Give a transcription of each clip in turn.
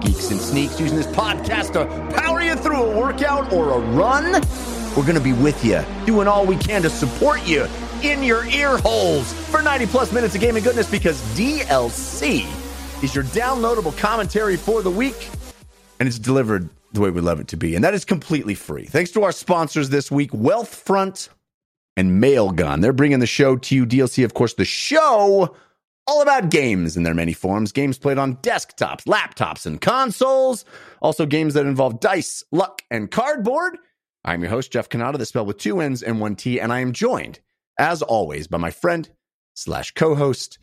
Geeks and sneaks using this podcast to power you through a workout or a run. We're going to be with you, doing all we can to support you in your ear holes for 90 plus minutes of gaming goodness because DLC is your downloadable commentary for the week and it's delivered the way we love it to be. And that is completely free. Thanks to our sponsors this week, Wealthfront and Mailgun. They're bringing the show to you. DLC, of course, the show all about games in their many forms. Games played on desktops, laptops, and consoles. Also, games that involve dice, luck, and cardboard. I'm your host, Jeff Cannata, the spell with two N's and one T, and I am joined, as always, by my friend slash co-host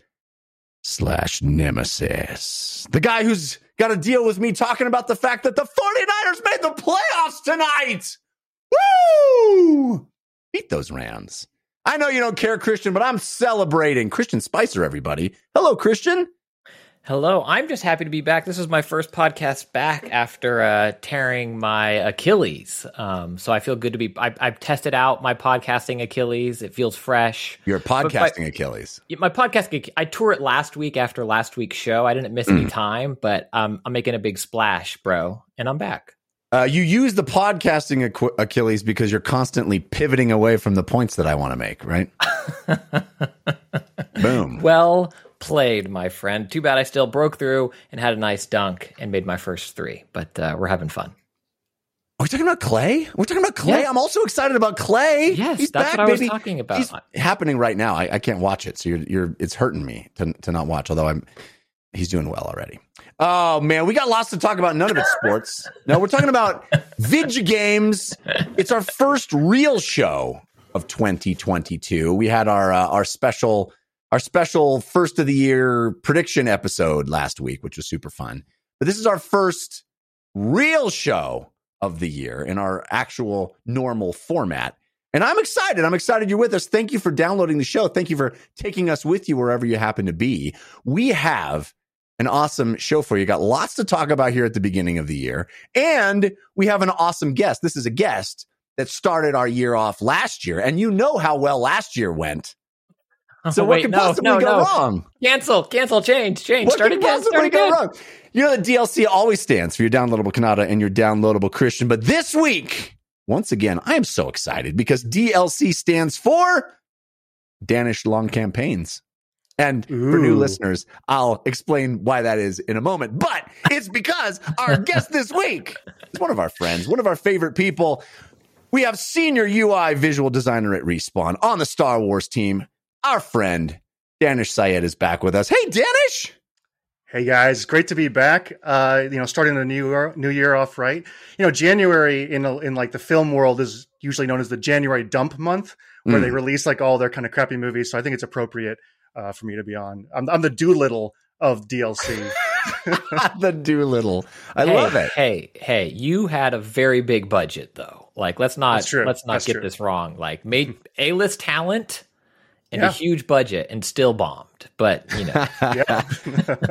slash nemesis. The guy who's got to deal with me talking about the fact that the 49ers made the playoffs tonight. Woo! Beat those Rams. I know you don't care, Christian, but I'm celebrating. Christian Spicer, everybody. Hello, Christian. Hello, I'm just happy to be back. This is my first podcast back after uh, tearing my Achilles. Um, so I feel good to be. I, I've tested out my podcasting Achilles. It feels fresh. You're podcasting but- Achilles. My podcast, I tore it last week after last week's show. I didn't miss any time, but um, I'm making a big splash, bro, and I'm back. Uh, you use the podcasting Achilles because you're constantly pivoting away from the points that I want to make, right? Boom. Well played, my friend. Too bad I still broke through and had a nice dunk and made my first three, but uh, we're having fun. Are we talking about Klay? We're talking about Klay. Yes. I'm also excited about Klay. Yes, He's that's back, what I was baby. talking about. He's happening right now. I, I can't watch it, so you're, you're. It's hurting me to to not watch. Although I'm, he's doing well already. Oh man, we got lots to talk about. None of it's sports. no, we're talking about video games. It's our first real show of 2022. We had our uh, our special our special first of the year prediction episode last week, which was super fun. But this is our first real show of the year in our actual normal format. And I'm excited. I'm excited you're with us. Thank you for downloading the show. Thank you for taking us with you wherever you happen to be. We have an awesome show for you. Got lots to talk about here at the beginning of the year. And we have an awesome guest. This is a guest that started our year off last year. And you know how well last year went. Oh, so Oh, what wait, could no, possibly no, go no. wrong? Cancel, cancel, change, change. What start could again, possibly go again. wrong? You know, the DLC always stands for your downloadable Cannata and your downloadable Christian. But this week, once again, I am so excited because DLC stands for Danish Long Campaigns. And for new listeners, I'll explain why that is in a moment. But it's because our guest this week is one of our friends, one of our favorite people. We have senior UI visual designer at Respawn on the Star Wars team. Our friend Daanish Syed is back with us. Hey, Daanish. Hey guys, great to be back. Uh, you know, starting the new year, new year off right. You know, January in a, in like the film world is usually known as the January dump month, where Mm. they release like all their kind of crappy movies. So I think it's appropriate uh, for me to be on. I'm, I'm the Dolittle of DLC. the Dolittle. I hey, love it. Hey, hey, you had a very big budget though. Like let's not let's not That's get true. this wrong. Like made A list talent and a huge budget and still bombed. But you know, uh,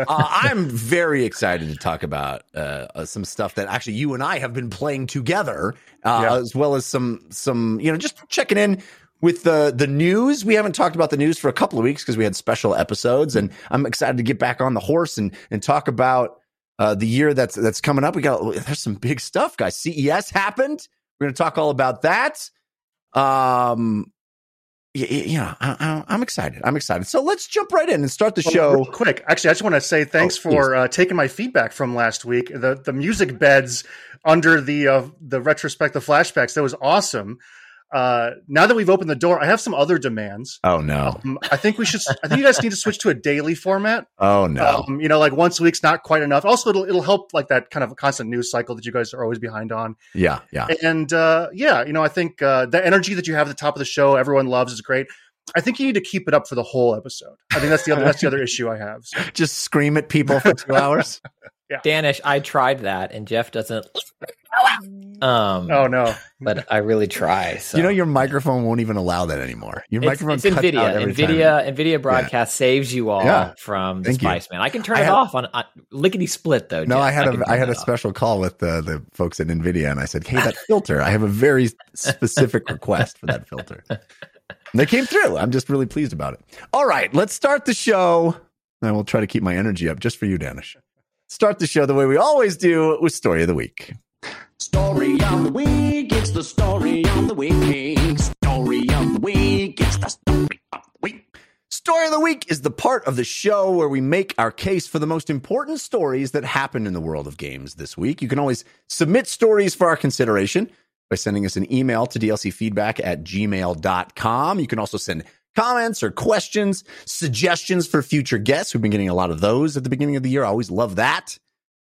I'm very excited to talk about uh, uh, some stuff that actually you and I have been playing together, uh, Yeah. as well as some some you know just checking in with the the news. We haven't talked about the news for a couple of weeks because we had special episodes, and I'm excited to get back on the horse and and talk about uh, the year that's that's coming up. We got there's some big stuff, guys. CES happened. We're going to talk all about that. Um, y- y- you know, I, I'm excited. I'm excited. So let's jump right in and start the Well, show. real quick. Actually, I just want to say thanks Oh, for uh, taking my feedback from last week. The the music beds under the uh, the retrospective flashbacks that was awesome. Uh, now that we've opened the door, I have some other demands. Oh no! Um, I think we should. I think you guys need to switch to a daily format. Oh no! Um, you know, like once a week's not quite enough. Also, it'll it'll help like that kind of constant news cycle that you guys are always behind on. yeah, yeah. And uh, yeah, you know, I think uh, the energy that you have at the top of the show, everyone loves, is great. I think you need to keep it up for the whole episode. I think that's the other that's the other issue I have. So, Just scream at people for two hours. Daanish, I tried that, and Jeff doesn't. Um, oh no, but I really try. So. You know, your microphone won't even allow that anymore. Your it's, microphone it's cuts NVIDIA. out every time. NVIDIA. NVIDIA broadcast saves you all Yeah. from the Thank you. Spice Man. I can turn I it had- off on, on lickety split though. No, Jeff. I had can a I turn had a that off. special call with the the folks at Nvidia, and I said, "Hey, that filter. I have a very specific request for that filter." And they came through. I'm just really pleased about it. All right, let's start the show. I will try to keep my energy up just for you, Daanish. Start the show the way we always do with story of the week. Story of the week, it's the story of the week. Story of the week, it's the story of the week. Story of the week is the part of the show where we make our case for the most important stories that happened in the world of games this week. You can always submit stories for our consideration by sending us an email to dlcfeedback at gmail.com. You can also send comments or questions, suggestions for future guests. We've been getting a lot of those at the beginning of the year. I always love that.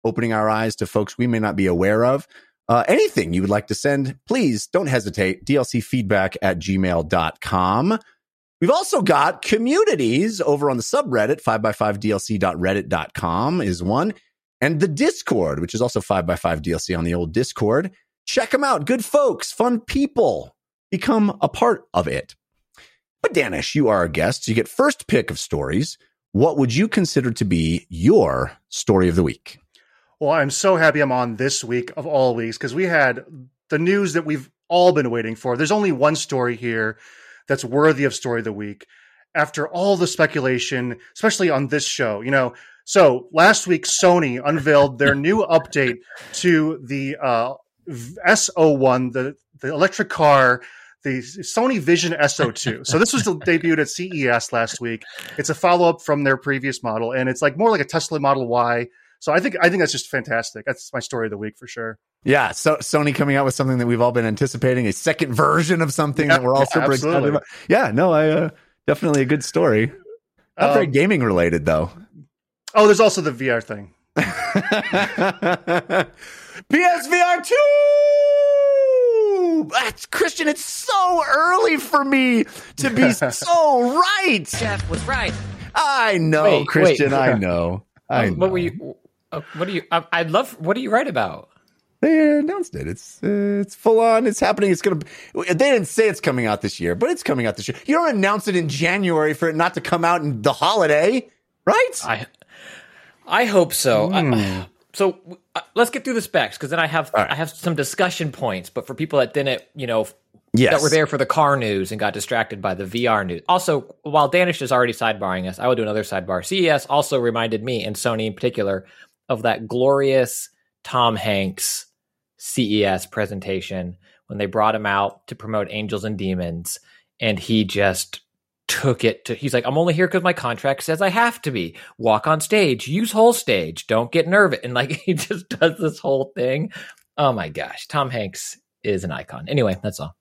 Opening our eyes to folks we may not be aware of. Uh, anything you would like to send, please don't hesitate. dlcfeedback at gmail.com. We've also got communities over on the subreddit, 5x5dlc.reddit.com is one. And the Discord, which is also 5x5dlc on the old Discord. Check them out. Good folks, fun people. Become a part of it. But Daanish, you are our guest. You get first pick of stories. What would you consider to be your story of the week? Well, I'm so happy I'm on this week of all weeks because we had the news that we've all been waiting for. There's only one story here that's worthy of story of the week. After all the speculation, especially on this show, you know. So last week, Sony unveiled their new update to the uh, SO1, the the electric car, the Sony Vision SO2. So this was debuted at CES last week. It's a follow up from their previous model, and it's like more like a Tesla Model Y. So I think I think that's just fantastic. That's my story of the week for sure. Yeah, so Sony coming out with something that we've all been anticipating, a second version of something that we're all Yeah, super excited about. Yeah, no, I uh, definitely a good story. Not very Um, gaming related though. Oh, there's also the VR thing. PSVR 2! That's Christian, it's so early for me to be so right. Jeff was right. I know, Wait, Christian, wait. I know. I Um, what were you? Uh, What do you? I, I'd love. What are you right about? They announced it. It's uh, it's full on. It's happening. It's gonna. They didn't say it's coming out this year, but it's coming out this year. You don't announce it in January for it not to come out in the holiday, right? I I hope so. I- Hmm. so uh, let's get through the specs because then I have right. I have some discussion points. But for people that didn't, you know, yes. that were there for the car news and got distracted by the VR news. Also, while Danish is already sidebarring us, I will do another sidebar. CES also reminded me, and Sony in particular, of that glorious Tom Hanks CES presentation when they brought him out to promote Angels and Demons, and he just took it to he's like i'm only here because my contract says i have to be. Walk on stage. Use whole stage. Don't get nervous. And like he just does this whole thing. Oh my gosh. Tom hanks is an icon. Anyway that's all.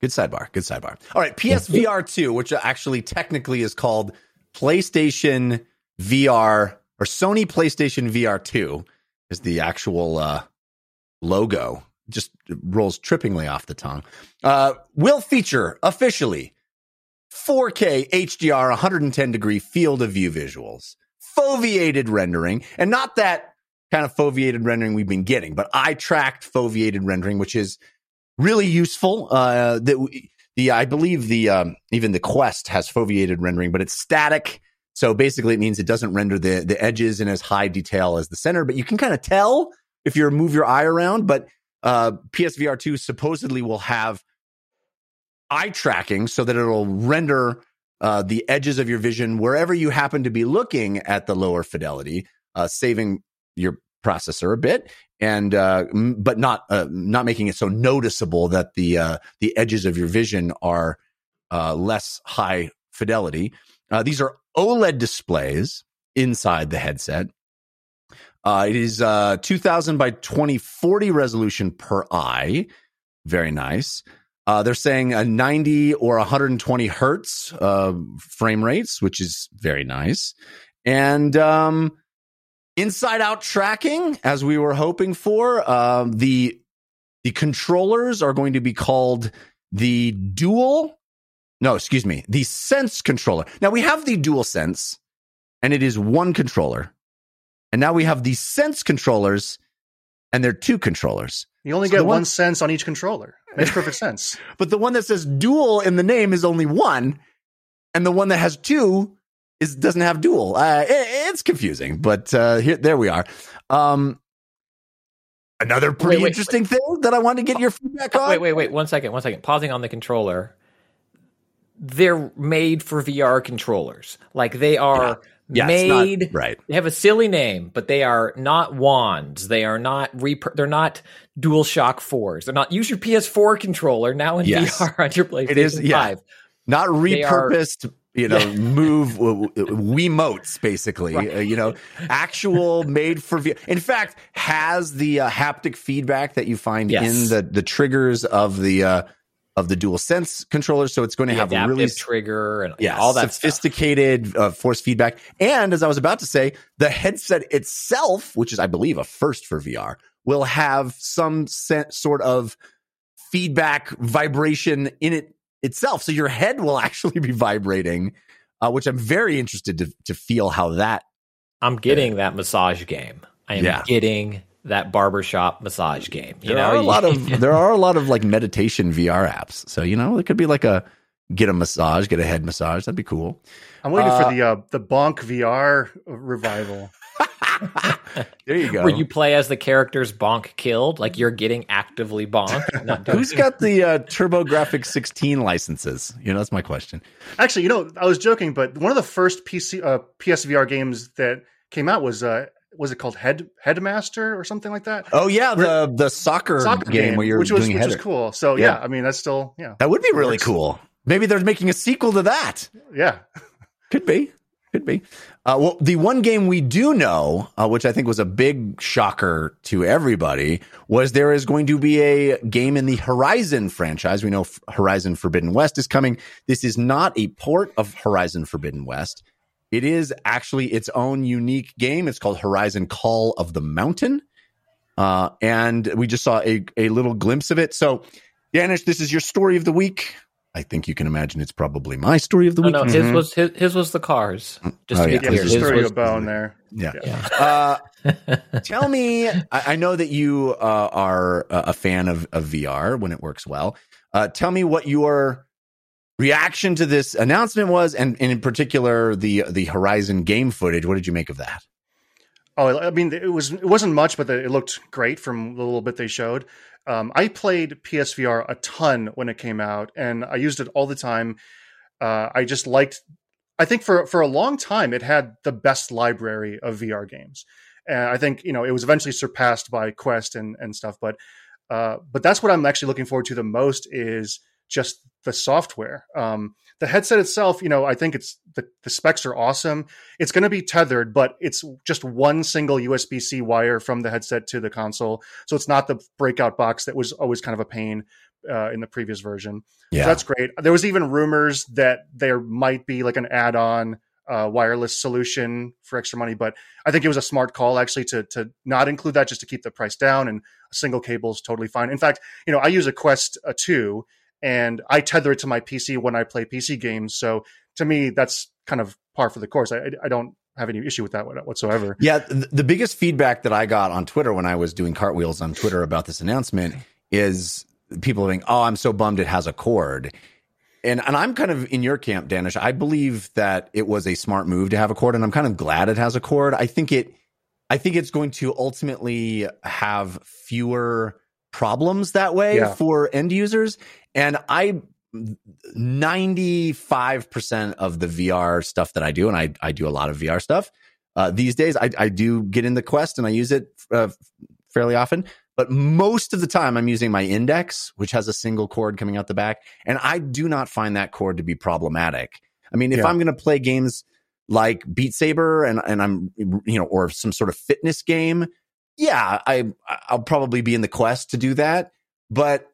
Good sidebar. Good sidebar. All right. PSVR 2, which actually technically is called PlayStation VR or Sony PlayStation VR 2 is the actual uh, logo. Just rolls trippingly off the tongue. Uh, will feature officially 4K HDR 110 degree field of view visuals, foveated rendering, and not that kind of foveated rendering we've been getting, but eye tracked foveated rendering, which is really useful. Uh, that w- the I believe the um, even the Quest has foveated rendering, but it's static. So basically, it means it doesn't render the the edges in as high detail as the center, but you can kind of tell if you move your eye around. But uh, PSVR two supposedly will have eye tracking so that it'll render uh, the edges of your vision wherever you happen to be looking at the lower fidelity, uh, saving your processor a bit, and uh, m- but not uh, not making it so noticeable that the uh, the edges of your vision are uh, less high fidelity. Uh, these are OLED displays inside the headset. Uh, it is uh, 2000 by 2040 resolution per eye. Very nice. Uh, they're saying a 90 or 120 hertz uh, frame rates, which is very nice. And um, inside out tracking, as we were hoping for, um, the the controllers are going to be called the dual. No, excuse me, the Sense controller. Now we have the Dual Sense, and it is one controller. And now we have the Sense controllers, and they're two controllers. You only So get one- one sense on each controller. Makes perfect sense. But the one that says dual in the name is only one, and the one that has two is doesn't have dual. Uh, it- it's confusing, but uh, here there we are. Um, another pretty Wait, wait, interesting thing that I wanted to get your feedback on. Wait, wait, wait. One second. One second. Pausing on the controller. They're made for VR controllers. Like they are Yeah, not- made. right. They have a silly name, but they are not wands. They are not. Rep- they're not Dual Shock fours. They're not. Use your PS4 controller now in Yes. VR on your PlayStation It is- yeah. 5. Not They are- repurposed. You know, move Wiimotes basically. Uh, you know, actual made for VR. In fact, has the uh, haptic feedback that you find Yes. in the the triggers of the uh, of the Dual Sense controller. So it's going to The have a really trigger and yeah, all that sophisticated uh, force feedback. And as I was about to say, the headset itself, which is, I believe, a first for VR, will have some sort of feedback vibration in it itself. So your head will actually be vibrating, uh, which I'm very interested to, to feel how that. I'm getting that massage game. I am Yeah. getting that barbershop massage game. You There know, are a lot of there are a lot of like meditation VR apps. So you know, it could be like a get a massage, get a head massage. That'd be cool. I'm waiting Uh, for the uh, the Bonk VR revival. There you go. where you play as the characters Bonk killed, like you're getting actively bonked. Not Who's got the uh, TurboGrafx 16 licenses? You know, that's my question. Actually, you know, I was joking, but one of the first PC uh, PSVR games that came out was uh, was it called Head Headmaster or something like that? Oh yeah, the the soccer, Soccer game, where you're which was doing which was cool. So yeah. Yeah. I mean that's still yeah That would be really Works. cool. Maybe they're making a sequel to that. yeah. Could be. Could be. Uh, well, the one game we do know, uh, which I think was a big shocker to everybody, was there is going to be a game in the Horizon franchise. We know F- Horizon Forbidden West is coming. This is not a port of Horizon Forbidden West. It is actually its own unique game. It's called Horizon Call of the Mountain. Uh, and we just saw a, a little glimpse of it. So, Daanish, this is your story of the week. I think you can imagine it's probably my story of the No, week. no, his was his, his was the cars. Just Oh, to yeah. be Yeah, clear, just his throw you a was- bone there. Yeah. Yeah. Uh, tell me, I, I know that you uh, are a a fan of, of VR when it works well. Uh, tell me what your reaction to this announcement was, and, and in particular the the Horizon game footage. What did you make of that? Oh, I mean, it was it wasn't much, but it looked great from the little bit they showed. Um, I played PSVR a ton when it came out, and I used it all the time. Uh, I just liked. I think for for a long time, it had the best library of VR games, and I think you know it was eventually surpassed by Quest and and stuff. But uh, but that's what I'm actually looking forward to the most is just the software. Um, the headset itself, you know, I think it's the, the specs are awesome. It's going to be tethered, but it's just one single USB C wire from the headset to the console. So it's not the breakout box that was always kind of a pain uh, in the previous version. So that's great. There was even rumors that there might be like an add on uh, wireless solution for extra money, but I think it was a smart call actually to to not include that just to keep the price down. And a single cable is totally fine. In fact, you know, I use a Quest uh, two, and I tether it to my PC when I play PC games. So to me, that's kind of par for the course. I, I don't have any issue with that whatsoever. Yeah, th- the biggest feedback that I got on Twitter when I was doing cartwheels on Twitter about this announcement is people being, "Oh, I'm so bummed it has a cord." And and I'm kind of in your camp, Daanish. I believe that it was a smart move to have a cord, and I'm kind of glad it has a cord. I think it, I think it's going to ultimately have fewer problems that way Yeah. for end users. And I 95% of the VR stuff that I do, and I, I do a lot of VR stuff, uh, these days. I, I do get in the Quest and I use it uh, fairly often, but most of the time I'm using my Index, which has a single cord coming out the back, and I do not find that cord to be problematic. I mean, if Yeah. I'm going to play games like Beat Saber and and I'm you know or some sort of fitness game, yeah, I I'll probably be in the Quest to do that, but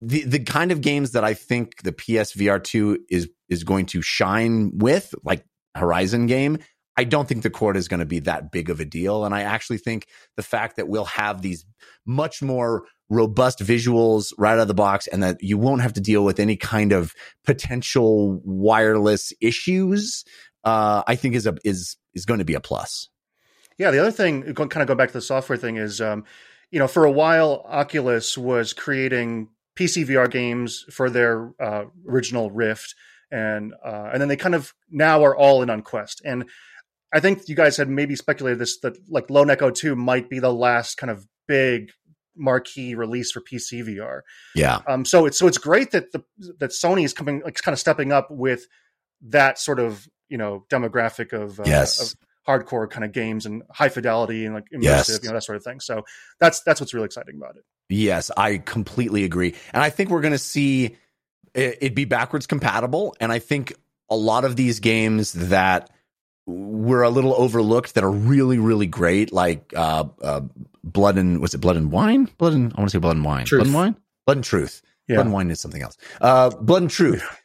the the kind of games that I think the PSVR 2 is is going to shine with, like Horizon game, I don't think the cord is going to be that big of a deal. And I actually think the fact that we'll have these much more robust visuals right out of the box and that you won't have to deal with any kind of potential wireless issues, uh, I think is a is is going to be a plus. Yeah, the other thing, kind of go back to the software thing, is um, you know, for a while, Oculus was creating PC VR games for their uh, original Rift, and uh, and then they kind of now are all in on Quest. And I think you guys had maybe speculated this that like Lone Echo Two might be the last kind of big marquee release for PC VR. Yeah. Um, so it's so it's great that the that Sony is coming like kind of stepping up with that sort of you know demographic of uh, Yes. of hardcore kind of games and high fidelity and like immersive Yes. you know that sort of thing. So that's that's what's really exciting about it. Yes, I completely agree. And I think we're going to see it, be backwards compatible. And I think a lot of these games that were a little overlooked that are really, really great, like uh, uh, Blood and, was it Blood and Wine? Blood and, I want to say Blood and Wine. Truth. Blood and Wine? Blood and Truth. Yeah. Blood and Wine is something else. Uh, Blood and Truth.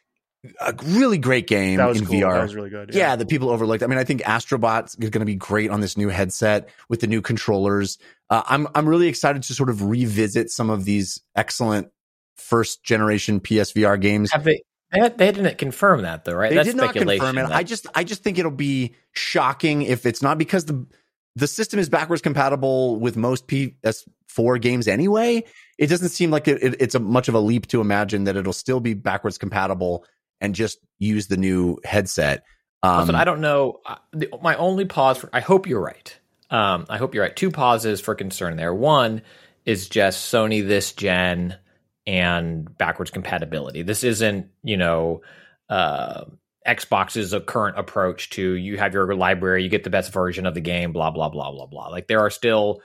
A really great game That was in cool. VR. That was really good. Yeah, that people overlooked. I mean, I think Astrobot is going to be great on this new headset with the new controllers. Uh, I'm I'm really excited to sort of revisit some of these excellent first generation PSVR games. Have they? They, they didn't confirm that though, right? They That's did not speculation. confirm it. that- I just I just think it'll be shocking if it's not because the the system is backwards compatible with most PS4 games anyway. It doesn't seem like it, it- it's a much of a leap to imagine that it'll still be backwards compatible and just use the new headset. Um, Listen, I don't know. Uh, my only pause for I hope you're right. Um, I hope you're right. Two pauses for concern there. One is just Sony this gen and backwards compatibility. This isn't, you know, uh, Xbox's a current approach to you have your library, you get the best version of the game, blah blah blah blah blah. Like there are still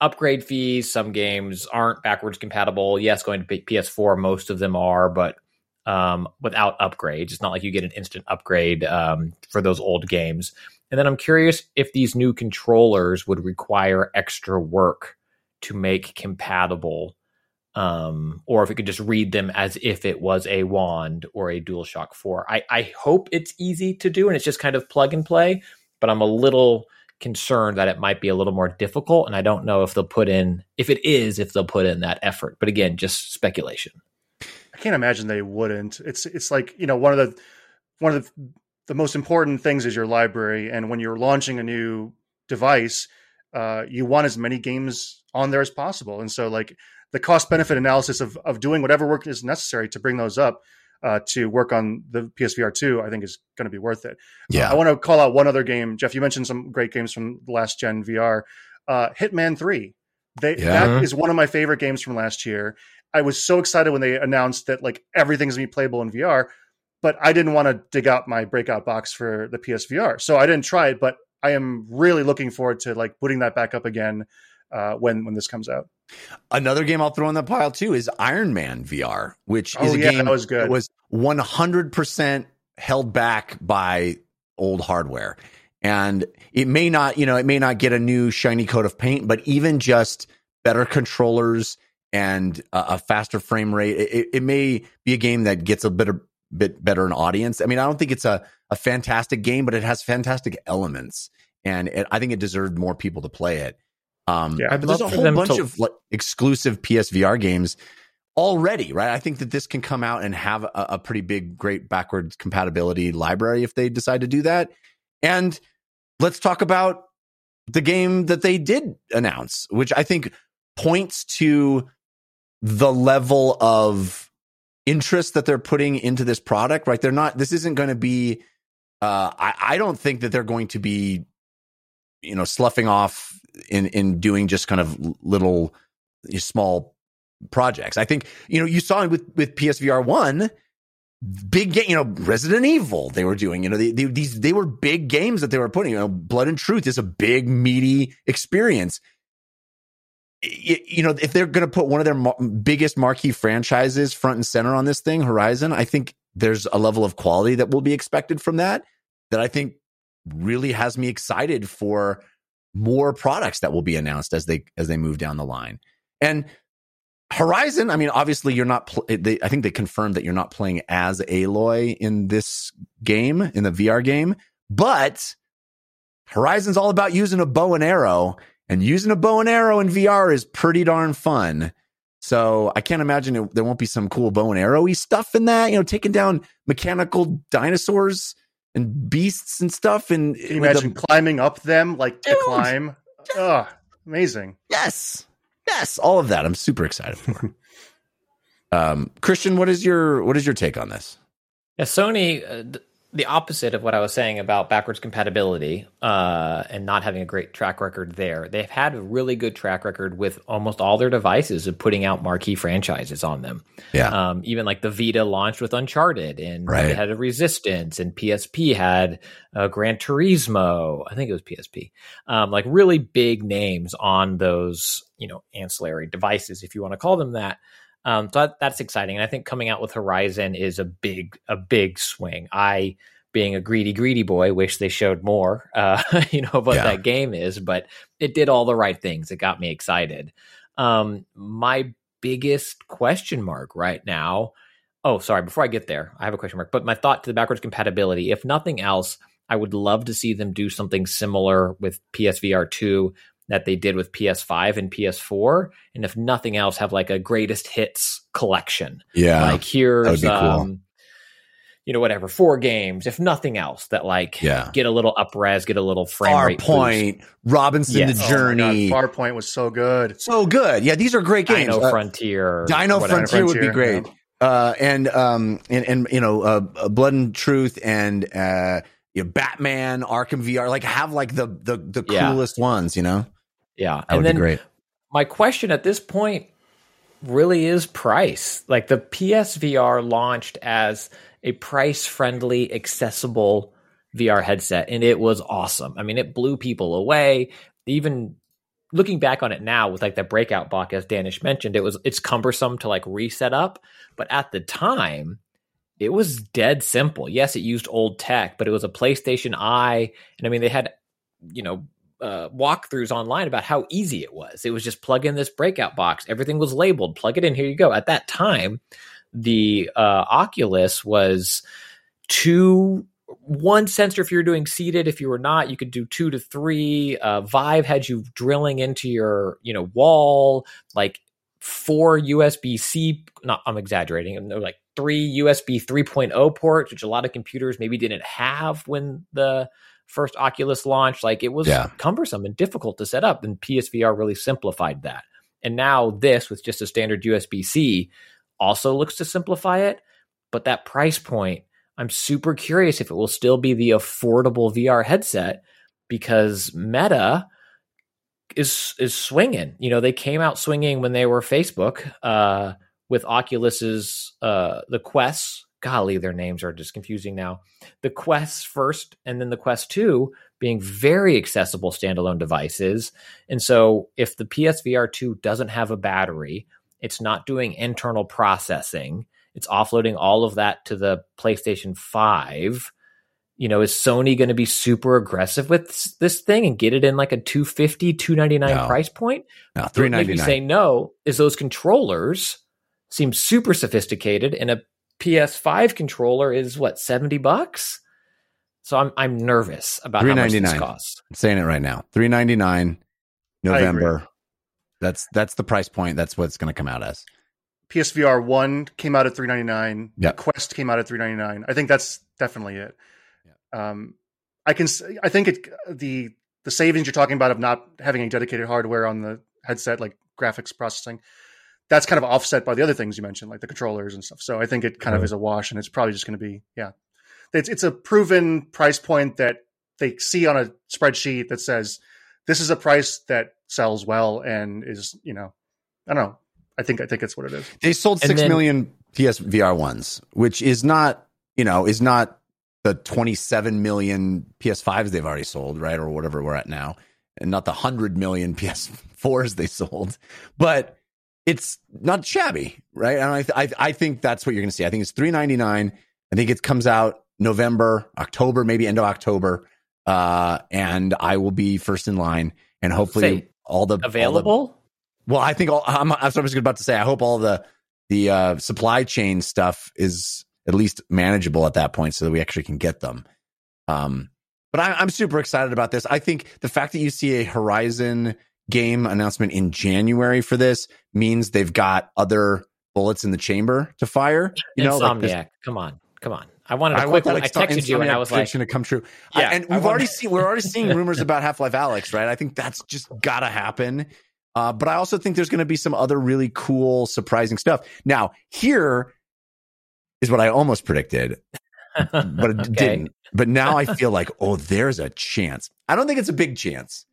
upgrade fees. Some games aren't backwards compatible. Yes, going to P- PS4, most of them are, but um, without upgrades. It's not like you get an instant upgrade um, for those old games. And then I'm curious if these new controllers would require extra work to make compatible, um, or if it could just read them as if it was a wand or a DualShock 4. I, I hope it's easy to do and it's just kind of plug and play, but I'm a little concerned that it might be a little more difficult. And I don't know if they'll put in, if it is, if they'll put in that effort. But again, just speculation. I can't imagine they wouldn't. It's it's like you know one of the one of the the most important things is your library, and when you're launching a new device, uh, you want as many games on there as possible. And so like the cost benefit analysis of of doing whatever work is necessary to bring those up uh, to work on the PSVR two, I think is going to be worth it. yeah. I want to call out one other game. Jeff, you mentioned some great games from the last gen VR. Uh, Hitman 3. They, Yeah. That is one of my favorite games from last year. I was so excited when they announced that like everything's gonna be playable in VR, but I didn't want to dig out my breakout box for the PSVR, so I didn't try it. But I am really looking forward to like putting that back up again uh, when when this comes out. Another game I'll throw in the pile too is Iron Man VR, which is Oh, a yeah, game that was good. was 100% held back by old hardware. And it may not, you know, it may not get a new shiny coat of paint, but even just better controllers and a, a faster frame rate, it, it may be a game that gets a bit, a bit better an audience. I mean, I don't think it's a, a fantastic game, but it has fantastic elements. And it, I think it deserved more people to play it. Um, Yeah. I'd but there's a whole bunch to- of like exclusive PSVR games already, right? I think that this can come out and have a, a pretty big, great backwards compatibility library if they decide to do that. And let's talk about the game that they did announce, which I think points to the level of interest that they're putting into this product, right? They're not, this isn't going to be, uh, I, I don't think that they're going to be, you know, sloughing off in, in doing just kind of little small projects. I think, you know, you saw with, with PSVR one, big game, you know, Resident Evil they were doing, you know, they, they, these, they were big games that they were putting, you know, Blood and Truth is a big, meaty experience. You, know, if they're going to put one of their mar- biggest marquee franchises front and center on this thing, Horizon, I think there's a level of quality that will be expected from that that I think really has me excited for more products that will be announced as they as they move down the line. And Horizon, I mean, obviously you're not. Pl- they, I think they confirmed that you're not playing as Aloy in this game in the VR game, but Horizon's all about using a bow and arrow, and using a bow and arrow in VR is pretty darn fun. So I can't imagine it, there won't be some cool bow and arrowy stuff in that. You know, taking down mechanical dinosaurs and beasts and stuff. And Can you imagine climbing up them like to Dude. climb? Oh, amazing. Yes. Yes. All of that. I'm super excited for. um, Christian, what is your what is your take on this? Yeah, Sony, uh, th- the opposite of what I was saying about backwards compatibility uh, and not having a great track record there. They've had a really good track record with almost all their devices of putting out marquee franchises on them. Yeah. Um, even like the Vita launched with Uncharted, and Right. it had a Resistance, and PSP had uh, Gran Turismo. I think it was PSP. Um, like really big names on those, you know, ancillary devices, if you want to call them that. Um, so that, that's exciting, and I think coming out with Horizon is a big, a big swing. I, being a greedy, greedy boy, wish they showed more, uh, you know, what Yeah. that game is, but it did all the right things. It got me excited. Um, my biggest question mark right now. Oh, sorry. Before I get there, I have a question mark. But my thought to the backwards compatibility, if nothing else, I would love to see them do something similar with PSVR 2 that they did with PS5 and PS4. And if nothing else, have like a greatest hits collection. Yeah. like here's be cool. um you know, whatever, four games, if nothing else, that like Yeah. get a little up res, get a little frame Far rate boost. Point, Robinson Yes. the Oh Oh my Journey. God, Farpoint was so good. so good. Yeah, these are great games. Dino Uh, Frontier. Dino whatever. Frontier would be Frontier, great. Uh, and um and and you know uh, Blood and Truth and uh you know, Batman Arkham VR like have like the the the Yeah. coolest ones, you know. Yeah. That and would then be great. my question at this point really is price. Like the PSVR launched as a price friendly, accessible VR headset, and it was awesome. I mean, it blew people away. Even looking back on it now with like that breakout box, as Daanish mentioned, it was it's cumbersome to like reset up. But at the time, it was dead simple. Yes, it used old tech, but it was a PlayStation Eye, and I mean they had, you know, uh, walkthroughs online about how easy it was. It was just plug in this breakout box. Everything was labeled. Plug it in. Here you go. At that time, the uh, Oculus was two one sensor if you were doing seated. If you were not, you could do two to three. Uh, Vive had you drilling into your you know wall like four USB C. Not I'm exaggerating. and They're like three USB 3.0 ports, which a lot of computers maybe didn't have when the first Oculus launch. Like it was Yeah. cumbersome and difficult to set up, and PSVR really simplified that. And now this with just a standard USB C also looks to simplify it. But that price point, I'm super curious if it will still be the affordable VR headset because Meta is is swinging. You know, they came out swinging when they were Facebook uh, with Oculus's uh, the Quests. Golly, their names are just confusing now. The Quest first, and then the Quest Two being very accessible standalone devices. And so, if the PSVR two doesn't have a battery, it's not doing internal processing. It's offloading all of that to the PlayStation 5. You know, is Sony going to be super aggressive with this- this thing and get it in like a 250, 299 No. price point? No, What three would make me say no is those controllers seem super sophisticated and a PS5 controller is what 70 bucks? So I'm I'm nervous about how much this costs. I'm saying it right now. Three ninety nine, November. That's that's the price point. That's what's going to come out as. PSVR one came out at three ninety nine. Yep. Quest came out at three ninety nine. I think that's definitely it. Um, I can. s- I think it the the savings you're talking about of not having any dedicated hardware on the headset, like graphics processing, that's kind of offset by the other things you mentioned, like the controllers and stuff. So I think it kind of is a wash, and it's probably just going to be yeah. It's it's a proven price point that they see on a spreadsheet that says this is a price that sells well and is you know I don't know. I think I think it's what it is. They sold And six then- million PSVR ones, which is not, you know, is not the 27 million PS5s they've already sold, right? Or whatever we're at now, and not the 100 million PS4s they sold, but it's not shabby, right? And I, I, I think that's what you're going to see. I think it's 399. I think it comes out November, October, maybe end of October. Uh, and I will be first in line and hopefully Say, all the all the- Available? well, I think all, I'm, I was about to say. I hope all the the uh, supply chain stuff is at least manageable at that point, so that we actually can get them. Um, but I, I'm super excited about this. I think the fact that you see a Horizon game announcement in January for this means they've got other bullets in the chamber to fire. You know, like this- Insomniac. come on. Come on. I wanted a I quick want that I texted you and I was like, to come true. Yeah, I- and we've already seen we're already seeing rumors about Half Life Alyx, right? I think that's just gotta happen. Uh, but I also think there's going to be some other really cool, surprising stuff. Now, here is what I almost predicted, but it Okay. didn't. But now I feel like, oh, there's a chance. I don't think it's a big chance.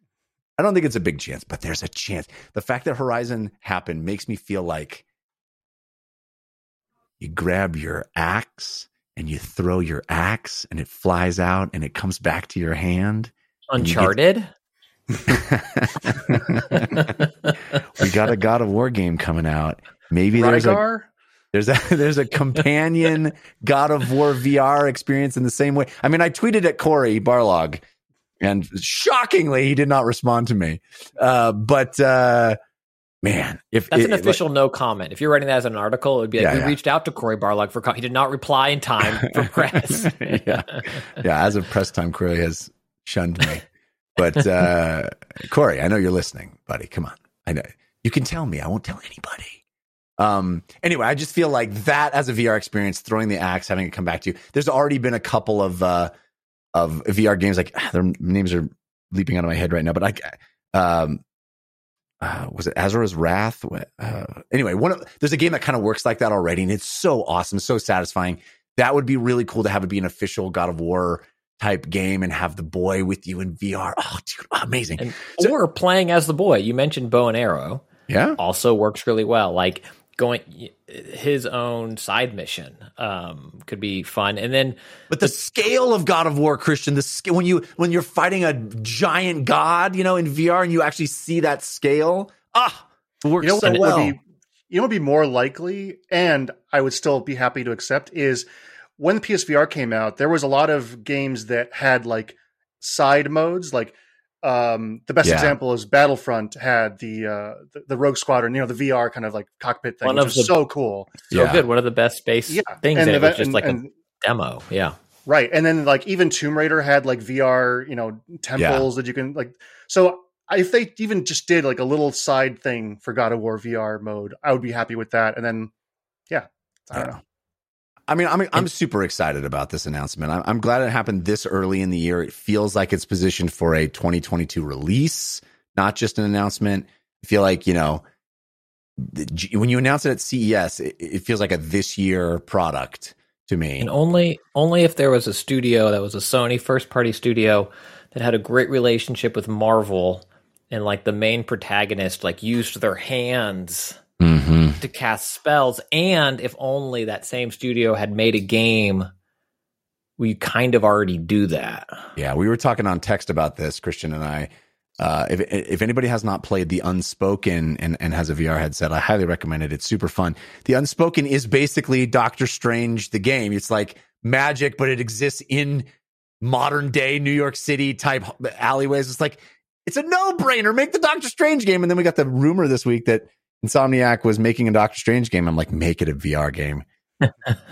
I don't think it's a big chance, but there's a chance. The fact that Horizon happened makes me feel like you grab your axe and you throw your axe and it flies out and it comes back to your hand. and you get- Uncharted? we got a God of War game coming out. Maybe there's a there's a there's a companion God of War VR experience in the same way. I mean, I tweeted at Cory Barlog, and shockingly, he did not respond to me. Uh, but uh, man, if That's it- an official no comment. If you're writing that as an article, it would be like, Yeah, we yeah. reached out to Cory Barlog for comment. He did not reply in time for press. yeah, yeah. As of press time, Cory has shunned me. But uh, Cory, I know you're listening, buddy. Come on, I know you can tell me. I won't tell anybody. Um. Anyway, I just feel like that as a VR experience, throwing the axe, having it come back to you. There's already been a couple of uh of VR games like their names are leaping out of my head right now, but like um. Uh, was it Asura's Wrath? Uh, anyway, one of there's a game that kind of works like that already, and it's so awesome, so satisfying. That would be really cool to have it be an official God of War type game and have the boy with you in VR. Oh, dude, amazing. And, So- or playing as the boy. You mentioned bow and arrow. yeah. Also works really well. Like going his own side mission um, could be fun. And then But the scale of God of War, Christian, the scale when you when you're fighting a giant god, you know, in VR and you actually see that scale, ah, it works You know so well. would be you know what would be more likely, and I would still be happy to accept is when the PSVR came out, there was a lot of games that had like side modes. Like um, the best Yeah. example is Battlefront had the, uh, the the Rogue Squadron, you know, the VR kind of like cockpit thing, One which of was the- so cool. so Yeah. good. One of the best space Yeah, things. and And it the- was just and- like and- a demo. Yeah. Right. And then like even Tomb Raider had like VR, you know, temples that you can like so if they even just did like a little side thing for God of War VR mode, I would be happy with that. And then yeah, I don't know. I mean, I'm I'm super excited about this announcement. I'm, I'm glad it happened this early in the year. It feels like it's positioned for a 2022 release, not just an announcement. I feel like you know the- when you announce it at CES, it, it feels like a this year product to me. And only only if there was a studio that was a Sony first party studio that had a great relationship with Marvel and like the main protagonist like used their hands hmm to cast spells and if only that same studio had made a game we kind of already do that. Yeah, we were talking on text about this, Christian and I. Uh, if if anybody has not played the Unspoken and, and has a VR headset, I highly recommend it. It's super fun. The Unspoken is basically Doctor Strange, the game. It's like magic, but it exists in modern day New York City type alleyways. It's like it's a no brainer. Make the Doctor Strange game. And then we got the rumor this week that Insomniac was making a Doctor Strange game. I'm like, make it a VR game.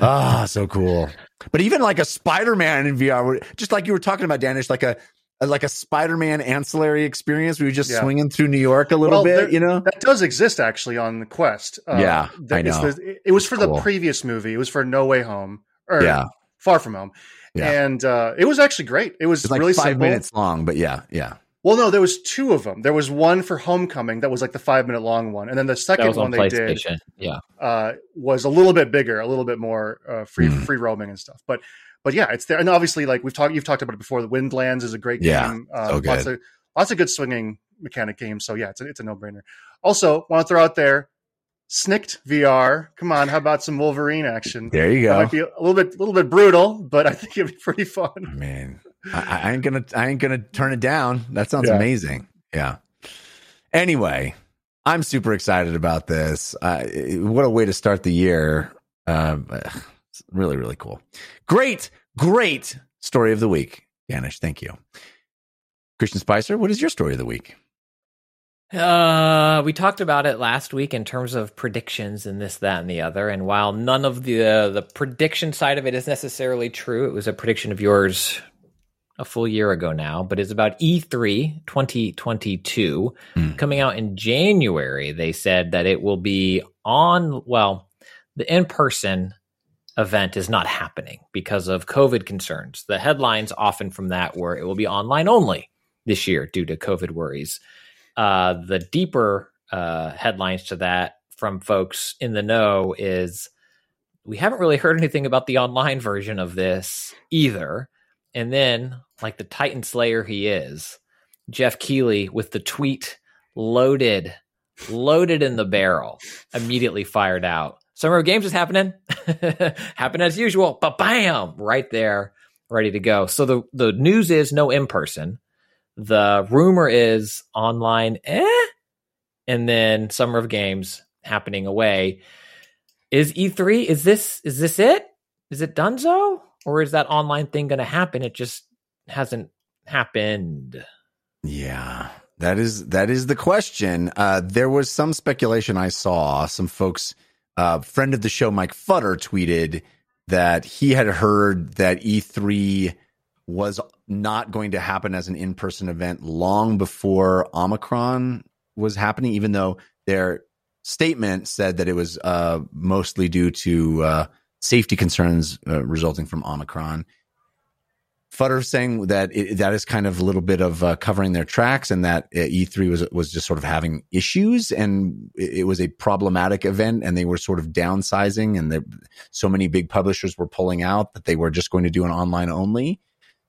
Ah, so cool. But even like a Spider-Man in VR, just like you were talking about, Daanish, like a, a- like a Spider-Man ancillary experience where you're just Yeah. swinging through New York a little Well, bit, there- you know? That does exist actually on the Quest. Uh, Yeah, that I know. the- it was for the previous movie. It was for No Way Home or Yeah. Far From Home. Yeah. And uh, it was actually great. It was It's like really five simple. minutes long, but yeah, yeah. Well, no, there was two of them. There was one for Homecoming that was like the five minute long one, and then the second was one they did Yeah. uh, was a little bit bigger, a little bit more uh, free Mhm. free roaming and stuff. But but yeah, it's there. And obviously, like we've talked, you've talked about it before. The Windlands is a great Yeah, game. Uh, so Lots good. of lots of good swinging mechanic games. So yeah, it's a, it's a no brainer. Also, want to throw out there Snikt VR. Come on, how about some Wolverine action? There you That go. might be a little bit, a little bit brutal, but I think it'd be pretty fun. Man, I, I ain't gonna, I ain't gonna turn it down. That sounds Yeah. amazing. Yeah. Anyway, I'm super excited about this. Uh, what a way to start the year. Um, really, really cool. Great, great story of the week, Daanish. Thank you, Christian Spicer. What is your story of the week? Uh, we talked about it last week in terms of predictions and this, that, and the other. And while none of the uh, the prediction side of it is necessarily true, it was a prediction of yours a full year ago now. But it's about E E3 2022 Hmm. coming out in January. They said that it will be on. Well, the in person event is not happening because of COVID concerns. The headlines often from that were it will be online only this year due to COVID worries. Uh, the deeper uh, headlines to that from folks in the know is we haven't really heard anything about the online version of this either. And then, like the Titan Slayer he is, Geoff Keighley with the tweet loaded, loaded in the barrel, immediately fired out. Summer of Games is happening, happen as usual, but bam, right there, ready to go. So the the news is no in person. The rumor is online, eh, and then Summer of Games happening away. Is E3? Is this is this it? Is it Dunzo, or is that online thing going to happen? It just hasn't happened. Yeah, that is that is the question. Uh, there was some speculation I saw. Some folks, uh, friend of the show, Mike Futter, tweeted that he had heard that E3 was not going to happen as an in-person event long before Omicron was happening, even though their statement said that it was uh, mostly due to uh, safety concerns uh, resulting from Omicron. Futter saying that it, that is kind of a little bit of uh, covering their tracks, and that uh, E3 was was just sort of having issues, and it, was a problematic event, and they were sort of downsizing, and the, so many big publishers were pulling out that they were just going to do an online only.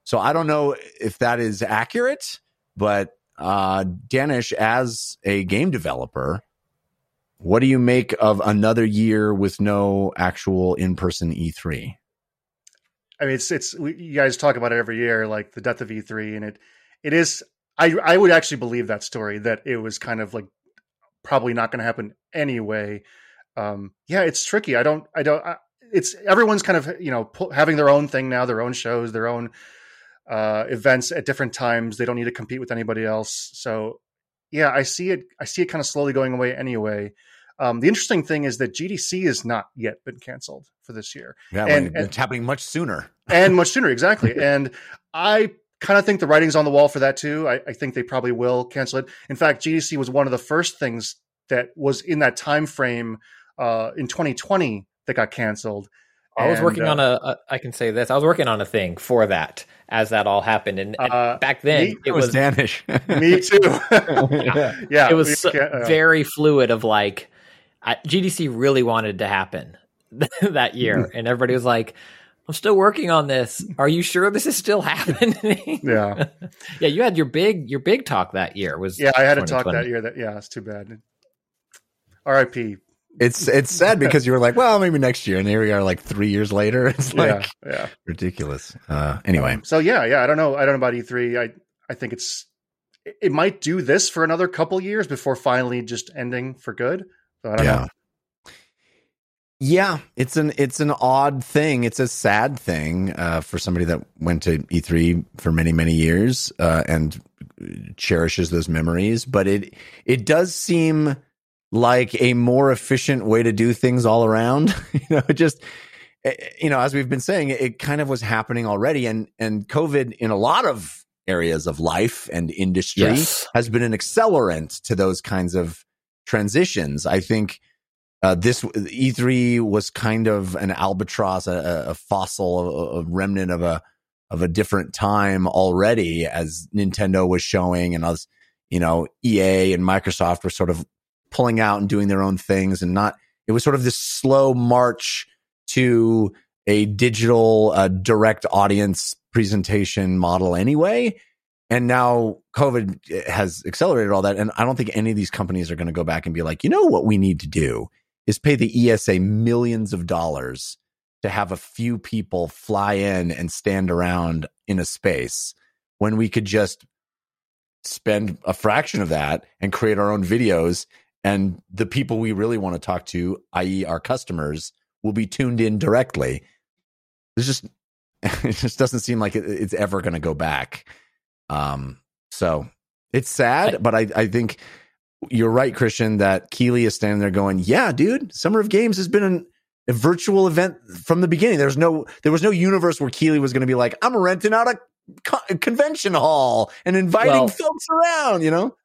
So I don't know if that is accurate, but uh, Daanish, as a game developer, what do you make of another year with no actual in person E E3? I mean, it's it's we, you guys talk about it every year, like the death of E3, and it it is. I I would actually believe that story that it was kind of like probably not going to happen anyway. Um, yeah, it's tricky. I don't. I don't. I, it's everyone's kind of you know having their own thing now, their own shows, their own uh, events at different times. They don't need to compete with anybody else. So yeah, I see it. I see it kind of slowly going away anyway. Um, the interesting thing is that GDC has not yet been canceled for this year Yeah, And- when it's happening much sooner. and much sooner exactly and i kind of think the writing's on the wall for that too I, I think they probably will cancel it in fact gdc was one of the first things that was in that time frame uh, in 2020 that got canceled I was And, working uh, on a, a. I can say this. I was working on a thing for that as that all happened, and, and Uh, back then me- it It was was Daanish. me too yeah it was so- uh, very fluid of like I, GDC really wanted to happen that year, and everybody was like, "I'm still working on this. Are you sure this is still happening?" yeah yeah. You had your big your big talk that year. Was yeah i had a talk that year that yeah it's too bad rip it's it's sad because you were like, well, maybe next year, and here we are, like three years later. It's like yeah yeah ridiculous. Uh, anyway, So yeah, yeah, I don't know. I don't know about E3. I I think it's it- it might do this for another couple years before finally just ending for good. So I don't yeah. know. Yeah, it's an it's an odd thing. It's a sad thing uh, for somebody that went to E3 for many many years uh, and cherishes those memories. But it it does seem like a more efficient way to do things all around. you know, it just eh, you know, as we've been saying, it kind of was happening already, and and COVID in a lot of areas of life and industry Yes. has been an accelerant to those kinds of transitions. I think uh, this E3 was kind of an albatross, a, a fossil, a, a remnant of a of a different time already, as Nintendo was showing, and us, you know, EA and Microsoft were sort of pulling out and doing their own things, and not. It was sort of this slow march to a digital uh, direct audience presentation model, anyway. And now COVID has accelerated all that, and I don't think any of these companies are going to go back and be like, you know, what we need to do is pay the ESA millions of dollars to have a few people fly in and stand around in a space when we could just spend a fraction of that and create our own videos and the people we really want to talk to i.e. our customers will be tuned in directly. There's just it just doesn't seem like it, it's ever going to go back. Um so it's sad but i i think you're right christian that Keighley is standing there going yeah dude summer of games has been an, a virtual event from the beginning. There's no there was no universe where Keighley was going to be like i'm renting out a co- convention hall and inviting Well- folks around you know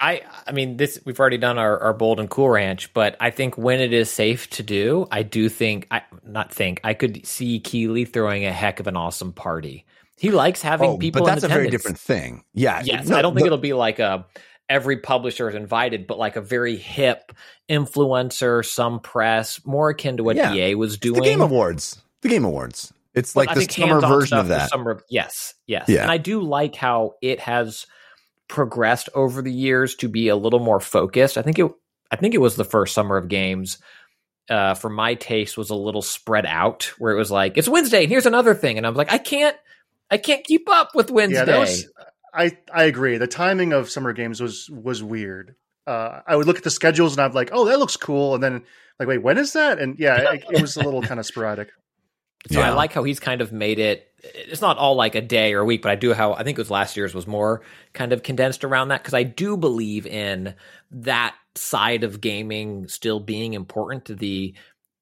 I I mean this we've already done our, our bold and cool ranch, but I think when it is safe to do, I do think I not think I could see Keighley throwing a heck of an awesome party. He likes having oh, people. but that's a very different thing yeah Yes, No, I don't think the- it'll be like a every publisher is invited, but like a very hip influencer, some press, more akin to what Yeah. EA was doing. the game awards the game awards it's But like I the summer version of that Summer, yes, yes. Yeah. And I do like how it has progressed over the years to be a little more focused. I think it I think it was the first summer of games uh, for my taste was a little spread out where it was like it's Wednesday and here's another thing and I was like I can't I can't keep up with Wednesday. Yeah, was. I I agree. The timing of summer games was was weird. Uh, I would look at the schedules and I'm like, oh, that looks cool, and then like, wait, when is that? And yeah, it, it was a little kind of sporadic. So I like how he's kind of made it. It's not all like a day or a week, but I do how I think it was last year's was more kind of condensed around that because I do believe in that side of gaming still being important to the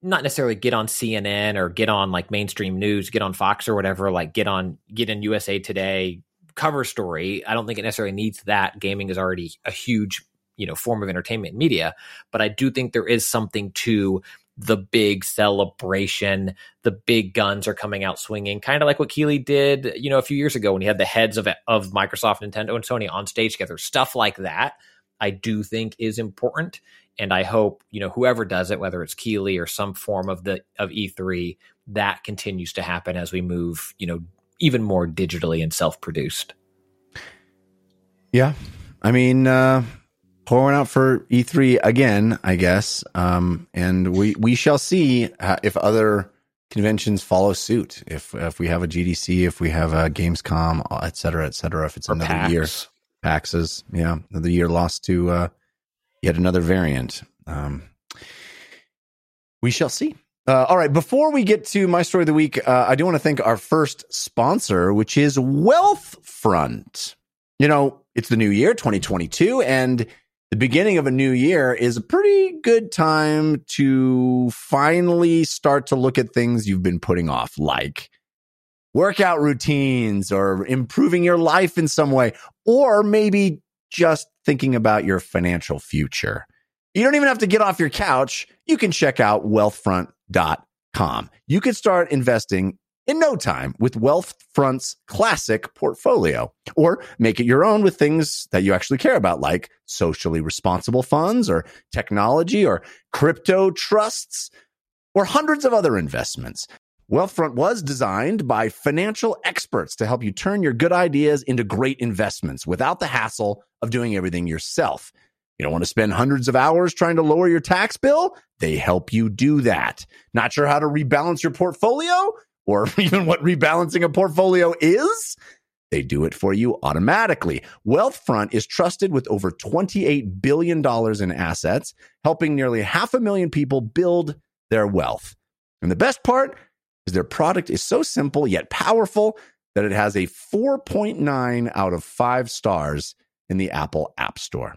not necessarily get on CNN or get on like mainstream news, get on Fox or whatever, like get on get in USA Today cover story. I don't think it necessarily needs that. Gaming is already a huge, you know, form of entertainment media, but I do think there is something to the big celebration. The big guns are coming out swinging, kind of like what Keighley did, you know, a few years ago when he had the heads of of Microsoft, Nintendo, and Sony on stage together. Stuff like that, I do think is important, and I hope you know whoever does it, whether it's Keighley or some form of the of E3, that continues to happen as we move, you know, even more digitally and self produced. Yeah. I mean, uh, pouring out for E3 again, I guess. Um, and we, we shall see uh, if other conventions follow suit. If, if we have a GDC, if we have a Gamescom, uh, et cetera, et cetera, if it's Or another PAX. year. PAXes. Yeah. Another year lost to, uh, yet another variant. Um, we shall see. Uh, all right. Before we get to my story of the week, uh, I do want to thank our first sponsor, which is Wealthfront. You know, it's the new year, 2022, and the beginning of a new year is a pretty good time to finally start to look at things you've been putting off, like workout routines or improving your life in some way, or maybe just thinking about your financial future. You don't even have to get off your couch. You can check out wealthfront.com. You can start investing in no time with Wealthfront's classic portfolio or make it your own with things that you actually care about, like socially responsible funds or technology or crypto trusts or hundreds of other investments. Wealthfront was designed by financial experts to help you turn your good ideas into great investments without the hassle of doing everything yourself. You don't want to spend hundreds of hours trying to lower your tax bill? They help you do that. Not sure how to rebalance your portfolio or even what rebalancing a portfolio is? They do it for you automatically. Wealthfront is trusted with over $28 billion in assets, helping nearly half a million people build their wealth. And the best part is their product is so simple yet powerful that it has a 4.9 out of 5 stars in the Apple App Store.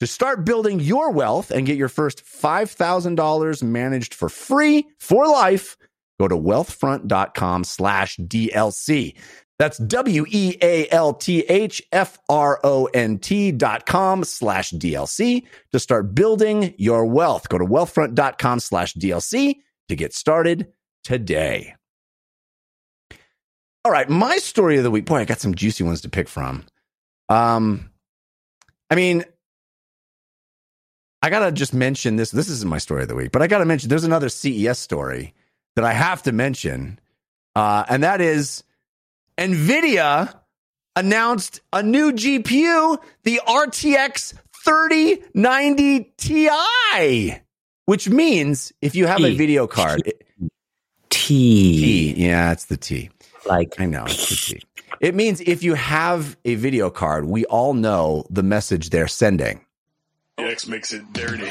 To start building your wealth and get your first $5,000 managed for free for life, go to wealthfront.com slash DLC. That's W E A L T H F R O N T dot com slash DLC to start building your wealth. Go to wealthfront.com slash DLC to get started today. All right, my story of the week. Boy, I got some juicy ones to pick from. Um, I mean, I gotta just mention this. This isn't my story of the week, but I gotta mention there's another CES story that I have to mention, uh, and that is NVIDIA announced a new GPU, the RTX 3090 Ti. which means if you have a T. video card, it- T. T, yeah, it's the T. Like I know it's the T. It means if you have a video card, we all know the message they're sending. X makes it dirty.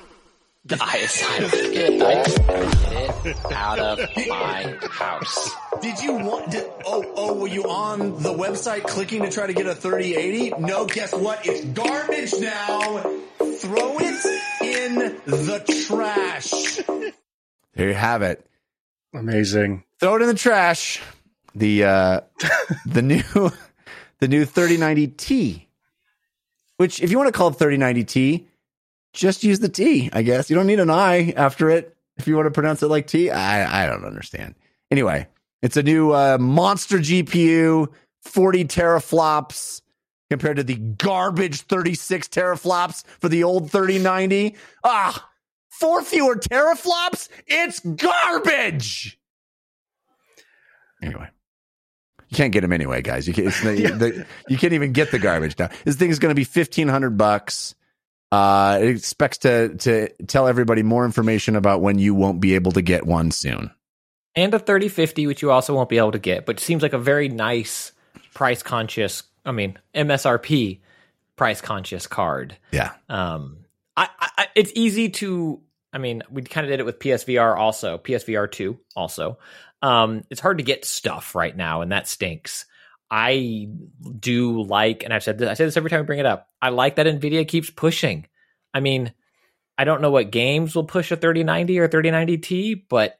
of. Get it out of my house. Trash. Get it out of my house. Throw it in the trash. I did. I, I get it out of my house. Get it out of my house. X makes it dirty. Get it out of my house. I is silent. I is silent. Get it, I get it out of my house. Did you want? Did, oh, oh, were you on the website clicking to try to get a 3080? No, guess what? It's garbage now. Throw it in the trash. There you have it. Amazing. Throw it in the trash. The uh, the new the new 3090T, which if you want to call it 3090T, just use the T. I guess you don't need an I after it if you want to pronounce it like T. I I don't understand. Anyway, it's a new uh, monster GPU, 40 teraflops compared to the garbage 36 teraflops for the old 3090. Ah, four fewer teraflops. It's garbage. Anyway, you can't get them anyway, guys. You can't. It's, the, you can't even get the garbage now. This thing is going to be fifteen hundred bucks. Uh, it expects to to tell everybody more information about when you won't be able to get one soon. and a 3050 which you also won't be able to get but seems like a very nice price conscious i mean msrp price conscious card. Yeah, um I, I it's easy to i mean we kind of did it with psvr also psvr 2 also. Um it's hard to get stuff right now and that stinks i do like and i've said this i say this every time we bring it up i like that nvidia keeps pushing i mean i don't know what games will push a 3090 or 3090t but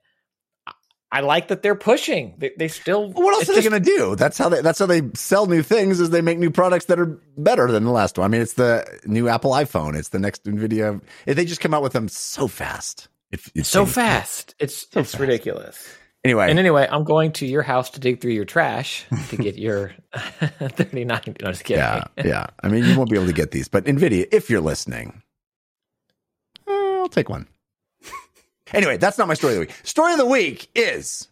I like that they're pushing. They, they still. what else it's are they going to do? That's how they that's how they sell new things. Is they make new products that are better than the last one. I mean, it's the new Apple iPhone. It's the next Nvidia. They just come out with them so fast. It, it so seems- fast. It's it's fast. ridiculous. Anyway, And anyway, I'm going to your house to dig through your trash to get your 39. No, just kidding. Yeah, yeah. I mean, you won't be able to get these, but Nvidia, if you're listening, eh, I'll take one. anyway, that's not my story of the week. Story of the week is,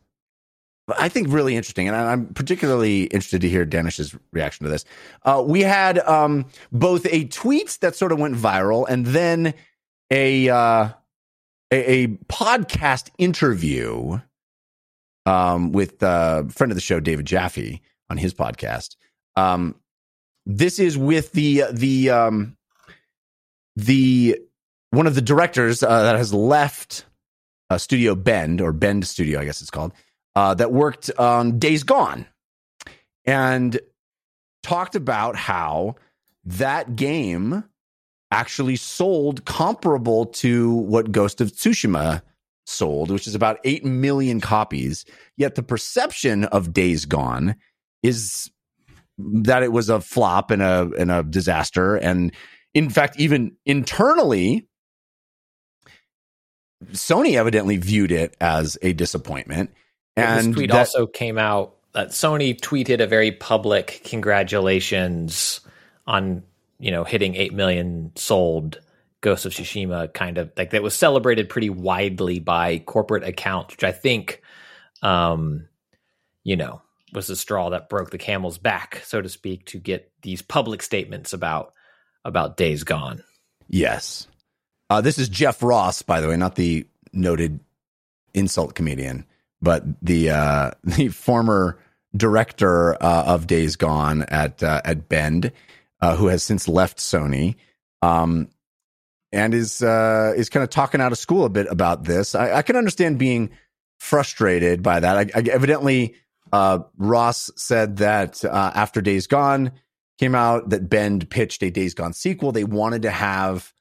I think, really interesting, and I'm particularly interested to hear Daanish's reaction to this. Uh, we had um, both a tweet that sort of went viral, and then a uh, a, a podcast interview um, with uh, friend of the show David Jaffe on his podcast. Um, this is with the the um, the one of the directors uh, that has left uh, Studio Bend or Bend Studio, I guess it's called, uh, that worked on Days Gone, and talked about how that game actually sold comparable to what Ghost of Tsushima sold, which is about 8 million copies. Yet the perception of Days Gone is that it was a flop and a and a disaster and in fact even internally Sony evidently viewed it as a disappointment And this tweet that- also came out that Sony tweeted a very public congratulations on you know hitting eight million sold Ghost of Tsushima kind of like that was celebrated pretty widely by corporate accounts, which I think, um, you know, was the straw that broke the camel's back, so to speak, to get these public statements about about Days Gone. Yes. Uh, this is Jeff Ross, by the way, not the noted insult comedian, but the uh, the former director uh, of Days Gone at uh, at Bend, uh, who has since left Sony, um, and is uh, is kind of talking out of school a bit about this. I, I can understand being frustrated by that. I, I, evidently, uh, Ross said that uh, after Days Gone came out, that Bend pitched a Days Gone sequel. They wanted to have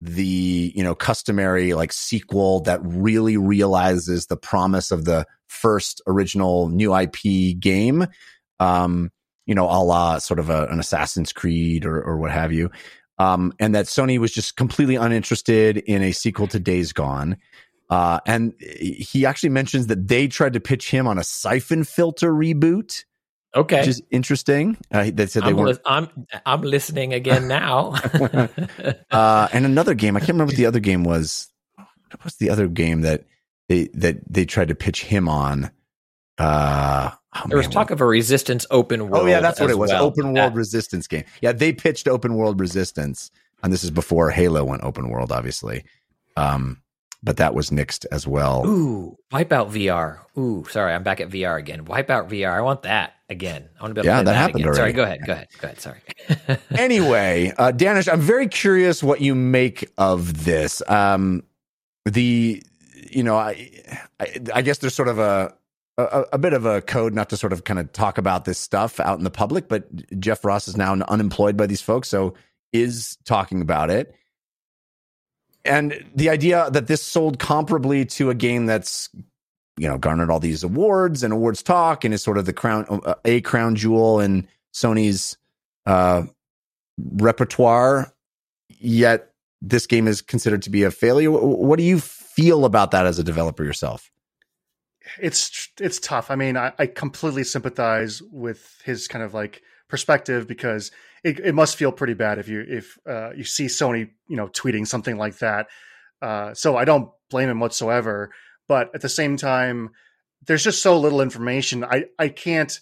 the you know customary like sequel that really realizes the promise of the first original new IP game. Um, you know, a la sort of a, an Assassin's Creed or, or what have you. Um, and that Sony was just completely uninterested in a sequel to Days Gone. Uh, and he actually mentions that they tried to pitch him on a syphon filter reboot, Okay. which is interesting. Uh, they said they I'm, weren't. lis- I'm I'm listening again now. uh, and another game. I can't remember what the other game was. What was the other game that they that they tried to pitch him on? Uh, oh, there was man, talk of a resistance open world. Oh yeah, that's what it was. well. Open world That- resistance game. Yeah, they pitched open world resistance, and this is before Halo went open world, obviously. Um, but that was nixed as well. Ooh, Wipeout VR. Ooh, sorry, I'm back at VR again. Wipeout VR. I want that again. I want to be able Yeah, to play that happened again. Sorry, already. go ahead. Go ahead. Go ahead. Sorry. anyway, uh, Daanish, I'm very curious what you make of this. Um, the, you know, I, I, I guess there's sort of a, a, a bit of a code not to sort of kind of talk about this stuff out in the public, but Jeff Ross is now unemployed by these folks, so is talking about it. And the idea that this sold comparably to a game that's, you know, garnered all these awards and awards talk and is sort of the crown, uh, a crown jewel in Sony's uh, repertoire, yet this game is considered to be a failure. What do you feel about that as a developer yourself? It's it's tough. I mean, I, I completely sympathize with his kind of like perspective because it, it must feel pretty bad if you if uh, you see Sony you know tweeting something like that. Uh, so I don't blame him whatsoever. But at the same time, there's just so little information. I I can't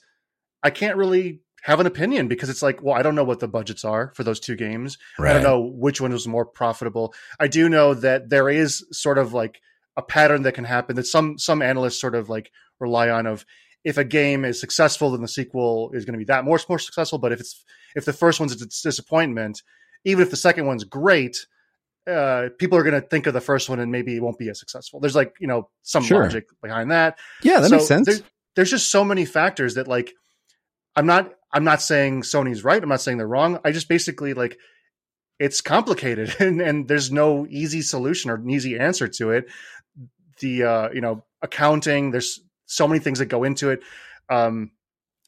I can't really have an opinion because it's like, well, I don't know what the budgets are for those two games. I don't know which one was more profitable. I do know that there is sort of like a pattern that can happen that some some analysts sort of like rely on of if a game is successful then the sequel is going to be that more more successful but if it's if the first one's a disappointment even if the second one's great uh people are going to think of the first one and maybe it won't be as successful there's like you know some Sure. logic behind that Yeah, that So makes sense. There's, there's just so many factors that like I'm not I'm not saying Sony's right. I'm not saying they're wrong. I just basically like it's complicated and, and there's no easy solution or an easy answer to it. The uh, you know, accounting, there's so many things that go into it. Um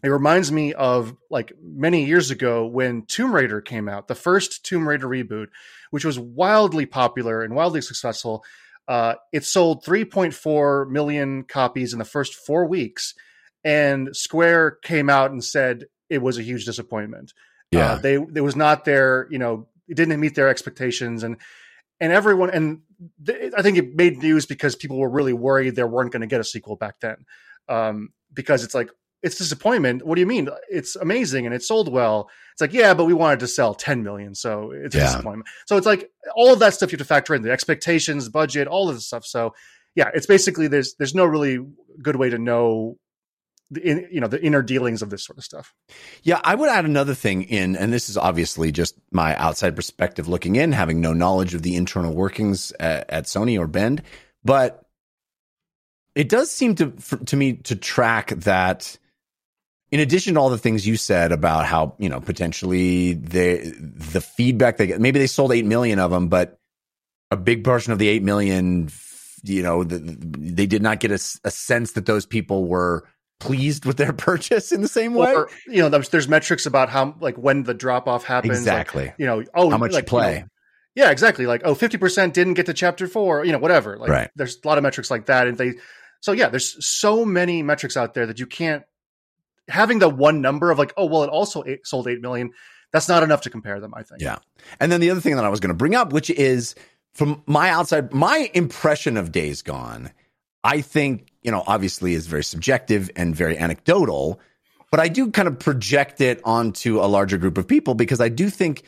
it reminds me of like many years ago when Tomb Raider came out, the first Tomb Raider reboot, which was wildly popular and wildly successful. Uh, it sold 3.4 million copies in the first four weeks, and Square came out and said it was a huge disappointment. Yeah. uh, they it was not their you know it didn't meet their expectations, and and everyone and th- I think it made news because people were really worried they weren't going to get a sequel back then, um, because it's like it's disappointment. What do you mean? It's amazing and it sold well. It's like, yeah, but we wanted to sell 10 million. So it's a Yeah. disappointment. So it's like all of that stuff you have to factor in the expectations, budget, all of this stuff. So yeah, it's basically there's there's no really good way to know the in, you know the inner dealings of this sort of stuff. Yeah, I would add another thing in, and this is obviously just my outside perspective looking in, having no knowledge of the internal workings at, at Sony or Bend, but it does seem to for, to me to track that. In addition to all the things you said about how you know potentially the the feedback they get, maybe they sold eight million of them, but a big portion of the eight million, you know, the, they did not get a sense that those people were pleased with their purchase in the same way. Or you know, there's, there's metrics about how like when the drop off happens. like, Exactly. you know, oh, How much you like, play. know, yeah, exactly. Like, oh, 50% didn't get to chapter four, you know, whatever. Like, Right. there's a lot of metrics like that. And they, so yeah, there's so many metrics out there that you can't, having the one number of like, oh, well, it also eight, sold 8 million, that's not enough to compare them, I think. Yeah. And then the other thing that I was going to bring up, which is from my outside, my impression of Days Gone, I think, you know, obviously is very subjective and very anecdotal, but I do kind of project it onto a larger group of people because I do think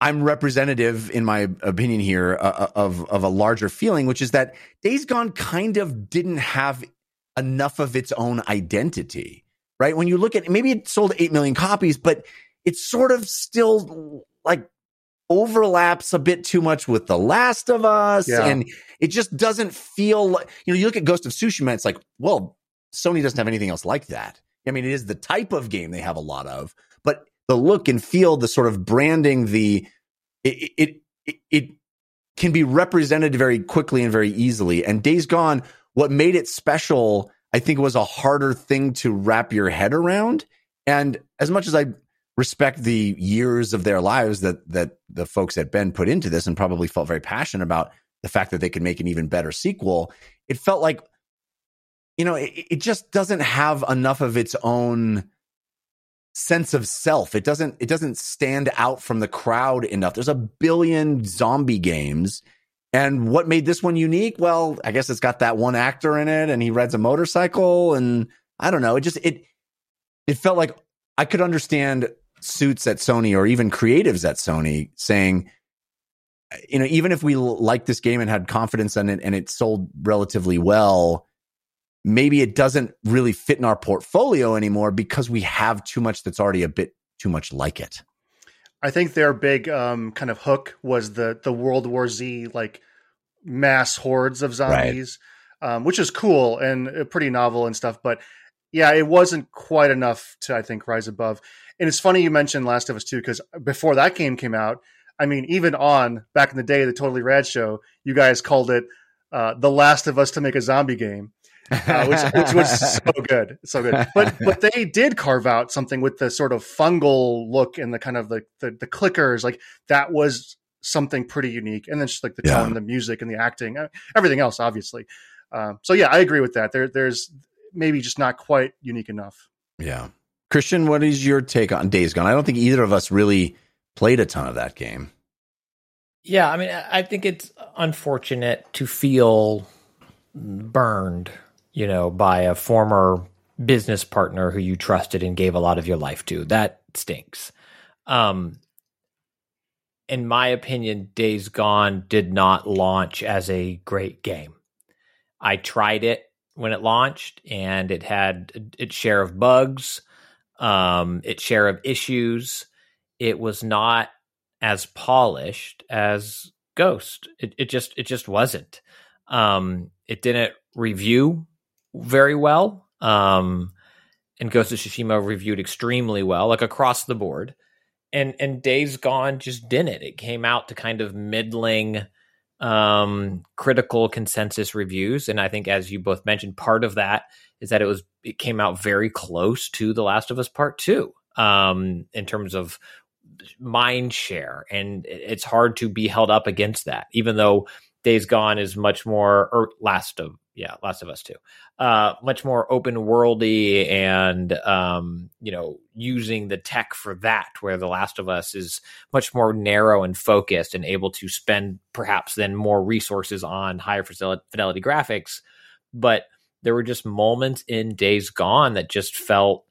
I'm representative, in my opinion here, uh, of, of a larger feeling, which is that Days Gone kind of didn't have enough of its own identity, right? When you look at maybe it sold 8 million copies, but it's sort of still like overlaps a bit too much with The Last of Us. Yeah. And it just doesn't feel like, you know, you look at Ghost of Tsushima, it's like, well, Sony doesn't have anything else like that. I mean, it is the type of game they have a lot of, but the look and feel, the sort of branding, the, it, it, it, it can be represented very quickly and very easily. And Days Gone, what made it special, I think was a harder thing to wrap your head around. And as much as I respect the years of their lives that that the folks at Bend put into this and probably felt very passionate about the fact that they could make an even better sequel, it felt like, you know, it, it just doesn't have enough of its own sense of self. It doesn't it doesn't stand out from the crowd enough. There's a billion zombie games. And what made this one unique? Well, I guess it's got that one actor in it and he rides a motorcycle and I don't know. It just it it felt like I could understand suits at Sony or even creatives at Sony saying you know, even if we liked this game and had confidence in it and it sold relatively well, maybe it doesn't really fit in our portfolio anymore because we have too much that's already a bit too much like it. I think their big um, kind of hook was the the World War Z like mass hordes of zombies, right. um, which is cool and uh, pretty novel and stuff. But yeah, it wasn't quite enough to I think rise above. And it's funny you mentioned Last of Us too because before that game came out, I mean, even on back in the day, the Totally Rad show, you guys called it uh, "The Last of Us" to make a zombie game uh, which, which was so good, so good. But but they did carve out something with the sort of fungal look and the kind of the the, the clickers. Like that was something pretty unique. And then just like the tone, the music, and the acting, uh, everything else, obviously. Um, so yeah, I agree with that. There there's maybe just not quite unique enough. Yeah, Christian, what is your take on Days Gone? I don't think either of us really played a ton of that game. Yeah, I mean, I think it's unfortunate to feel burned you know, by a former business partner who you trusted and gave a lot of your life to. That stinks. Um, in my opinion, Days Gone did not launch as a great game. I tried it when it launched, and it had its share of bugs, um, its share of issues. It was not as polished as Ghost. It, it just it just wasn't. Um, it didn't review very well. Um, and Ghost of Tsushima reviewed extremely well, like across the board. And and Days Gone just didn't. It came out to kind of middling um critical consensus reviews. And i think as you both mentioned part of that is that it was it came out very close to the last of us part 2 um in terms of mind share. And it's hard to be held up against that even though days gone is much more or last of yeah, Last of Us too. Uh, much more open worldy and um, you know using the tech for that, where The Last of Us is much more narrow and focused and able to spend perhaps then more resources on higher fidelity graphics. But there were just moments in Days Gone that just felt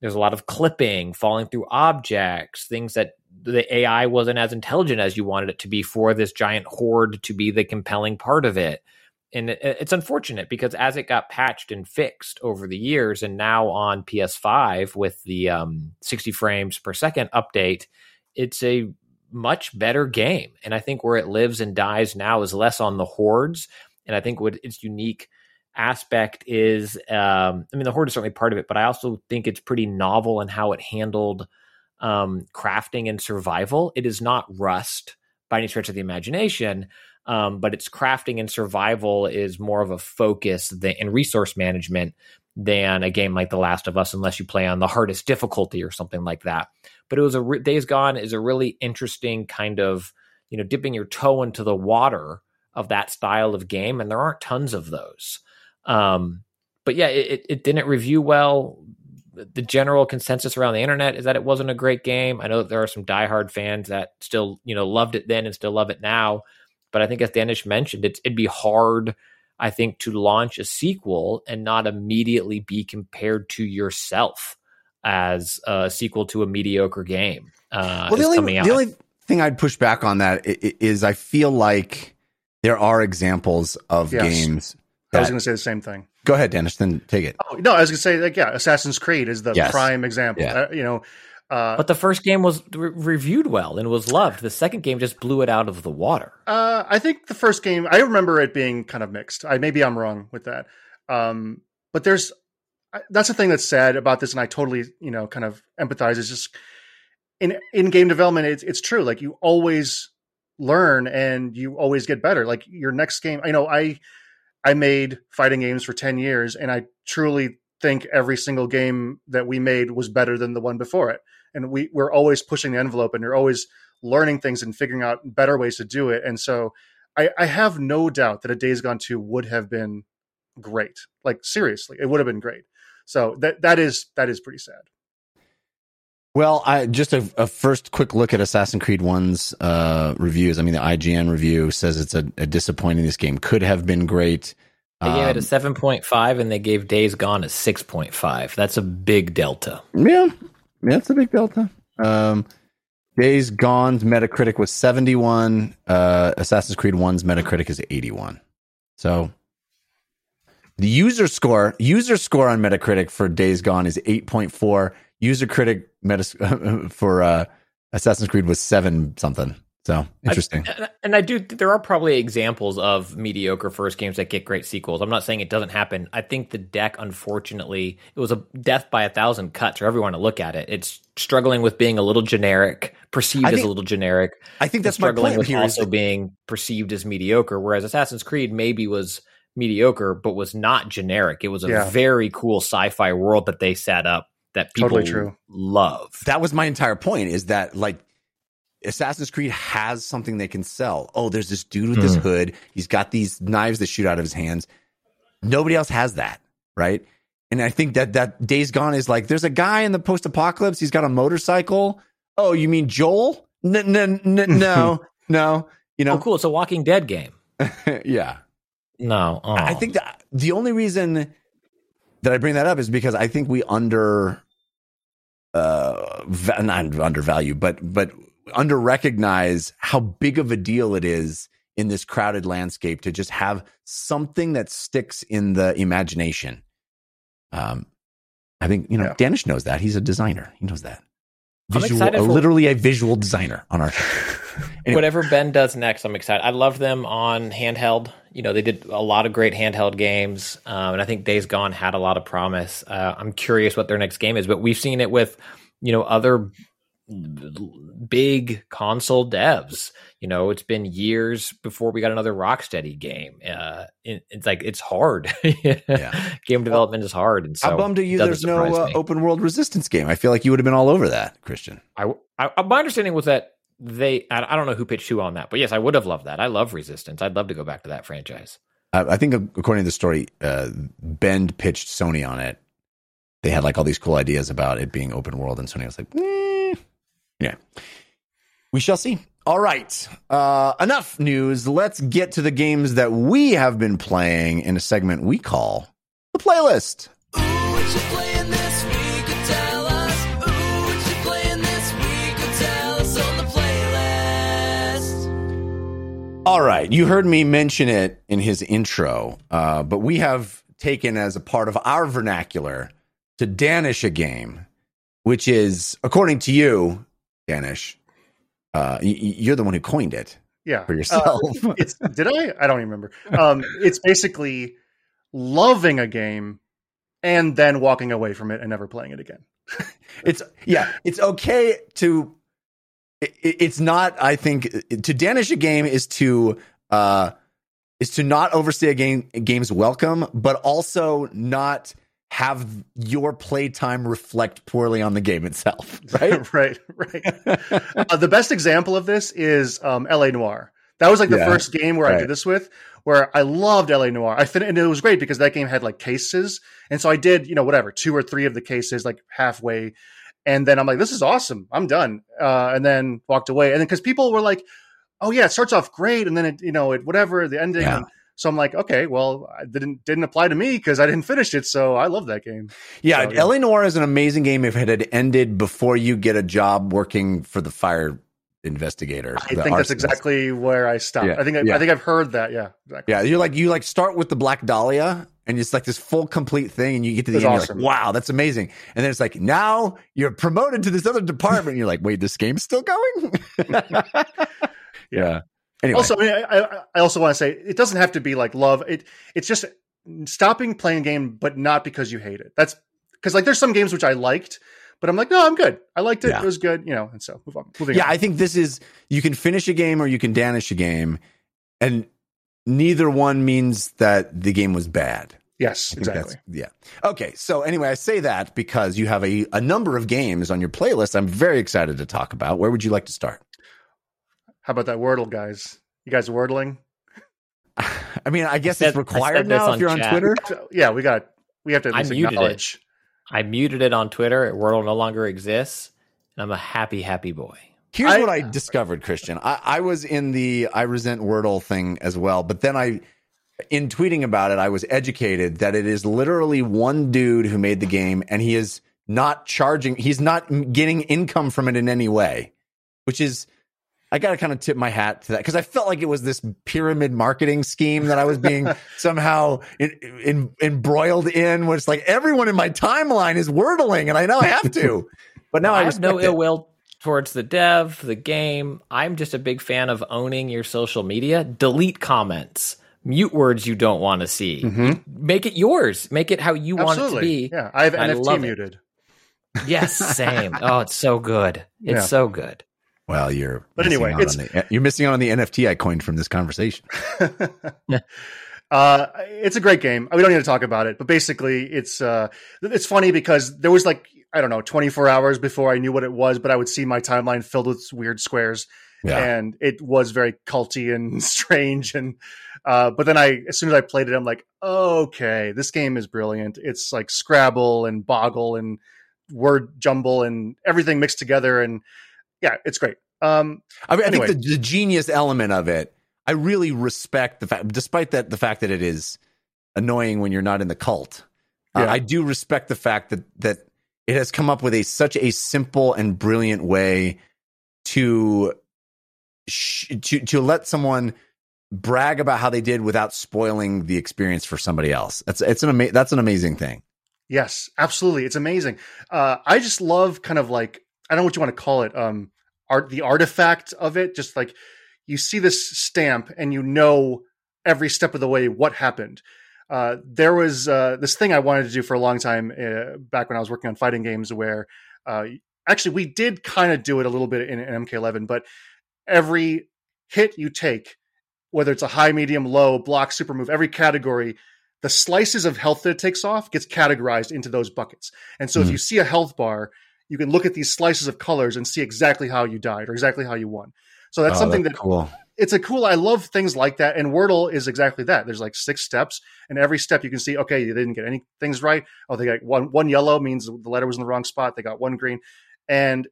there's a lot of clipping, falling through objects, things that the AI wasn't as intelligent as you wanted it to be for this giant horde to be the compelling part of it and it's unfortunate because as it got patched and fixed over the years, and now on PS5 with the um, 60 frames per second update, it's a much better game. And I think where it lives and dies now is less on the hordes. And I think what its unique aspect is, um, I mean, the horde is certainly part of it, but I also think it's pretty novel in how it handled um, crafting and survival. It is not Rust by any stretch of the imagination, um, but its crafting and survival is more of a focus than, and resource management than a game like The Last of Us, unless you play on the hardest difficulty or something like that. But it was a re- Days Gone is a really interesting kind of you know dipping your toe into the water of that style of game, and there aren't tons of those. Um, but yeah, it, it didn't review well. The general consensus around the internet is that it wasn't a great game. I know that there are some diehard fans that still you know loved it then and still love it now. But I think, as Daanish mentioned, it's, it'd be hard, I think, to launch a sequel and not immediately be compared to yourself as a sequel to a mediocre game. Uh, well, the only, the only thing I'd push back on that is I feel like there are examples of yes. games. That, I was going to say the same thing. Go ahead, Dennis. Then take it. Oh, no, I was going to say like yeah, Assassin's Creed is the yes. prime example. Yeah. Uh, you know, uh, but the first game was re- reviewed well and was loved. The second game just blew it out of the water. Uh, I think the first game, I remember it being kind of mixed. I maybe I'm wrong with that. Um, but there's that's the thing that's sad about this, and I totally you know kind of empathize. Is just in in game development, it's it's true. Like you always learn and you always get better. Like your next game, I know I I made fighting games for ten years, and I truly think every single game that we made was better than the one before it. And we, we're always pushing the envelope and you're always learning things and figuring out better ways to do it. And so I, I have no doubt that a Days Gone 2 would have been great. Like seriously, it would have been great. So that that is that is pretty sad. Well, I just a, a first quick look at Assassin's Creed One's uh, reviews. I mean, the IGN review says it's a, a disappointing. This game could have been great. They gave it a Um, seven point five, and they gave Days Gone a six point five. That's a big delta. Yeah, yeah, it's a big delta. Um, Days Gone's Metacritic was seventy one. Uh, Assassin's Creed One's Metacritic is eighty one. So the user score user score on Metacritic for Days Gone is eight point four. User critic metas- for uh, Assassin's Creed was seven something. So interesting. And, and I do. There are probably examples of mediocre first games that get great sequels. I'm not saying it doesn't happen. I think the deck, unfortunately, it was a death by a thousand cuts for everyone to look at it. It's struggling with being a little generic, perceived I as a little generic. I think that's my struggling with also that- being perceived as mediocre. Whereas Assassin's Creed maybe was mediocre, but was not generic. It was a Yeah. very cool sci-fi world that they set up that people Totally true. love. that was my entire point is that like Assassin's Creed has something they can sell. Oh, there's this dude with this hood. He's got these knives that shoot out of his hands. Nobody else has that, right? And I think that that Days Gone is like there's a guy in the post-apocalypse. He's got a motorcycle. Oh, you mean Joel? N- n- n- no, no. You Oh, know, cool! It's a Walking Dead game. yeah. No, oh. I think that the only reason that I bring that up is because I think we under uh not undervalue but but under recognize how big of a deal it is in this crowded landscape to just have something that sticks in the imagination. Um I think you know Yeah. Daanish knows that. He's a designer. He knows that. I'm Visual, excited for- literally a visual designer on our. Anyway. Whatever Bend does next, I'm excited. I love them on handheld. You know, they did a lot of great handheld games, um, and I think Days Gone had a lot of promise. Uh, I'm curious what their next game is, but we've seen it with, you know, other big console devs. You know, it's been years before we got another Rocksteady game. Uh, it, it's like it's hard. Yeah. game development is hard, and so How bummed are you there's no uh, open world resistance game? I feel like you would have been all over that, Christian. I, I my understanding was that they I, I don't know who pitched who on that, but yes, I would have loved that. I love Resistance. I'd love to go back to that franchise. I, I think according to the story, uh, Bend pitched Sony on it. They had like all these cool ideas about it being open world, and Sony was like, eh. "Yeah, we shall see." All right, uh, enough news. Let's get to the games that we have been playing in a segment we call the playlist. All right, you heard me mention it in his intro, uh, but we have taken as a part of our vernacular to Daanish a game, which is, according to you, Daanish, uh, you're the one who coined it Yeah. for yourself. Uh, it's did I? I don't even remember. Um, it's basically loving a game and then walking away from it and never playing it again. it's yeah, it's okay to. it- It's not. I think to Daanish a game is to uh, is to not overstay a game a game's welcome, but also not have your playtime reflect poorly on the game itself. Right? right, right. uh, the best example of this is um, L.A. Noire. That was like the Yeah, first game where I did this with, where I loved L.A. Noire. I fin- and it was great because that game had like cases, and so I did you know whatever two or three of the cases like halfway, and then I'm like, this is awesome, I'm done, uh, and then walked away, and then because people were like, oh yeah, it starts off great, and then it you know it whatever the ending. Yeah. So I'm like, okay, well, it didn't didn't apply to me because I didn't finish it. So I love that game. Yeah, So, yeah. Is an amazing game if it had ended before you get a job working for the fire investigator. I think that's exactly where I stopped. Yeah, I think I, yeah. I think I've heard that. Yeah, exactly. Yeah, you're like you like start with the Black Dahlia, and it's like this full complete thing, and you get to the It's end, awesome. you're like, wow, that's amazing. And then it's like now you're promoted to this other department. and you're like, wait, this game's still going? yeah. Anyway, Also, I, mean, I, I- also want to say it doesn't have to be like love. It it's just stopping playing a game, but not because you hate it. That's because like there's some games which I liked, but I'm like, no, I'm good. I liked it. Yeah. It was good. You know, and so move on. Moving yeah, on. I think this is you can finish a game or you can daanish a game, and neither one means that the game was bad. yes, exactly. Yeah. Okay. So anyway, I say that because you have a, a number of games on your playlist. I'm very excited to talk about. Where would you like to start? How about that Wordle, guys? You guys wordling? I mean, I guess said- it's required now if you're on. Twitter. So, yeah, we got we have to at I least muted it. acknowledge. I muted it on Twitter. Wordle no longer exists, and I'm a happy, happy boy. Here's I- what I discovered, Christian. I, I was in the I resent Wordle thing as well, but then I, in tweeting about it, I was educated that it is literally one dude who made the game, and he is not charging. He's not getting income from it in any way, which is. I got to kind of tip my hat to that because I felt like it was this pyramid marketing scheme that I was being somehow in, in, embroiled in, which like everyone in my timeline is wordling, and I know I have to. But now I, I have no it. ill will towards the dev, the game. I'm just a big fan of owning your social media. Delete comments, mute words you don't want to see. Mm-hmm. Make it yours. Make it how you want it to be. Yeah, I have I NFT love it. muted. Yes, same. oh, it's so good. It's Yeah. so good. Well, you're But anyway, on the, you're missing out on the NFT I coined from this conversation. uh, it's a great game. We don't need to talk about it, but basically, it's uh, it's funny because there was like I don't know, 24 hours before I knew what it was, but I would see my timeline filled with weird squares, Yeah. and it was very culty and strange. And uh, but then I, as soon as I played it, I'm like, okay, this game is brilliant. It's like Scrabble and Boggle and word jumble and everything mixed together, and yeah, it's great. Um, I mean, I think the, the genius element of it, I really respect the fact, despite that, the fact that it is annoying when you're not in the cult. uh, I do respect the fact that that it has come up with a such a simple and brilliant way to sh- to to let someone brag about how they did without spoiling the experience for somebody else. That's it's an ama- that's an amazing thing. Yes, absolutely. It's amazing. Uh, I just love kind of like I don't know what you want to call it. Um, art the artifact of it. Just like you see this stamp and you know every step of the way what happened. Uh, there was uh, this thing I wanted to do for a long time uh, back when I was working on fighting games, where uh, actually we did kind of do it a little bit in, in MK11, but every hit you take, whether it's a high, medium, low, block, super move, every category, the slices of health that it takes off gets categorized into those buckets. And so if Mhm. you see a health bar, you can look at these slices of colors and see exactly how you died or exactly how you won. So that's Oh, something that cool. it's a cool i love things like that and wordle is exactly that. There's like six steps and every step you can see okay they didn't get any things right. Oh they got one one yellow means the letter was in the wrong spot. They got one green. And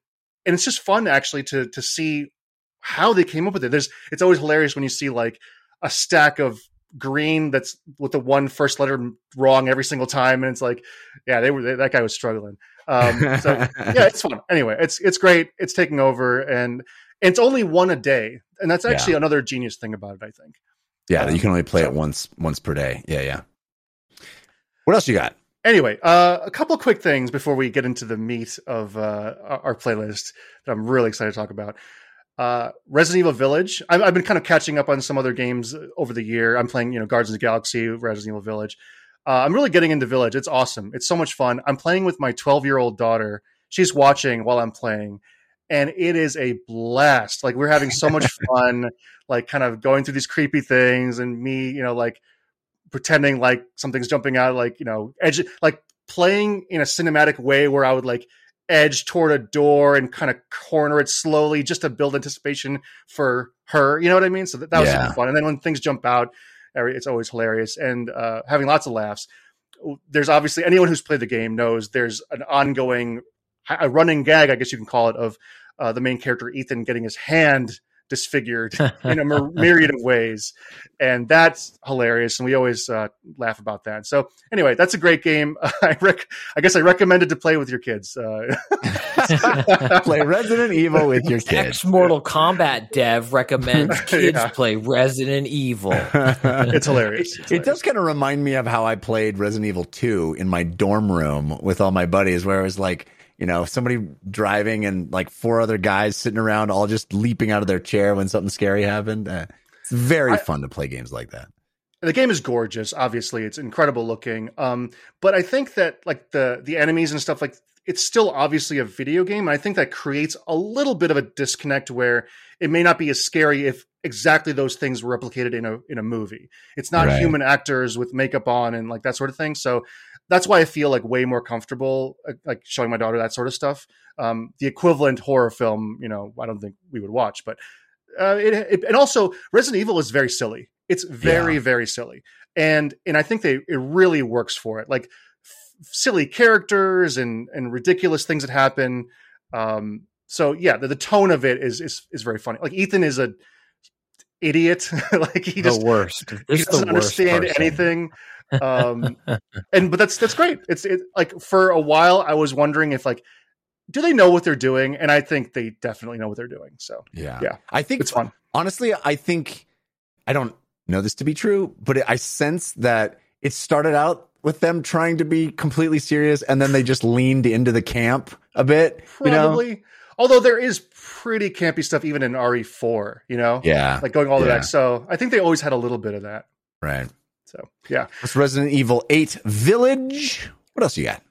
and it's just fun actually to to see how they came up with it. There's it's always hilarious when you see like a stack of green that's with the one first letter wrong every single time and it's like yeah they were they, that guy was struggling um so yeah, it's fun. Anyway, it's it's great. It's taking over, and it's only one a day, and that's actually another genius thing about it. I think. yeah, you can only play so- it once once per day. Yeah, yeah. What else you got? Anyway, uh, a couple of quick things before we get into the meat of uh, our our playlist that I'm really excited to talk about. Uh, Resident Evil Village. I've, I've been kind of catching up on some other games over the year. I'm playing, you know, Guardians of the Galaxy, Resident Evil Village. Uh, I'm really getting into Village. It's awesome. It's so much fun. I'm playing with my 12 year old daughter. She's watching while I'm playing, and it is a blast. Like we're having so much fun, like kind of going through these creepy things, and me, you know, like pretending like something's jumping out, like you know, edge, like playing in a cinematic way where I would like edge toward a door and kind of corner it slowly just to build anticipation for her. You know what I mean? So that, that was Yeah. super fun. And then when things jump out, it's always hilarious and uh, having lots of laughs. There's obviously anyone who's played the game knows there's an ongoing, a running gag, I guess you can call it, of uh, the main character Ethan getting his hand disfigured in a myriad of ways, and that's hilarious. And we always uh, laugh about that. So anyway, that's a great game. I rec- I guess I recommend it to play with your kids. Uh, play Resident Evil with your kids. Ex Mortal Kombat dev recommends kids Yeah. play Resident Evil. it's hilarious. It's It does kind of remind me of how I played Resident Evil 2 in my dorm room with all my buddies, where it was like, you know, somebody driving and like four other guys sitting around, all just leaping out of their chair when something scary happened. Uh, it's very I- fun to play games like that. the game is gorgeous obviously it's incredible looking um but i think that like the the enemies and stuff like it's still obviously a video game and i think that creates a little bit of a disconnect where it may not be as scary if exactly those things were replicated in a in a movie it's not Right. human actors with makeup on and like that sort of thing so that's why i feel like way more comfortable like showing my daughter that sort of stuff um the equivalent horror film you know i don't think we would watch but uh, it, it and also Resident Evil is very silly. It's very Yeah. very silly, and and I think they it really works for it. Like f- silly characters and and ridiculous things that happen. Um, so yeah, the, the tone of it is is is very funny. Like Ethan is a idiot. like he the just worst. he This doesn't understand person. anything. Um, and but that's that's great. It's it like for a while I was wondering if like do they know what they're doing, and I think they definitely know what they're doing. So Yeah. Yeah. I think it's fun. honestly, I think I don't know this to be true, but I sense that it started out with them trying to be completely serious and then they just leaned into the camp a bit. You know? Although there is pretty campy stuff even in RE4, you know? Yeah. Like going all the way Yeah. back. So I think they always had a little bit of that. Right. So yeah. It's Resident Evil 8 Village. What else you got?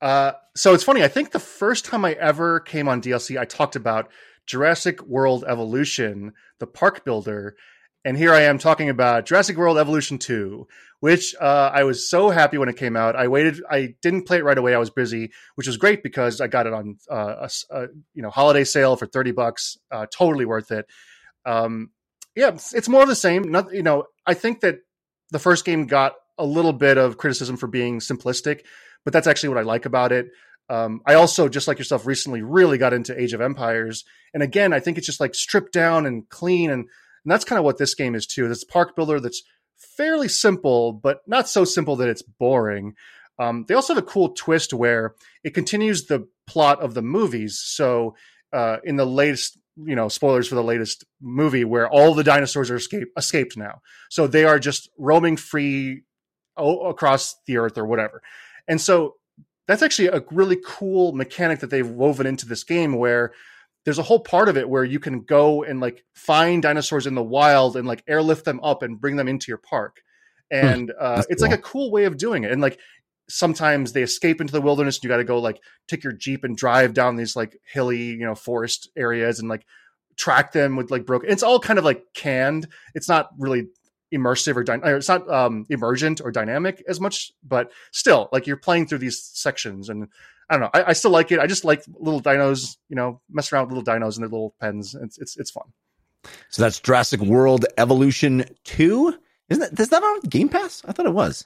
Uh, so it's funny. I think the first time I ever came on DLC, I talked about Jurassic World Evolution, the park builder. And here I am talking about Jurassic World Evolution 2, which uh, I was so happy when it came out. I waited, I didn't play it right away. I was busy, which was great because I got it on uh, a, a, you know holiday sale for 30 bucks. Uh, totally worth it. Um, yeah, it's, it's more of the same. Not, you know, I think that the first game got a little bit of criticism for being simplistic, but that's actually what I like about it. Um, I also, just like yourself, recently really got into Age of Empires, and again, I think it's just like stripped down and clean, and, and that's kind of what this game is too. This park builder that's fairly simple, but not so simple that it's boring. Um, they also have a cool twist where it continues the plot of the movies. So, uh, in the latest, you know, spoilers for the latest movie, where all the dinosaurs are escape, escaped now, so they are just roaming free o- across the earth or whatever. And so that's actually a really cool mechanic that they've woven into this game where there's a whole part of it where you can go and like find dinosaurs in the wild and like airlift them up and bring them into your park. And uh, it's cool. like a cool way of doing it. And like sometimes they escape into the wilderness and you got to go like take your Jeep and drive down these like hilly, you know, forest areas and like track them with like broken. It's all kind of like canned. It's not really immersive or, dy- or it's not um emergent or dynamic as much but still like you're playing through these sections and i don't know I, I still like it i just like little dinos you know mess around with little dinos in their little pens it's it's, it's fun So that's Jurassic World Evolution 2. Isn't that, is that on Game Pass? I thought it was.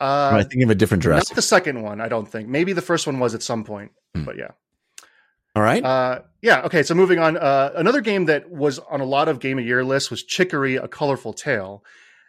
Or am I uh thinking of a different not Jurassic. the second one i don't think maybe the first one was at some point Hmm. but yeah All right. Uh, yeah. Okay. So moving on. Uh, another game that was on a lot of Game of Year lists was Chicory: A Colorful Tale,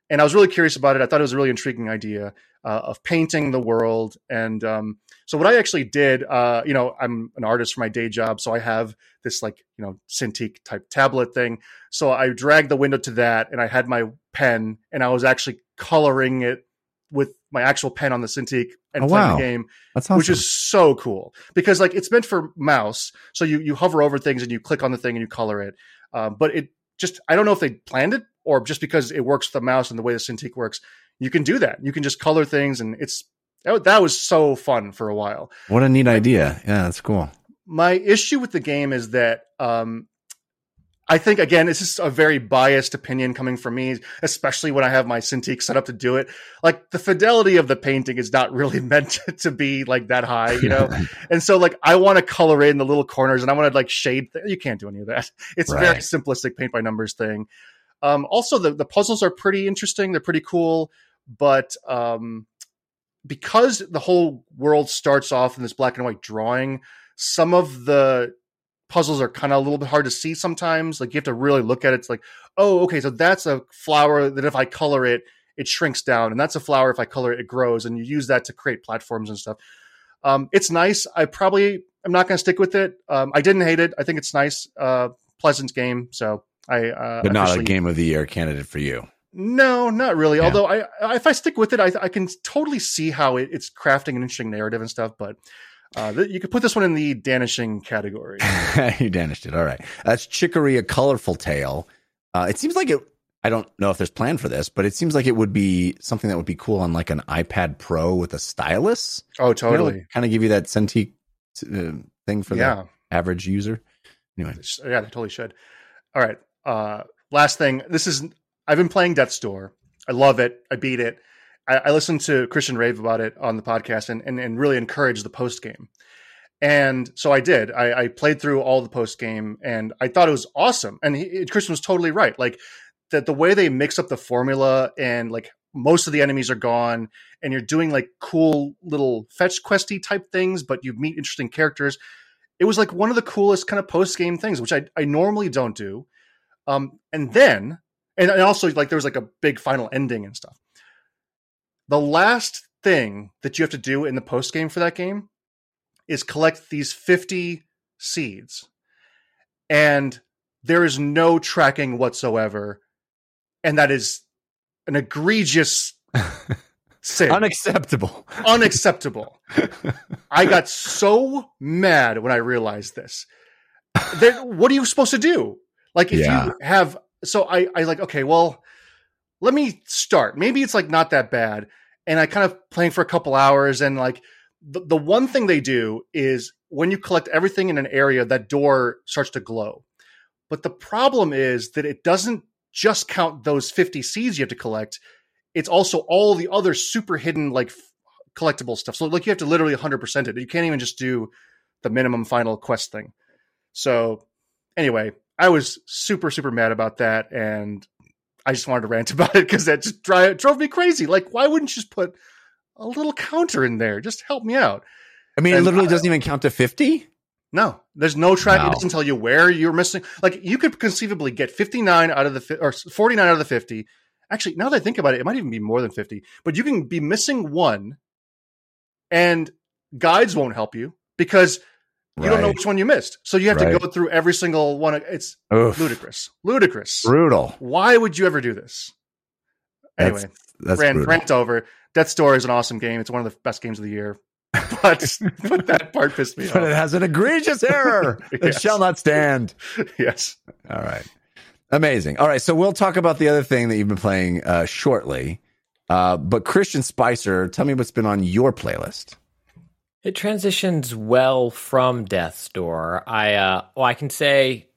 and I was really curious about it. I thought it was a really intriguing idea uh, of painting the world. And um, so what I actually did, uh, you know, I'm an artist for my day job, so I have this like you know Cintiq type tablet thing. So I dragged the window to that, and I had my pen, and I was actually coloring it with my actual pen on the Cintiq and Oh, playing wow. the game awesome. which is so cool because like it's meant for mouse so you you hover over things and you click on the thing and you color it um, but it just i don't know if they planned it or just because it works with the mouse and the way the Cintiq works you can do that you can just color things and it's that, that was so fun for a while what a neat idea. Yeah, that's cool. my issue with the game is that um, I think again, this is a very biased opinion coming from me, especially when I have my Cintiq set up to do it. Like the fidelity of the painting is not really meant to be like that high, you know. and so, like, I want to color in the little corners, and I want to like shade. Th- you can't do any of that. It's a very simplistic paint by numbers thing. Um, also, the the puzzles are pretty interesting. They're pretty cool, but um, because the whole world starts off in this black and white drawing, some of the puzzles are kind of a little bit hard to see sometimes. Like you have to really look at it. It's like, oh, okay, so that's a flower that if I color it, it shrinks down, and that's a flower if I color it, it grows, and you use that to create platforms and stuff. Um, it's nice. I probably I'm not going to stick with it. Um, I didn't hate it. I think it's nice, uh, pleasant game. So I, uh, But not a game of the year candidate for you. no, not really. Yeah. Although I, I, if I stick with it, I, I can totally see how it, it's crafting an interesting narrative and stuff. But uh, th- you could put this one in the danishing category. you danished it. All right. That's Chicory, a colorful tale. Uh, it seems like it. I don't know if there's plan for this, but it seems like it would be something that would be cool on like an iPad Pro with a stylus. Oh, totally. kind of give you that Cintiq uh, thing for yeah, the average user. Anyway, yeah, they totally should. All right. Uh, last thing. This is I've been playing Death's Door. I love it. I beat it. I, I listened to Christian rave about it on the podcast and and, and really encouraged the post game. And so I did. I, I played through all the post game, and I thought it was awesome. And he, Christian was totally right. Like that the way they mix up the formula and like most of the enemies are gone and you're doing like cool little fetch questy type things, but you meet interesting characters. It was like one of the coolest kind of post game things, which I, I normally don't do. Um, and then, and, and also like there was like a big final ending and stuff. The last thing that you have to do in the post game for that game is collect these 50 seeds. And there is no tracking whatsoever. And that is an egregious sin. Unacceptable. Unacceptable. I got so mad when I realized this. Then what are you supposed to do? Like if Yeah. you have so I I like okay, well, let me start. Maybe it's like not that bad. And I kind of playing for a couple hours and like the, the one thing they do is when you collect everything in an area, that door starts to glow. But the problem is that it doesn't just count those 50 seeds you have to collect. It's also all the other super hidden like f- collectible stuff. So like you have to literally 100% it. You can't even just do the minimum final quest thing. So anyway, I was super super mad about that and I just wanted to rant about it because that just drove me crazy. Like, why wouldn't you just put a little counter in there? Just help me out. I mean, it literally I- doesn't even count to 50. No, there's no track. It doesn't tell you where you're missing. Like, you could conceivably get 59 out of the or 49 out of the 50. Actually, now that I think about it, it might even be more than 50. But you can be missing one, and guides won't help you because you don't know which one you missed. So you have Right. to go through every single one. It's Oof. ludicrous. Ludicrous. Brutal. Why would you ever do this? That's, Anyway, that's rant, brutal. rant over. Death's Door is an awesome game. It's one of the best games of the year. But but that part pissed me off. But it has an egregious error that Yes. shall not stand. yes. All right. Amazing. All right. So we'll talk about the other thing that you've been playing uh, shortly. Uh, but Christian Spicer, tell me what's been on your playlist. It transitions well from Death's Door. I uh well I can say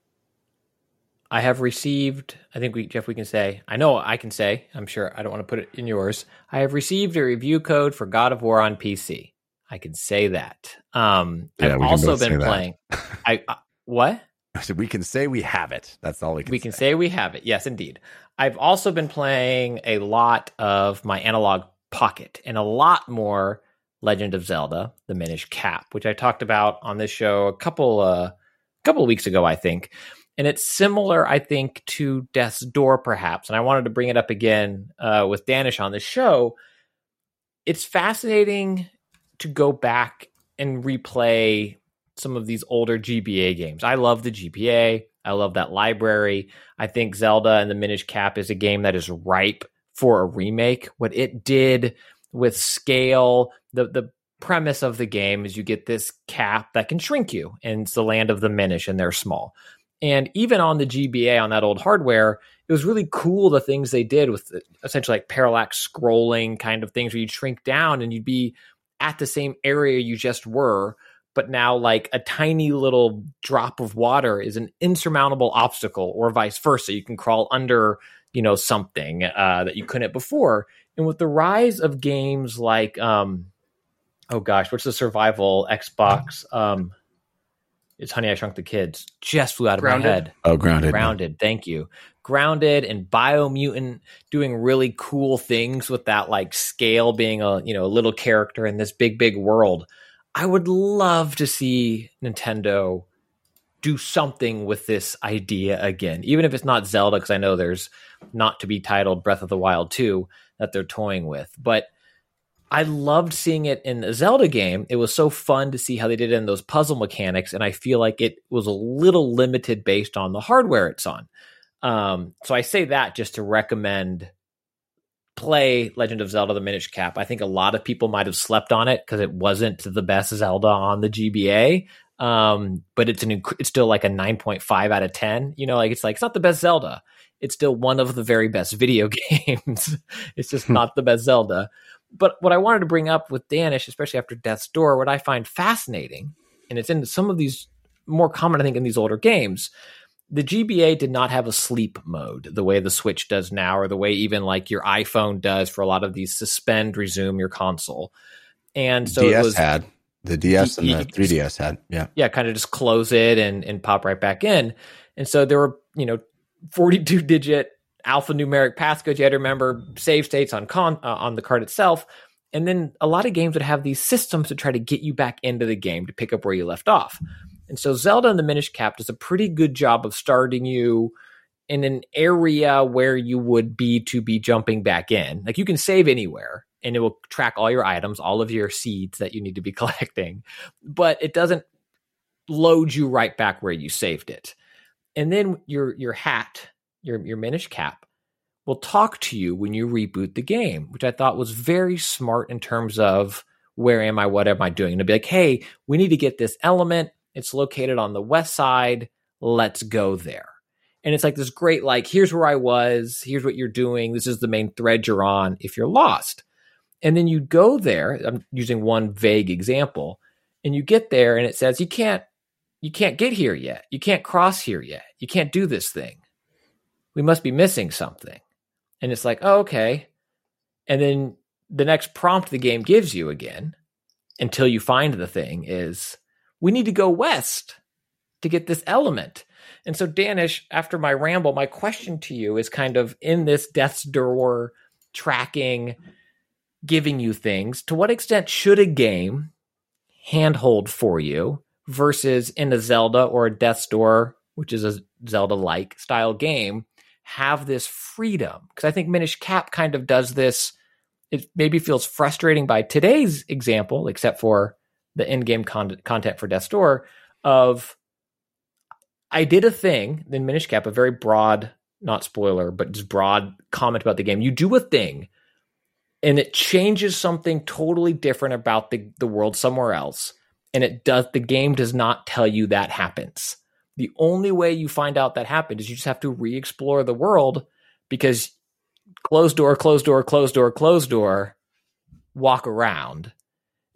I have received I think we Jeff we can say I know I can say I'm sure I don't want to put it in yours. I have received a review code for God of War on PC. I can say that. Um Yeah, I've also been playing I uh, what? So we can say we have it. That's all we can we say. can say we have it. Yes, indeed. I've also been playing a lot of my analog pocket and a lot more Legend of Zelda: The Minish Cap, which I talked about on this show a couple uh, couple of weeks ago, I think. And it's similar, I think, to Death's Door, perhaps. And I wanted to bring it up again uh, with Daanish on the show. It's fascinating to go back and replay some of these older GBA games. I love the GBA. I love that library. I think Zelda and the Minish Cap is a game that is ripe for a remake. What it did with scale, the the premise of the game is you get this cap that can shrink you, and it's the land of the Minish, and they're small. And even on the GBA on that old hardware, it was really cool the things they did with essentially like parallax scrolling kind of things where you'd shrink down and you'd be at the same area you just were but now like a tiny little drop of water is an insurmountable obstacle or vice versa you can crawl under you know something uh, that you couldn't before and with the rise of games like um oh gosh. What's the survival xbox um it's honey i shrunk the kids just flew out of Grounded? my head. Oh, grounded. grounded. Thank you. Grounded and biomutant doing really cool things with that like scale being a you know a little character in this big big world. I would love to see nintendo do something with this idea again. Even if it's not zelda because i know there's not to be titled breath of the wild 2 that they're toying with. But I loved seeing it in a Zelda game. It was so fun to see how they did it in those puzzle mechanics, and I feel like it was a little limited based on the hardware it's on. Um, so I say that just to recommend play Legend of Zelda: The Minish Cap. I think a lot of people might have slept on it because it wasn't the best Zelda on the GBA. Um, but it's an it's still like a nine point five out of ten. You know, like it's like it's not the best Zelda. It's still one of the very best video games. it's just not the best Zelda. But what I wanted to bring up with Daanish, especially after Death's Door, what I find fascinating, and it's in some of these more common, I think, in these older games, the GBA did not have a sleep mode the way the Switch does now, or the way even like your iPhone does for a lot of these suspend, resume your console. And so DS it was had the DS and the 3DS had. Yeah. yeah, kind of just close it and and pop right back in. And so there were, you know, 42 digit alphanumeric passcodes you had to remember, save states on con uh, on the card itself, and then a lot of games would have these systems to try to get you back into the game to pick up where you left off. And so Zelda and the Minish Cap does a pretty good job of starting you in an area where you would be to be jumping back in. Like you can save anywhere and it will track all your items, all of your seeds that you need to be collecting, but it doesn't load you right back where you saved it. And then your your hat, your your Minish Cap will talk to you when you reboot the game, which I thought was very smart in terms of where am I, what am I doing? And to be like, hey, we need to get this element. It's located on the west side. Let's go there. And it's like this great, like, here's where I was, here's what you're doing, this is the main thread you're on if you're lost. And then you go there, I'm using one vague example, and you get there and it says you can't you can't get here yet. You can't cross here yet. You can't do this thing. We must be missing something. And it's like, oh, okay. And then the next prompt the game gives you again until you find the thing is we need to go west to get this element. And so, Daanish, after my ramble, my question to you is kind of in this death's door tracking, giving you things, to what extent should a game handhold for you versus in a Zelda or a Death's Door, which is a Zelda like style game, have this freedom? Because I think Minish Cap kind of does this. It maybe feels frustrating by today's example, except for the in-game con- content for Death's Door of I did a thing in Minish Cap, a very broad, not spoiler, but just broad comment about the game. You do a thing and it changes something totally different about the, the world somewhere else. And it does the game does not tell you that happens. The only way you find out that happened is you just have to re-explore the world because closed door, closed door, closed door, closed door, walk around.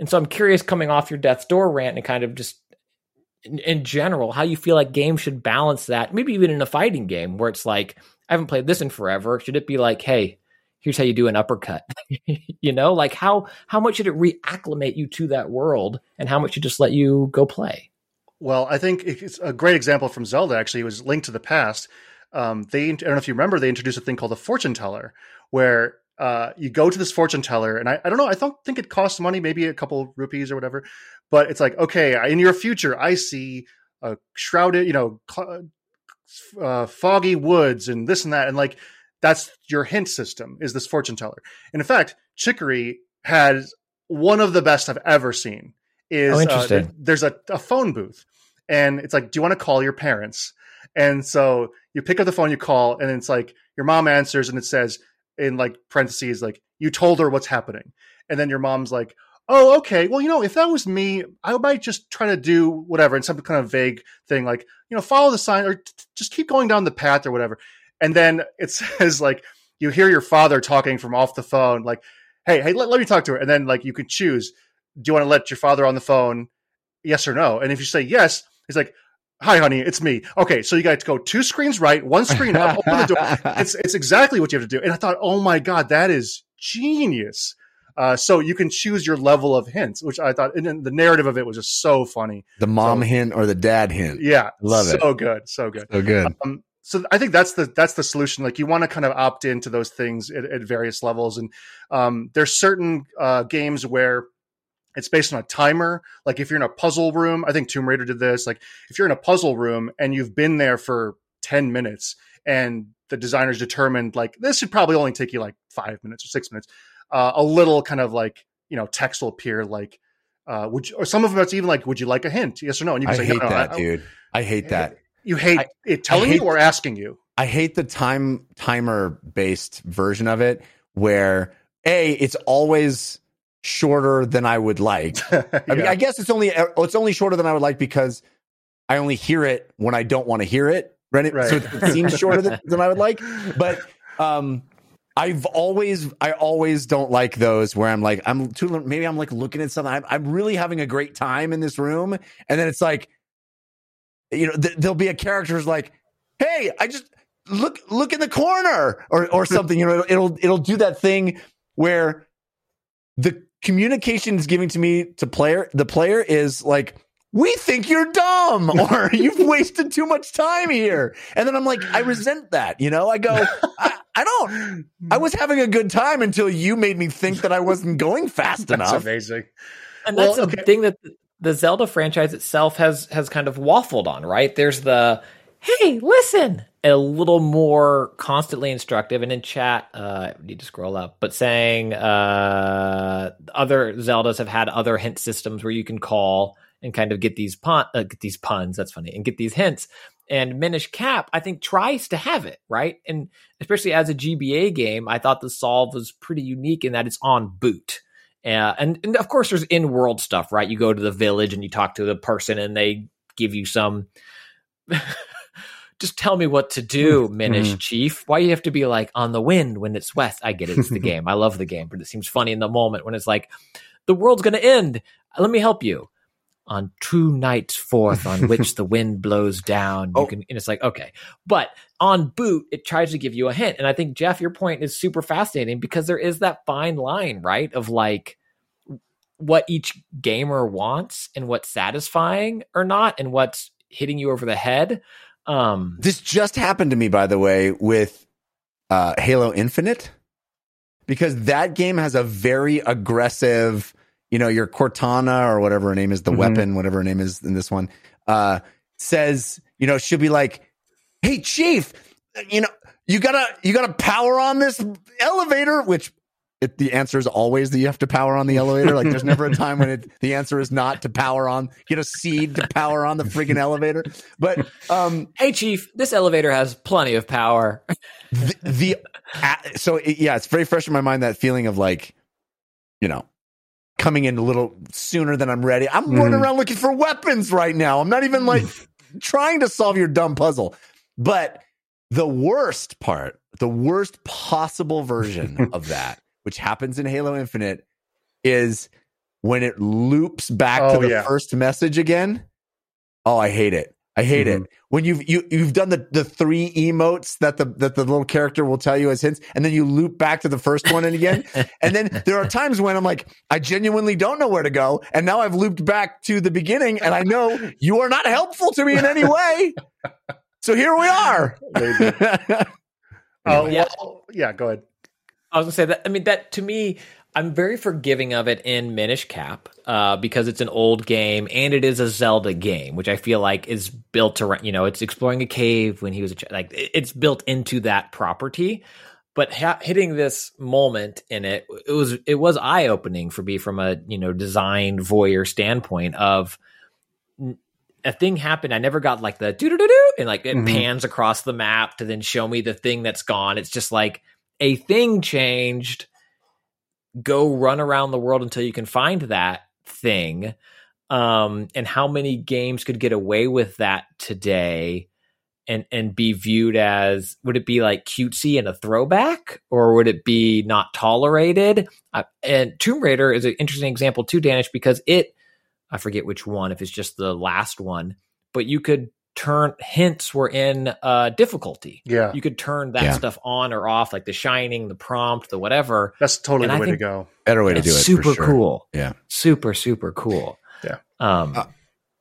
And so I'm curious coming off your death's door rant and kind of just in, in, general, how you feel like games should balance that. Maybe even in a fighting game where it's like, I haven't played this in forever. Should it be like, hey, here's how you do an uppercut? you know, like how how much should it reacclimate you to that world, and how much should just let you go play? Well, I think it's a great example from Zelda. Actually, it was Link to the Past. Um, they I don't know if you remember, they introduced a thing called the fortune teller, where uh, you go to this fortune teller, and I, I don't know, I don't think it costs money, maybe a couple rupees or whatever, but it's like, okay, in your future, I see a shrouded, you know, uh, foggy woods and this and that, and like that's your hint system is this fortune teller. And in fact, Chicory has one of the best I've ever seen. Is oh, interesting. Uh, there's a, a phone booth, and it's like, do you want to call your parents? And so you pick up the phone, you call, and it's like your mom answers, and it says in like parentheses, like you told her what's happening, and then your mom's like, oh, okay, well, you know, if that was me, I might just try to do whatever and some kind of vague thing like, you know, follow the sign or t- just keep going down the path or whatever. And then it says like you hear your father talking from off the phone, like, hey, hey, let, let me talk to her. And then like you can choose, do you want to let your father on the phone? Yes or no. And if you say yes, he's like, Hi, honey, it's me. Okay, so you got to go two screens right, one screen up, open the door. It's it's exactly what you have to do. And I thought, oh my god, that is genius. Uh, so you can choose your level of hints, which I thought, and the narrative of it was just so funny. The mom so, hint or the dad hint. Yeah, love so it. So good, so good, so good. Um, so I think that's the that's the solution. Like you want to kind of opt into those things at, at various levels, and um, there's certain uh, games where it's based on a timer. Like if you're in a puzzle room, I think Tomb Raider did this. Like if you're in a puzzle room and you've been there for 10 minutes and the designers determined like this should probably only take you like five minutes or six minutes, uh, a little kind of like, you know, text will appear like, uh, would you, or some of them it's even like, would you like a hint? Yes or no? And you can I say, hate no, no, that, I, dude. I hate that. You hate I, it telling hate, you or asking you? I hate the time timer based version of it where a it's always shorter than I would like. yeah. I mean, I guess it's only it's only shorter than I would like because I only hear it when I don't want to hear it. Right? right. So it seems shorter than, than I would like. But um, I've always I always don't like those where I'm like I'm too maybe I'm like looking at something. I'm, I'm really having a great time in this room, and then it's like, you know, th- there'll be a character who's like, "Hey, I just." Look! Look in the corner, or or something. You know, it'll it'll do that thing where the communication is giving to me to player the player is like we think you're dumb or you've wasted too much time here and then i'm like i resent that you know i go I, I don't. I was having a good time until you made me think that I wasn't going fast enough. That's enough. amazing. And Well, that's the okay. thing that the Zelda franchise itself has has kind of waffled on, right? There's the hey, listen, a little more constantly instructive, and in chat, uh, I need to scroll up, but saying uh, other Zeldas have had other hint systems where you can call and kind of get these pun uh, get these puns. That's funny, and get these hints. And Minish Cap, I think, tries to have it right, and especially as a GBA game, I thought the solve was pretty unique in that it's on boot. Uh, and, and of course, there's in world stuff, right? You go to the village and you talk to the person, and they give you some. Just tell me what to do, mm-hmm. Minish mm-hmm. Chief. Why you have to be like on the wind when it's west? I get it. It's the game. I love the game, but it seems funny in the moment when it's like the world's going to end. Let me help you. On two night's forth, on which the wind blows down, you Oh. can, and it's like okay. But on boot, it tries to give you a hint, and I think Jeff, your point is super fascinating because there is that fine line, right, of like what each gamer wants and what's satisfying or not, and what's hitting you over the head. Um, This just happened to me, by the way, with uh, Halo Infinite, because that game has a very aggressive, you know, your Cortana or whatever her name is, the Mhm. weapon, whatever her name is in this one, uh, says, you know, she'll be like, "Hey, Chief, you know, you gotta, you gotta power on this elevator," which. It, the answer is always that you have to power on the elevator. Like, there's never a time when it, the answer is not to power on. Get a seed to power on the freaking elevator. But um, hey, Chief, this elevator has plenty of power. the, the uh, so it- yeah, it's very fresh in my mind that feeling of like, you know, coming in a little sooner than I'm ready. I'm running Mhm. around looking for weapons right now. I'm not even like trying to solve your dumb puzzle. But the worst part, the worst possible version of that, which happens in Halo Infinite, is when it loops back to Oh, the yeah. first message again. Oh, I hate it. I hate Mhm. it when you've you, you've done the, the three emotes that the that the little character will tell you as hints, and then you loop back to the first one and again, and then there are times when I'm like, I genuinely don't know where to go, and now I've looped back to the beginning, and I know you are not helpful to me in any way. So here we are. Oh, Yeah. well, yeah, go ahead. I was gonna say that. I mean, that to me, I'm very forgiving of it in Minish Cap uh, because it's an old game and it is a Zelda game, which I feel like is built around. You know, it's exploring a cave when he was a child. Like it's built into that property. But ha- hitting this moment in it, it was it was eye opening for me from a you know design voyeur standpoint of n- a thing happened. I never got like the doo doo doo doo and like it Mhm. pans across the map to then show me the thing that's gone. It's just like a thing changed. Go run around the world until you can find that thing. Um, and how many games could get away with that today and and be viewed as would it be like cutesy and a throwback or would it be not tolerated? Uh, and Tomb Raider is an interesting example too, Daanish, because it I forget which one, if it's just the last one, but you could turn hints were in uh difficulty. Yeah, You could turn that Yeah. stuff on or off, like the shining, the prompt, the whatever. that's totally and the I way to go. Better way to do it. for super sure. cool. Yeah. Super, super cool. Yeah. Um Uh,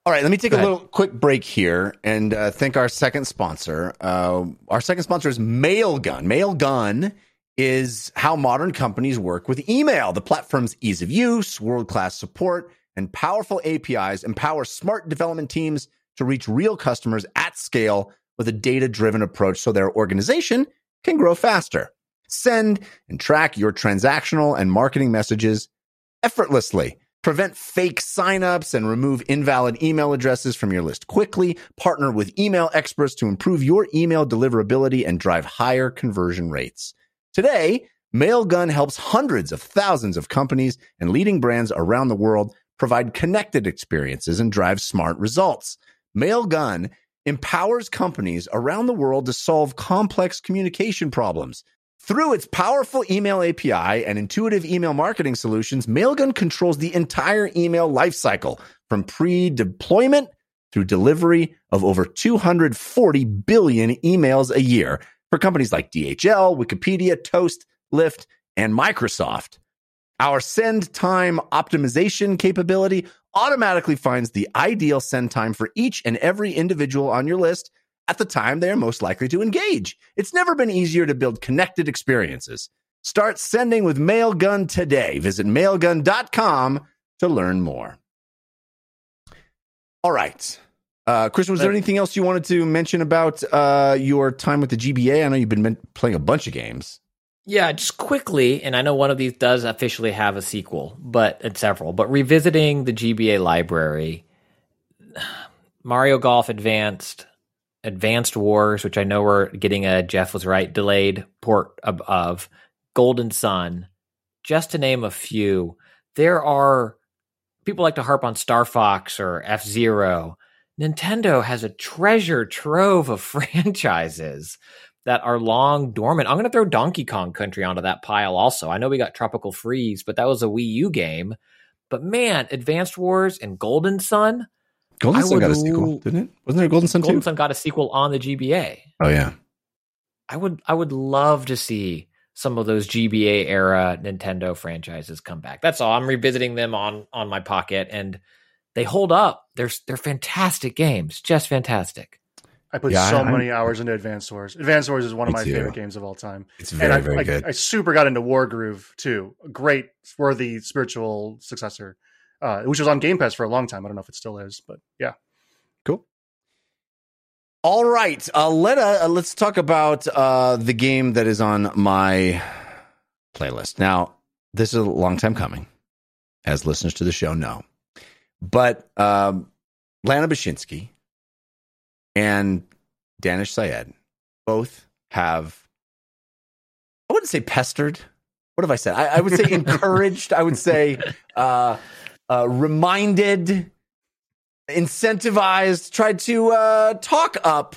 All right, let me take a ahead. little quick break here and uh, thank our second sponsor. Uh, our second sponsor is Mailgun. Mailgun is how modern companies work with email. The platform's ease of use, world class support, and powerful APIs empower smart development teams to reach real customers at scale with a data driven approach so their organization can grow faster. Send and track your transactional and marketing messages effortlessly. Prevent fake signups and remove invalid email addresses from your list quickly. Partner with email experts to improve your email deliverability and drive higher conversion rates. Today, Mailgun helps hundreds of thousands of companies and leading brands around the world provide connected experiences and drive smart results. Mailgun empowers companies around the world to solve complex communication problems. Through its powerful email API and intuitive email marketing solutions, Mailgun controls the entire email lifecycle from pre-deployment through delivery of over 240 billion emails a year for companies like DHL, Wikipedia, Toast, Lyft, and Microsoft. Our send time optimization capability automatically finds the ideal send time for each and every individual on your list at the time they are most likely to engage. It's never been easier to build connected experiences. Start sending with Mailgun today. Visit mailgun.com to learn more. All right. Uh, Chris, was there anything else you wanted to mention about uh, your time with the GBA? I know you've been playing a bunch of games. Yeah, just quickly, and I know one of these does officially have a sequel, but and several. But revisiting the GBA library, Mario Golf Advanced, Advanced Wars, which I know we're getting a Jeff was right delayed port of, of Golden Sun, just to name a few. There are people like to harp on Star Fox or F Zero. Nintendo has a treasure trove of franchises that are long dormant. I'm going to throw Donkey Kong Country onto that pile also. I know we got Tropical Freeze, but that was a Wii U game. But man, Advanced Wars and Golden Sun, Golden I Sun got a sequel, didn't it? Wasn't there a Golden Sun Golden too? Sun got a sequel on the GBA. Oh yeah. I would I would love to see some of those GBA era Nintendo franchises come back. That's all. I'm revisiting them on on my pocket and they hold up. They're they're fantastic games, just fantastic. I put Yeah, so I- many hours into Advanced Wars. Advanced Wars is one of my too. favorite games of all time. It's and very, I, very I, good. I super got into Wargroove too. A great, worthy spiritual successor, uh, which was on Game Pass for a long time. I don't know if it still is, but yeah. Cool. All right, uh, let uh, let's talk about uh, the game that is on my playlist. Now, this is a long time coming, as listeners to the show know, but um, Lana Bashinsky and Daanish Syed both have. I wouldn't say pestered. What have I said? I, I would say encouraged. I would say uh, uh, reminded incentivized, tried to uh, talk up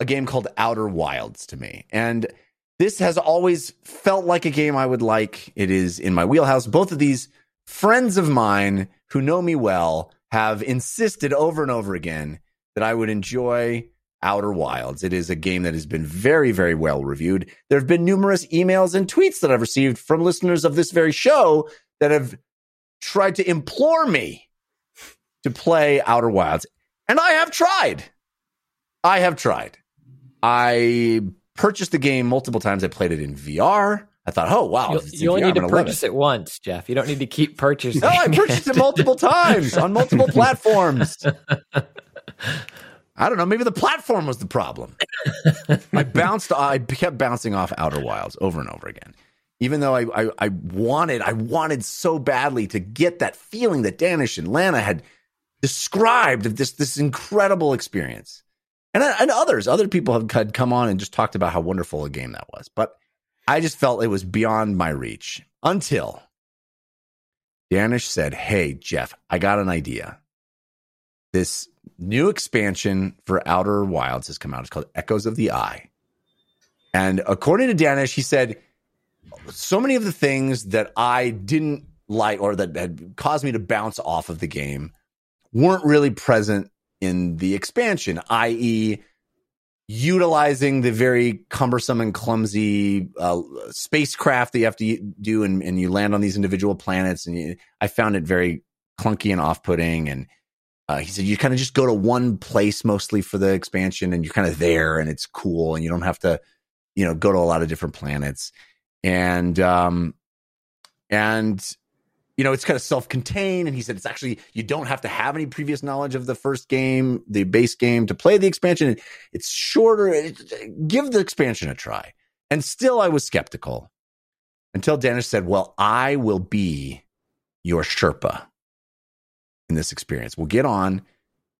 a game called Outer Wilds to me. And this has always felt like a game I would like. It is in my wheelhouse. Both of these friends of mine who know me well have insisted over and over again that I would enjoy Outer Wilds. It is a game that has been very, very well reviewed. There have been numerous emails and tweets that I've received from listeners of this very show that have tried to implore me to play Outer Wilds. And I have tried. I have tried. I purchased the game multiple times. I played it in VR. I thought, oh, wow. You, if it's in you only VR, need to purchase it. once, Jeff. You don't need to keep purchasing. No, I purchased it multiple times on multiple platforms. I don't know. Maybe the platform was the problem. I bounced. I kept bouncing off Outer Wilds over and over again, even though I, I, I wanted, I wanted so badly to get that feeling that Daanish and Lana had described of this this incredible experience, and and others, other people have had come on and just talked about how wonderful a game that was, but I just felt it was beyond my reach until Daanish said, Hey, Jeff, I got an idea. This new expansion for Outer Wilds has come out. It's called Echoes of the Eye. And according to Daanish, he said, so many of the things that I didn't like or that had caused me to bounce off of the game weren't really present in the expansion, i.e., utilizing the very cumbersome and clumsy uh, spacecraft that you have to do and, and you land on these individual planets and you, i found it very clunky and off-putting and uh, he said you kind of just go to one place mostly for the expansion and you're kind of there and it's cool and you don't have to you know go to a lot of different planets and um and you know, it's kind of self-contained. And he said it's actually you don't have to have any previous knowledge of the first game, the base game, to play the expansion. It's shorter. Give the expansion a try. And still, I was skeptical until Daanish said, "Well, I will be your Sherpa in this experience. We'll get on,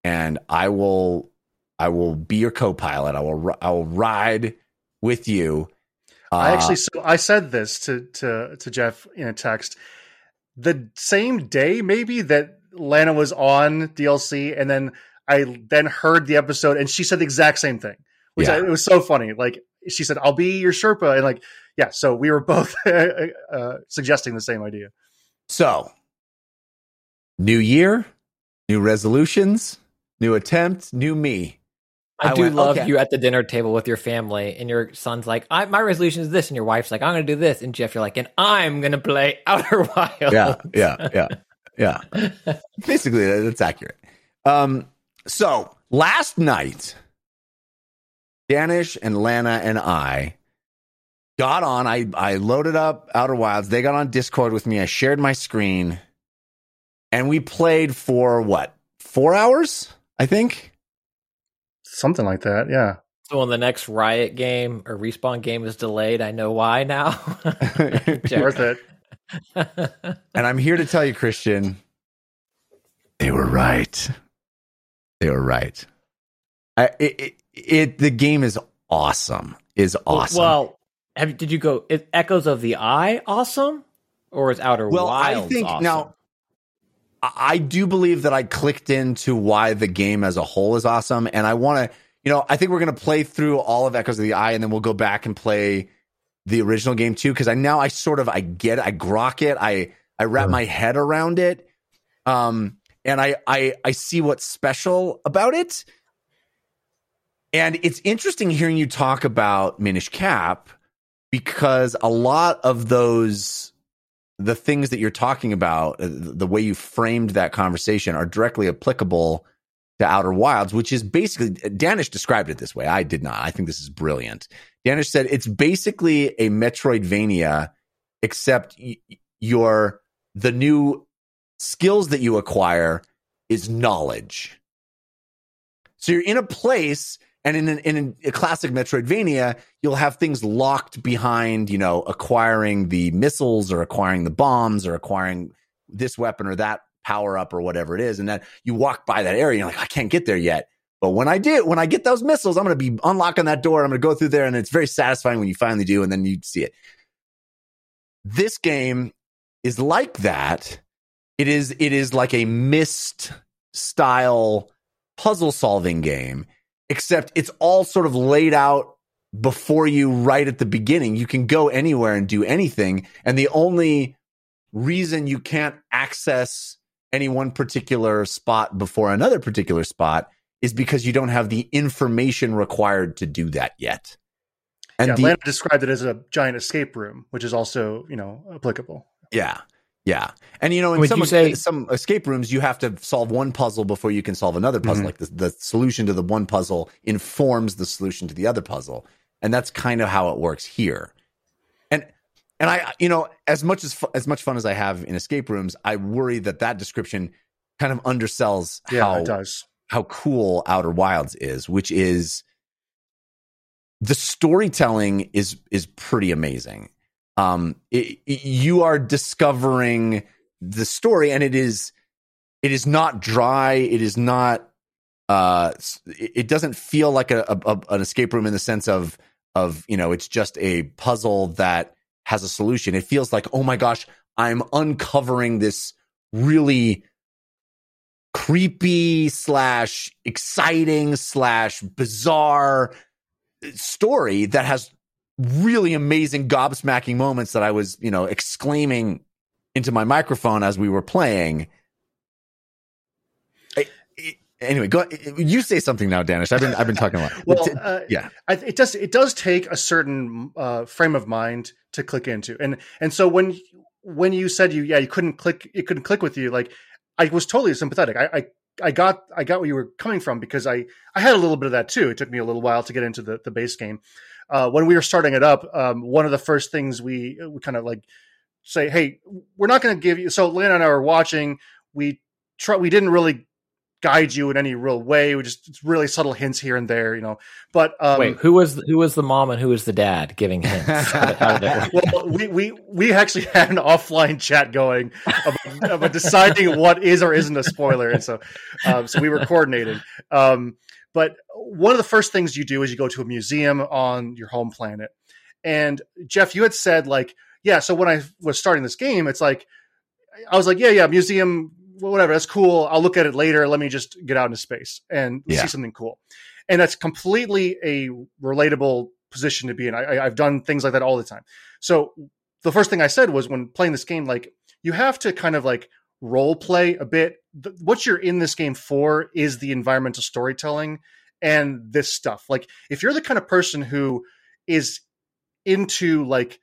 and I will, I will be your co-pilot. I will, I will ride with you." I Uh, actually, so I said this to to to Jeff in a text the same day, maybe that Lana was on DLC, and then I then heard the episode, and she said the exact same thing, which Yeah. I, it was so funny. Like she said, "I'll be your Sherpa," and like, yeah. So we were both uh, suggesting the same idea. So, new year, new resolutions, new attempt, new me. I, I do went, love okay. you at the dinner table with your family, and your son's like, I, "My resolution is this," and your wife's like, "I'm going to do this," and Jeff, you're like, "And I'm going to play Outer Wilds." Yeah, yeah, yeah, yeah. Basically, that's accurate. Um, so last night, Daanish and Lana and I got on. I I loaded up Outer Wilds. They got on Discord with me. I shared my screen, and we played for what four hours? I think. Something like that. Yeah. So when the next Riot game or Respawn game is delayed, I know why now. Worth it. And I'm here to tell you, Christian, they were right. They were right. I, it, it, it the game is awesome. Is awesome. Well, have, did you go? Is Echoes of the Eye awesome, or is Outer Well, Wilds I think awesome? now I do believe that I clicked into why the game as a whole is awesome, and I want to. You know, I think we're going to play through all of Echoes of the Eye, and then we'll go back and play the original game too. Because I now I sort of I get it, I grok it, I I wrap my head around it, um, and I I I see what's special about it. And it's interesting hearing you talk about Minish Cap because a lot of those the things that you're talking about, uh, the way you framed that conversation, are directly applicable to Outer Wilds, which is basically Daanish described it this way. I did not. I think this is brilliant. Daanish said it's basically a Metroidvania, except your the new skills that you acquire is knowledge. So you're in a place, and in, an, in a classic Metroidvania, you'll have things locked behind, you know, acquiring the missiles or acquiring the bombs or acquiring this weapon or that power up or whatever it is. And then you walk by that area, you're like, I can't get there yet. But when I do, when I get those missiles, I'm going to be unlocking that door. I'm going to go through there, and it's very satisfying when you finally do, and then you see it. This game is like that. It is it is like a Myst style puzzle solving game, except it's all sort of laid out before you right at the beginning. You can go anywhere and do anything, and the only reason you can't access any one particular spot before another particular spot is because you don't have the information required to do that yet. And yeah, the, Lana described it as a giant escape room, which is also, you know, applicable. Yeah. Yeah. And you know, in Would some say- some escape rooms you have to solve one puzzle before you can solve another puzzle. Mhm. Like the, the solution to the one puzzle informs the solution to the other puzzle. And that's kind of how it works here. And and I you know, as much as fu- as much fun as I have in escape rooms, I worry that that description kind of undersells Yeah, how it does. how cool Outer Wilds is, which is the storytelling is is pretty amazing. Um, it, it- you are discovering the story, and it is it is not dry. It is not. Uh, it doesn't feel like a, a, a- an escape room in the sense of of you know it's just a puzzle that has a solution. It feels like oh my gosh, I'm uncovering this really creepy slash exciting slash bizarre story that has really amazing gobsmacking moments that I was, you know, exclaiming into my microphone as we were playing. I- I- anyway, go. You say something now, Daanish. I've been I've been talking a lot. Well, uh, yeah, I, it does it does take a certain uh, frame of mind to click into, and and so when when you said you yeah you couldn't click it couldn't click with you like I was totally sympathetic. I, I I got I got where you were coming from because I I had a little bit of that too. It took me a little while to get into the the base game. Uh, when we were starting it up, um, one of the first things we we kind of like say, hey, we're not going to give you. So Lana and I were watching. We try. We didn't really guide you in any real way. We just really subtle hints here and there, you know. But um, Wait, who was who was the mom and who was the dad giving hints? How did, how did it work? well, we, we we actually had an offline chat going about, about deciding what is or isn't a spoiler, and so um, so we were coordinating. Um, but one of the first things you do is you go to a museum on your home planet, and Jeff, you had said like, yeah. So when I was starting this game, it's like I was like, yeah, yeah, museum, whatever, that's cool. I'll look at it later. Let me just get out into space and Yeah. see something cool. And that's completely a relatable position to be in. I, I, I've done things like that all the time. So the first thing I said was when playing this game, like you have to kind of like role play a bit. The, what you're in this game for is the environmental storytelling and this stuff. Like if you're the kind of person who is into like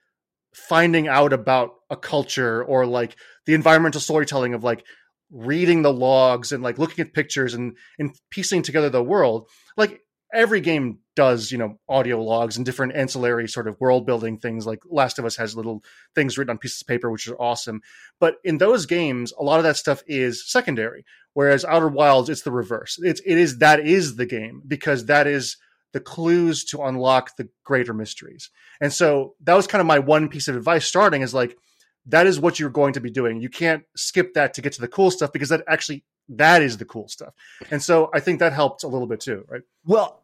finding out about a culture or like the environmental storytelling of like reading the logs and like looking at pictures and and piecing together the world like every game does you know audio logs and different ancillary sort of world building things. Like last of us has little things written on pieces of paper which are awesome. But in those games a lot of that stuff is secondary whereas outer wilds it's the reverse. It's it is that is the game because that is the clues to unlock the greater mysteries. And so that was kind of my one piece of advice starting is like that is what you're going to be doing. You can't skip that to get to the cool stuff because that actually that is the cool stuff and so i think that helped a little bit too right Well,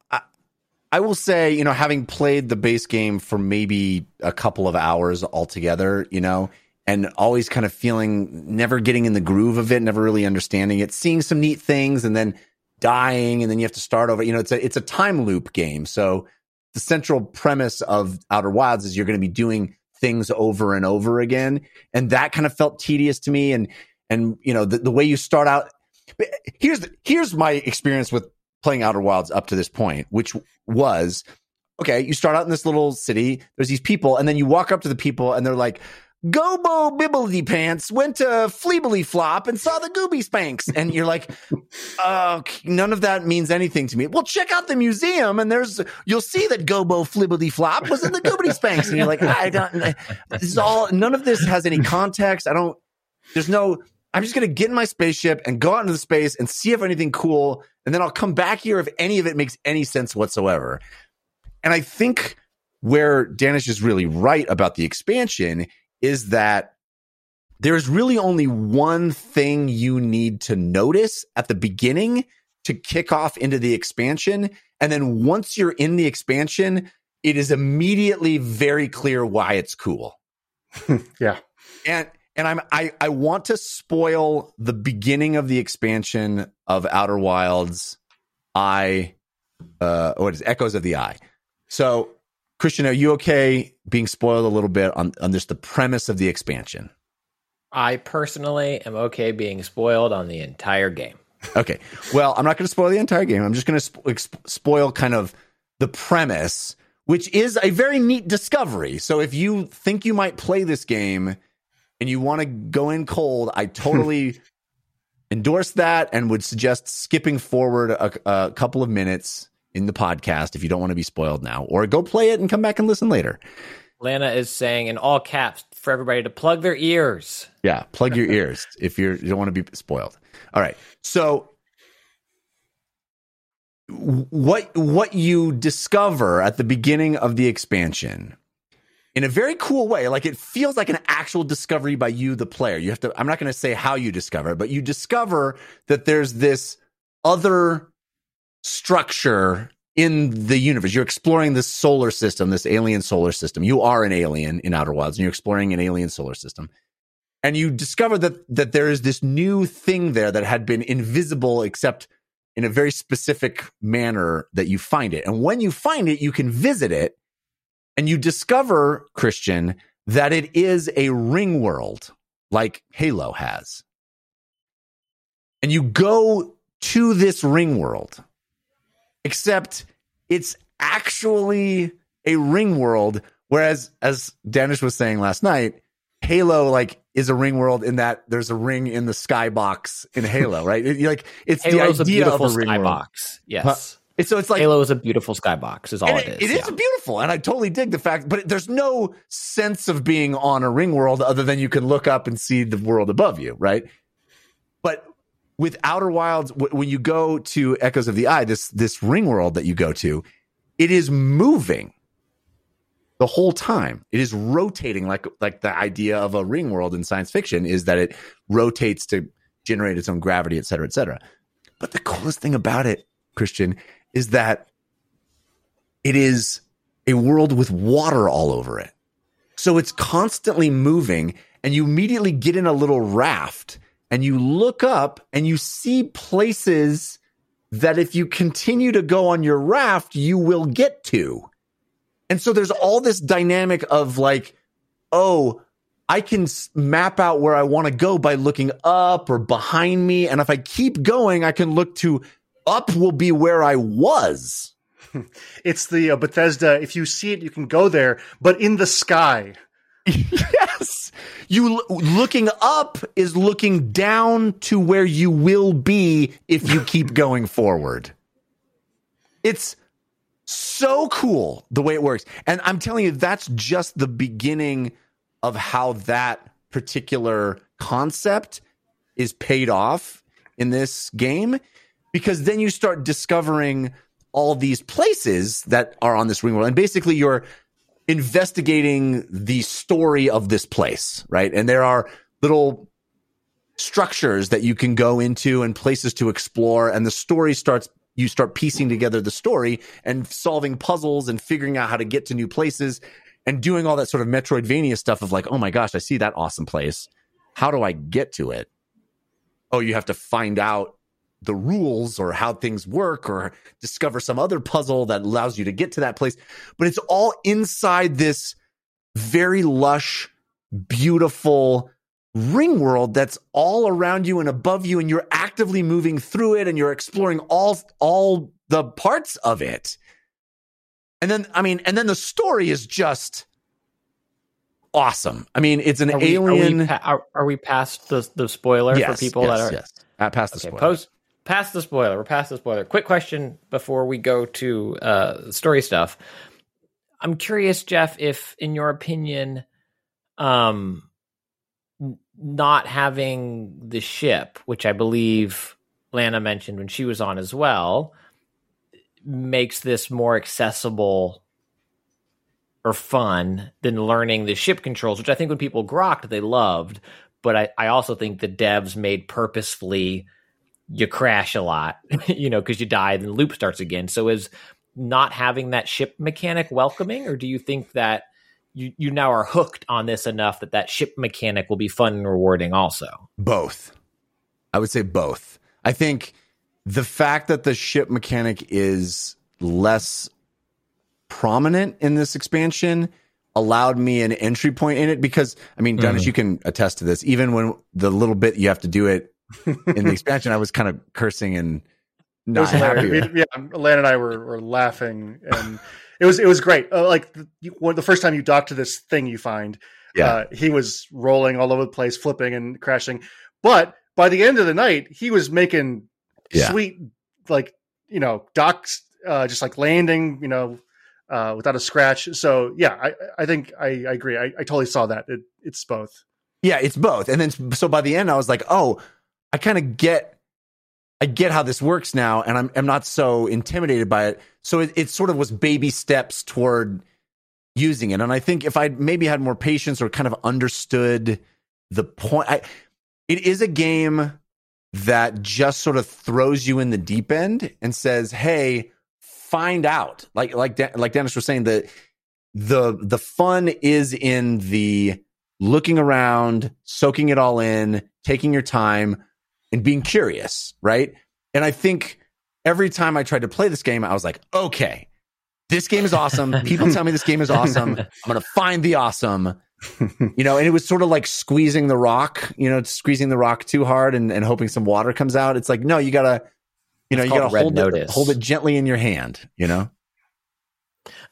I, will say, you know, having played the base game for maybe a couple of hours altogether, you know, and always kind of feeling never getting in the groove of it, never really understanding it, seeing some neat things and then dying and then you have to start over. You know, it's a it's a time loop game. So the central premise of Outer Wilds is you're going to be doing things over and over again. And that kind of felt tedious to me. And and you know, the, the way you start out here's the, here's my experience with playing Outer Wilds up to this point, which was okay, you start out in this little city, there's these people, and then you walk up to the people and they're like, Gobo Bibbledy Pants went to Fleebly Flop and saw the Gooby Spanks. And you're like, uh, none of that means anything to me. Well, check out the museum and there's, you'll see that Gobo Flibbly Flop was in the Goobity Spanks. And you're like, I don't, this is all, none of this has any context. I don't, there's no, I'm just going to get in my spaceship and go out into the space and see if anything cool. And then I'll come back here if any of it makes any sense whatsoever. And I think where Daanish is really right about the expansion is that there's really only one thing you need to notice at the beginning to kick off into the expansion. And then once you're in the expansion, it is immediately very clear why it's cool. yeah And and I'm I I want to spoil the beginning of the expansion of Outer Wilds I uh what is? Echoes of the Eye. So Christian, are you okay being spoiled a little bit on, on just the premise of the expansion? I personally am okay being spoiled on the entire game. Okay. Well, I'm not going to spoil the entire game. I'm just going to sp- spoil kind of the premise, which is a very neat discovery. So if you think you might play this game and you want to go in cold, I totally endorse that and would suggest skipping forward a, a couple of minutes in the podcast if you don't want to be spoiled now, or go play it and come back and listen later. Lana is saying in all caps for everybody to plug their ears. Yeah, plug your ears if you're, you don't want to be spoiled. All right. So what what you discover at the beginning of the expansion in a very cool way. Like it feels like an actual discovery by you the player. You have to i'm not going to say how you discover it but you discover that there's this other structure in the universe. You're exploring this solar system this alien solar system. You are an alien in outer wilds and you're exploring an alien solar system. And you discover that that there is this new thing there that had been invisible except in a very specific manner that you find it. And when you find it, you can visit it and you discover, Christian, that it is a ring world like Halo has. And you go to this ring world, except it's actually a ring world. Whereas, as Daanish was saying last night, Halo like is a ring world in that there's a ring in the skybox in Halo, right? It- like it's Halo's the a beautiful of a ring world. Yes. So it's like Halo is a beautiful skybox, is all it it- is. it is yeah. beautiful, and I totally dig the fact. But there's no sense of being on a ring world other than you can look up and see the world above you, right? But with Outer Wilds, w- when you go to Echoes of the Eye, this this ring world that you go to, it is moving the whole time. It is rotating like like the idea of a ring world in science fiction is that it rotates to generate its own gravity, et cetera, et cetera. But the coolest thing about it, Christian, is that it is a world with water all over it. So it's constantly moving, and you immediately get in a little raft and you look up and you see places that if you continue to go on your raft, you will get to. And so there's all this dynamic of like, oh, I can map out where I want to go by looking up or behind me. And if I keep going, I can look to up will be where I was. it's the uh, bethesda if you see it you can go there but in the sky yes. You looking up is looking down to where you will be if you keep going forward. It's so cool the way it works. And I'm telling you, that's just the beginning of how that particular concept is paid off in this game because then you start discovering all these places that are on this ring world. And basically you're investigating the story of this place right? And there are little structures that you can go into and places to explore. And the story starts you start piecing together the story and solving puzzles and figuring out how to get to new places and doing all that sort of metroidvania stuff of like oh my gosh i see that awesome place. How do i get to it? Oh you have to find out the rules or how things work or discover some other puzzle that allows you to get to that place but it's all inside this very lush beautiful ring world that's all around you and above you and you're actively moving through it and you're exploring all all the parts of it and then i mean and then the story is just awesome i mean it's an Are we, are we alien pa- are, are we past the the spoiler for people yes, that are yes. At past the okay? spoiler. Post past the spoiler. We're past the spoiler. Quick question before we go to uh, story stuff. I'm curious, Jeff, if in your opinion, um, not having the ship, which I believe Lana mentioned when she was on as well, makes this more accessible or fun than learning the ship controls, which I think when people grokked, they loved. But I, I also think the devs made purposefully you crash a lot, you know, because you die, then the loop starts again. So is not having that ship mechanic welcoming, or do you think that you, you now are hooked on this enough that that ship mechanic will be fun and rewarding also? Both. I would say both. I think the fact that the ship mechanic is less prominent in this expansion allowed me an entry point in it because I mean, Dennis, mm-hmm. you can attest to this. Even when the little bit you have to do it in the expansion, I was kind of cursing and not happy. yeah, Lan and I were, were laughing, and it was it was great. Uh, like the, you, when the first time you dock to this thing you find, Yeah. uh, he was rolling all over the place, flipping and crashing. But by the end of the night, he was making Yeah. sweet, like you know, docks, uh, just like landing, you know, uh, without a scratch. So yeah, I I think I, I agree. I, I totally saw that. It, it's both. Yeah, it's both. And then so by the end, I was like, oh, I kind of get, I get how this works now, and I'm I'm not so intimidated by it. So it, it sort of was baby steps toward using it. And I think if I maybe had more patience or kind of understood the point, I, it is a game that just sort of throws you in the deep end and says, hey, find out. Like like De- like Dennis was saying, the the the fun is in the looking around, soaking it all in, taking your time, and being curious, right? And I think every time I tried to play this game, I was like, okay, this game is awesome. People tell me this game is awesome. I'm going to find the awesome. You know, and it was sort of like squeezing the rock, you know, squeezing the rock too hard and, and hoping some water comes out. It's like, no, you gotta, you know, It's you gotta hold it, hold it gently in your hand, you know?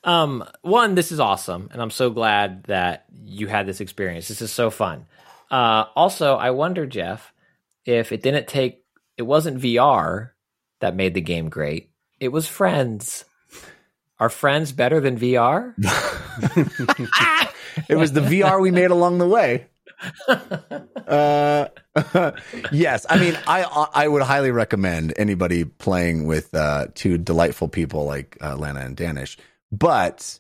Um, one, this is awesome, and I'm so glad that you had this experience. This is so fun. Uh, also, I wonder, Jeff, if it didn't take, it wasn't VR that made the game great. It was friends. Are friends better than VR? It was the VR we made along the way. Uh, yes, I mean, I I would highly recommend anybody playing with uh, two delightful people like uh, Lana and Daanish. But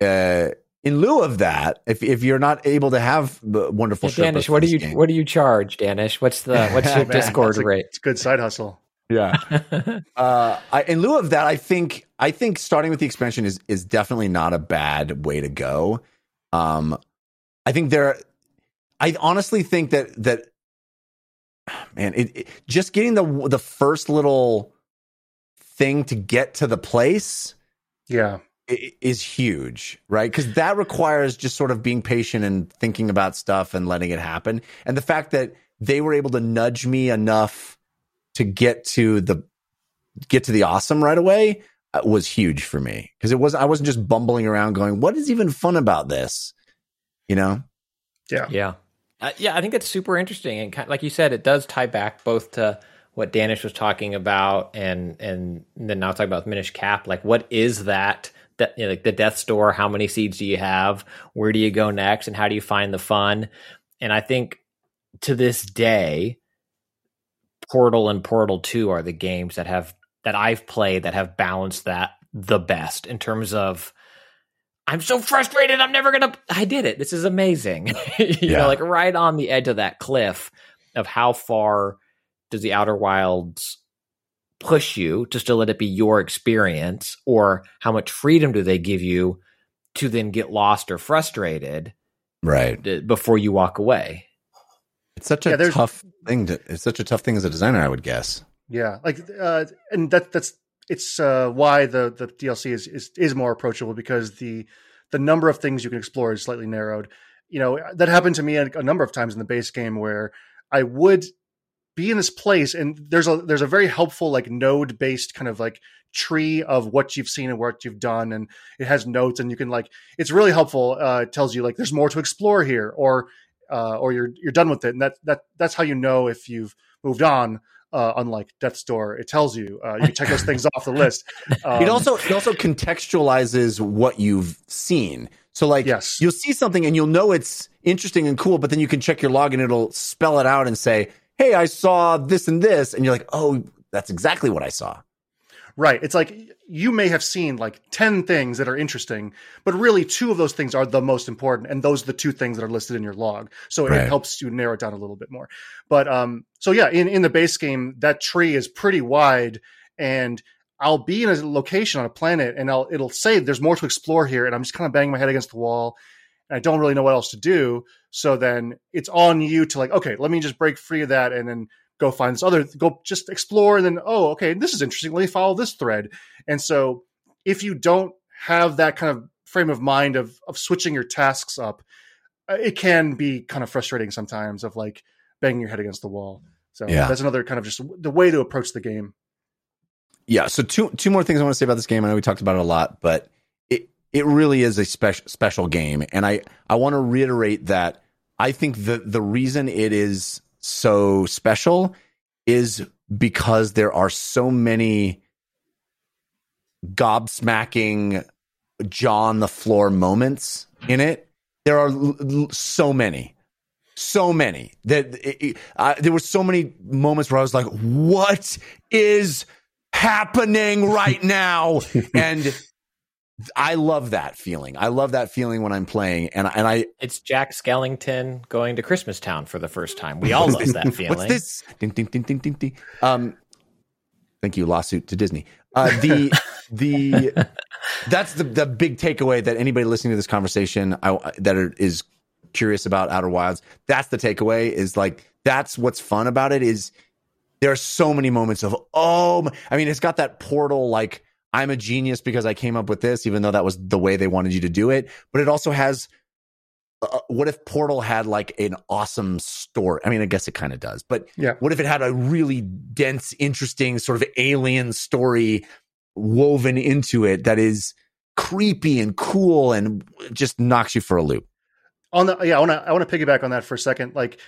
uh, in lieu of that, if if you're not able to have the wonderful Hey, Daanish, what do you what do you charge, Daanish? What's the what's your Man, Discord a- rate? It's a good side hustle. Yeah. uh, I, in lieu of that, I think I think starting with the expansion is is definitely not a bad way to go. Um, I think there. I honestly think that that man, it, it just getting the the first little thing to get to the place Yeah. I- is huge, right? Because that requires just sort of being patient and thinking about stuff and letting it happen. And the fact that they were able to nudge me enough to get to the get to the awesome right away uh, was huge for me because it was I wasn't just bumbling around going, "What is even fun about this?" You know? Yeah. Yeah. Uh, yeah, I think that's super interesting. And kind like you said, it does tie back both to what Daanish was talking about, and and then now talking about Minish Cap. Like, what is that? That you know, like the Death's Door. How many seeds do you have? Where do you go next? And how do you find the fun? And I think to this day, Portal and Portal Two are the games that have that I've played that have balanced that the best in terms of. I'm so frustrated. I'm never gonna. I did it. This is amazing. you Yeah. know, like right on the edge of that cliff of how far does the Outer Wilds push you to still let it be your experience, or how much freedom do they give you to then get lost or frustrated Right. uh, before you walk away? It's such a Yeah, tough thing to. It's such a tough thing as a designer, I would guess. Yeah, like, uh, and that that's it's uh, why the the DLC is, is is more approachable because the the number of things you can explore is slightly narrowed. You know, that happened to me a, a number of times in the base game where I would be in this place and there's a there's a very helpful like node based kind of like tree of what you've seen and what you've done and it has notes and you can like it's really helpful uh it tells you like there's more to explore here or uh or you're you're done with it and that that that's how you know if you've moved on uh unlike death's door it tells you uh you check those things off the list um, it also it also contextualizes what you've seen. So like Yes. you'll see something and you'll know it's interesting and cool, but then you can check your log and it'll spell it out and say, "Hey, I saw this and this," and you're like, "Oh, that's exactly what I saw." Right. It's like you may have seen like 10 things that are interesting, but really two of those things are the most important. And those are the two things that are listed in your log. So Right. it helps you narrow it down a little bit more. But um, so yeah, in, in the base game, that tree is pretty wide and I'll be in a location on a planet and I'll, it'll say there's more to explore here. And I'm just kind of banging my head against the wall and I don't really know what else to do. So then it's on you to like, okay, let me just break free of that and then go find this other go just explore and then oh okay this is interesting let me follow this thread and so if you don't have that kind of frame of mind of of switching your tasks up uh, it can be kind of frustrating sometimes of like banging your head against the wall so Yeah. that's another kind of just the way to approach the game Yeah. So two two more things I want to say about this game. I know we talked about it a lot, but it really is a special special game, and I I want to reiterate that I think the the reason it is so special is because there are so many gobsmacking jaw on the floor moments in it. There are l- l- so many so many that it, it- uh, there were so many moments where I was like, "What is happening right now?" and I love that feeling. I love that feeling when I'm playing, and and I It's Jack Skellington going to Christmas Town for the first time. We all love that feeling. what's this? Ding ding ding ding ding ding. Um, thank you, lawsuit to Disney. Uh, the the that's the the big takeaway that anybody listening to this conversation I, that are, is curious about Outer Wilds. That's the takeaway. Is like that's what's fun about it. Is there are so many moments of oh, my- I mean, it's got that portal like I'm a genius because I came up with this, even though that was the way they wanted you to do it. But it also has uh, what if Portal had like an awesome story? I mean, I guess it kind of does, but Yeah. what if it had a really dense, interesting sort of alien story woven into it that is creepy and cool and just knocks you for a loop? on the yeah i want to i want to piggyback on that for a second like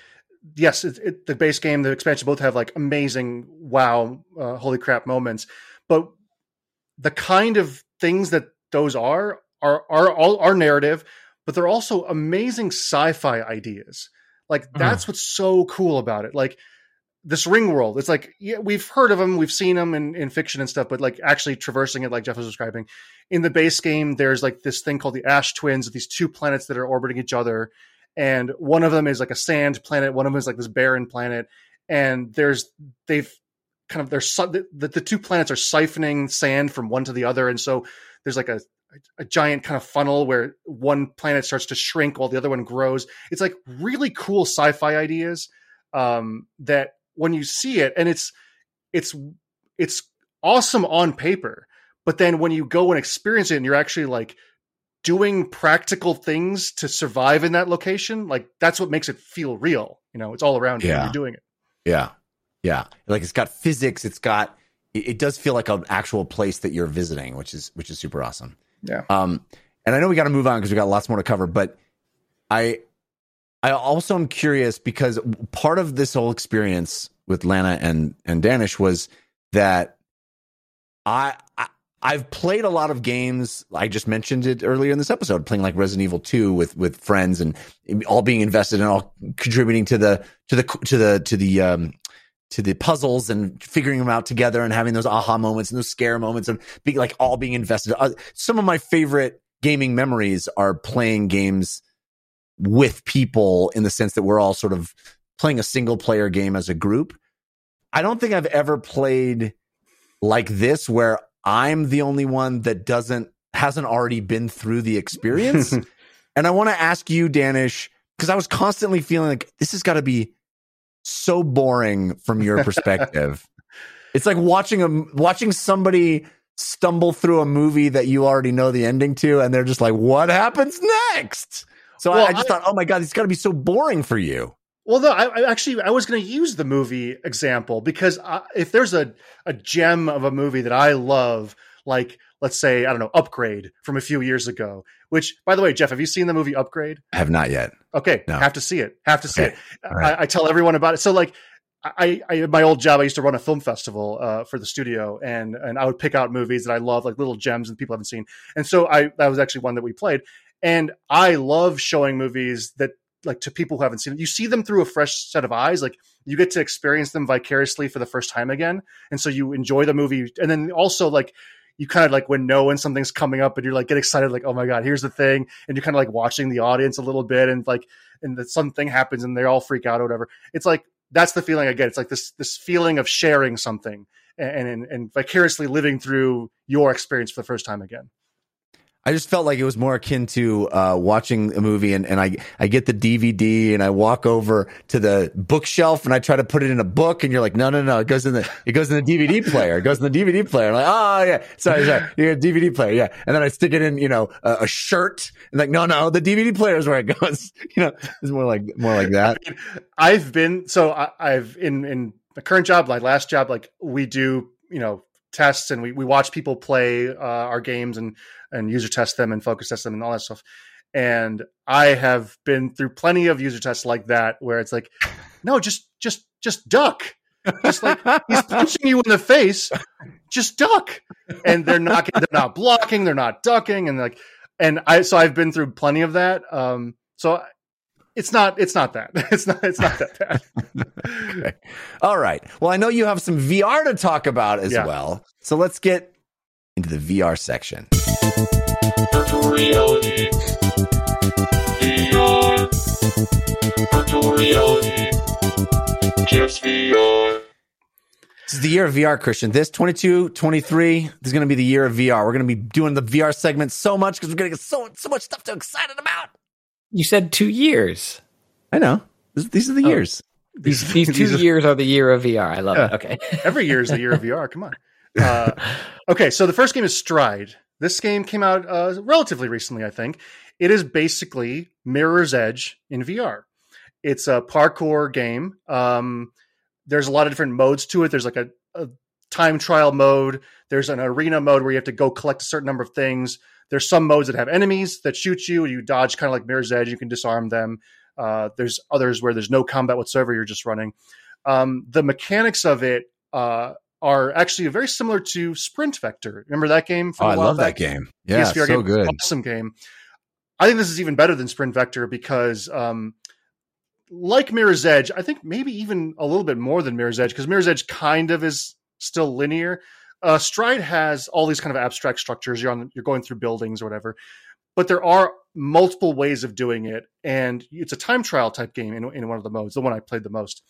yes it, it, the base game the expansion both have like amazing wow uh, holy crap moments but the kind of things that those are are are all are narrative but they're also amazing sci-fi ideas. Like mm-hmm. that's what's so cool about it. Like this ring world it's like yeah we've heard of them we've seen them in, in fiction and stuff but like actually traversing it like jeff was describing in the base game there's like this thing called the ash twins these two planets that are orbiting each other and one of them is like a sand planet one of them is like this barren planet and there's they've kind of there's the, the, the two planets are siphoning sand from one to the other and so there's like a a giant kind of funnel where one planet starts to shrink while the other one grows it's like really cool sci-fi ideas um that when you see it and it's it's it's awesome on paper but then when you go and experience it and you're actually like doing practical things to survive in that location like that's what makes it feel real you know it's all around you Yeah. you're doing it Yeah. Yeah. Like it's got physics. It's got, it, it does feel like an actual place that you're visiting, which is, which is super awesome. Yeah. Um, and I know we got to move on because we got lots more to cover, but I, I also am curious because part of this whole experience with Lana and and Daanish was that I, I I've played a lot of games. I just mentioned it earlier in this episode, playing like Resident Evil 2 with with friends and all being invested and all contributing to the to the to the to the um to the puzzles and figuring them out together and having those aha moments and those scare moments and being like all being invested. Uh, some of my favorite gaming memories are playing games with people in the sense that we're all sort of playing a single player game as a group. I don't think I've ever played like this where I'm the only one that doesn't hasn't already been through the experience. and I want to ask you, Daanish, because I was constantly feeling like this has got to be so boring from your perspective. it's like watching a watching somebody stumble through a movie that you already know the ending to, and they're just like, "What happens next?" So Well, I, I just I- thought, "Oh my god, it's got to be so boring for you." Well, no, I, I actually I was going to use the movie example because I, if there's a a gem of a movie that I love, like let's say I don't know Upgrade from a few years ago. Which, by the way, Jeff, have you seen the movie Upgrade? I have not yet. Okay, No. have to see it. Have to see Okay. it. Right. I, I tell everyone about it. So, like, I, I, my old job, I used to run a film festival uh, for the studio, and and I would pick out movies that I love, like little gems and people haven't seen. And so, I that was actually one that we played, and I love showing movies that like to people who haven't seen it. You see them through a fresh set of eyes, like you get to experience them vicariously for the first time again, and so you enjoy the movie, and then also like you kind of like when know when something's coming up and you're like get excited like oh my god here's the thing and you're kind of like watching the audience a little bit and like and that something happens and they all freak out or whatever. It's like that's the feeling i get. It's like this this feeling of sharing something and and, and vicariously living through your experience for the first time again I just felt like it was more akin to uh, watching a movie, and, and I I get the DVD and I walk over to the bookshelf and I try to put it in a book, and you're like, no, no, no, it goes in the it goes in the DVD player, it goes in the DVD player. I'm like, oh yeah, sorry, sorry, you're a DVD player, yeah, and then I stick it in, you know, a, a shirt, and like, no, no, the DVD player is where it goes. You know, it's more like more like that. I've been so I, I've in in the current job, like last job, like we do you know tests and we we watch people play uh, our games and and user test them and focus test them and all that stuff. And I have been through plenty of user tests like that where it's like, no, just just just duck. Just like he's punching you in the face, just duck. And they're not they're not blocking, they're not ducking, and like and I so I've been through plenty of that. Um so it's not it's not that. It's not it's not that bad. Okay. All right. Well, I know you have some VR to talk about as Yeah. well, so let's get into the VR section. Virtual reality. VR. Virtual reality. Just VR. This is the year of VR, Christian. This 22, 23, this is going to be the year of VR. We're going to be doing the VR segment so much because we're going to get so, so much stuff to excited about. You said two years. I know. These are the Oh. years. These these two These are- years are the year of VR. I love it. Okay. Every year is the year of VR. Come on. Uh, okay, so the first game is Stride. This game came out uh, relatively recently, I think. It is basically Mirror's Edge in VR. It's a parkour game. Um, there's a lot of different modes to it. There's like a, a time trial mode. There's an arena mode where you have to go collect a certain number of things. There's some modes that have enemies that shoot you. You dodge kind of like Mirror's Edge. You can disarm them. Uh, there's others where there's no combat whatsoever. You're just running. Um, the mechanics of it uh, are actually very similar to Sprint Vector. Remember that game? Oh, from a I love that game. Yeah, PSVR so game. good. Awesome game. I think this is even better than Sprint Vector because, um, like Mirror's Edge, I think maybe even a little bit more than Mirror's Edge because Mirror's Edge kind of is still linear. Uh, Stride has all these kind of abstract structures. You're on, you're going through buildings or whatever, but there are multiple ways of doing it, and it's a time trial type game in, in one of the modes, the one I played the most.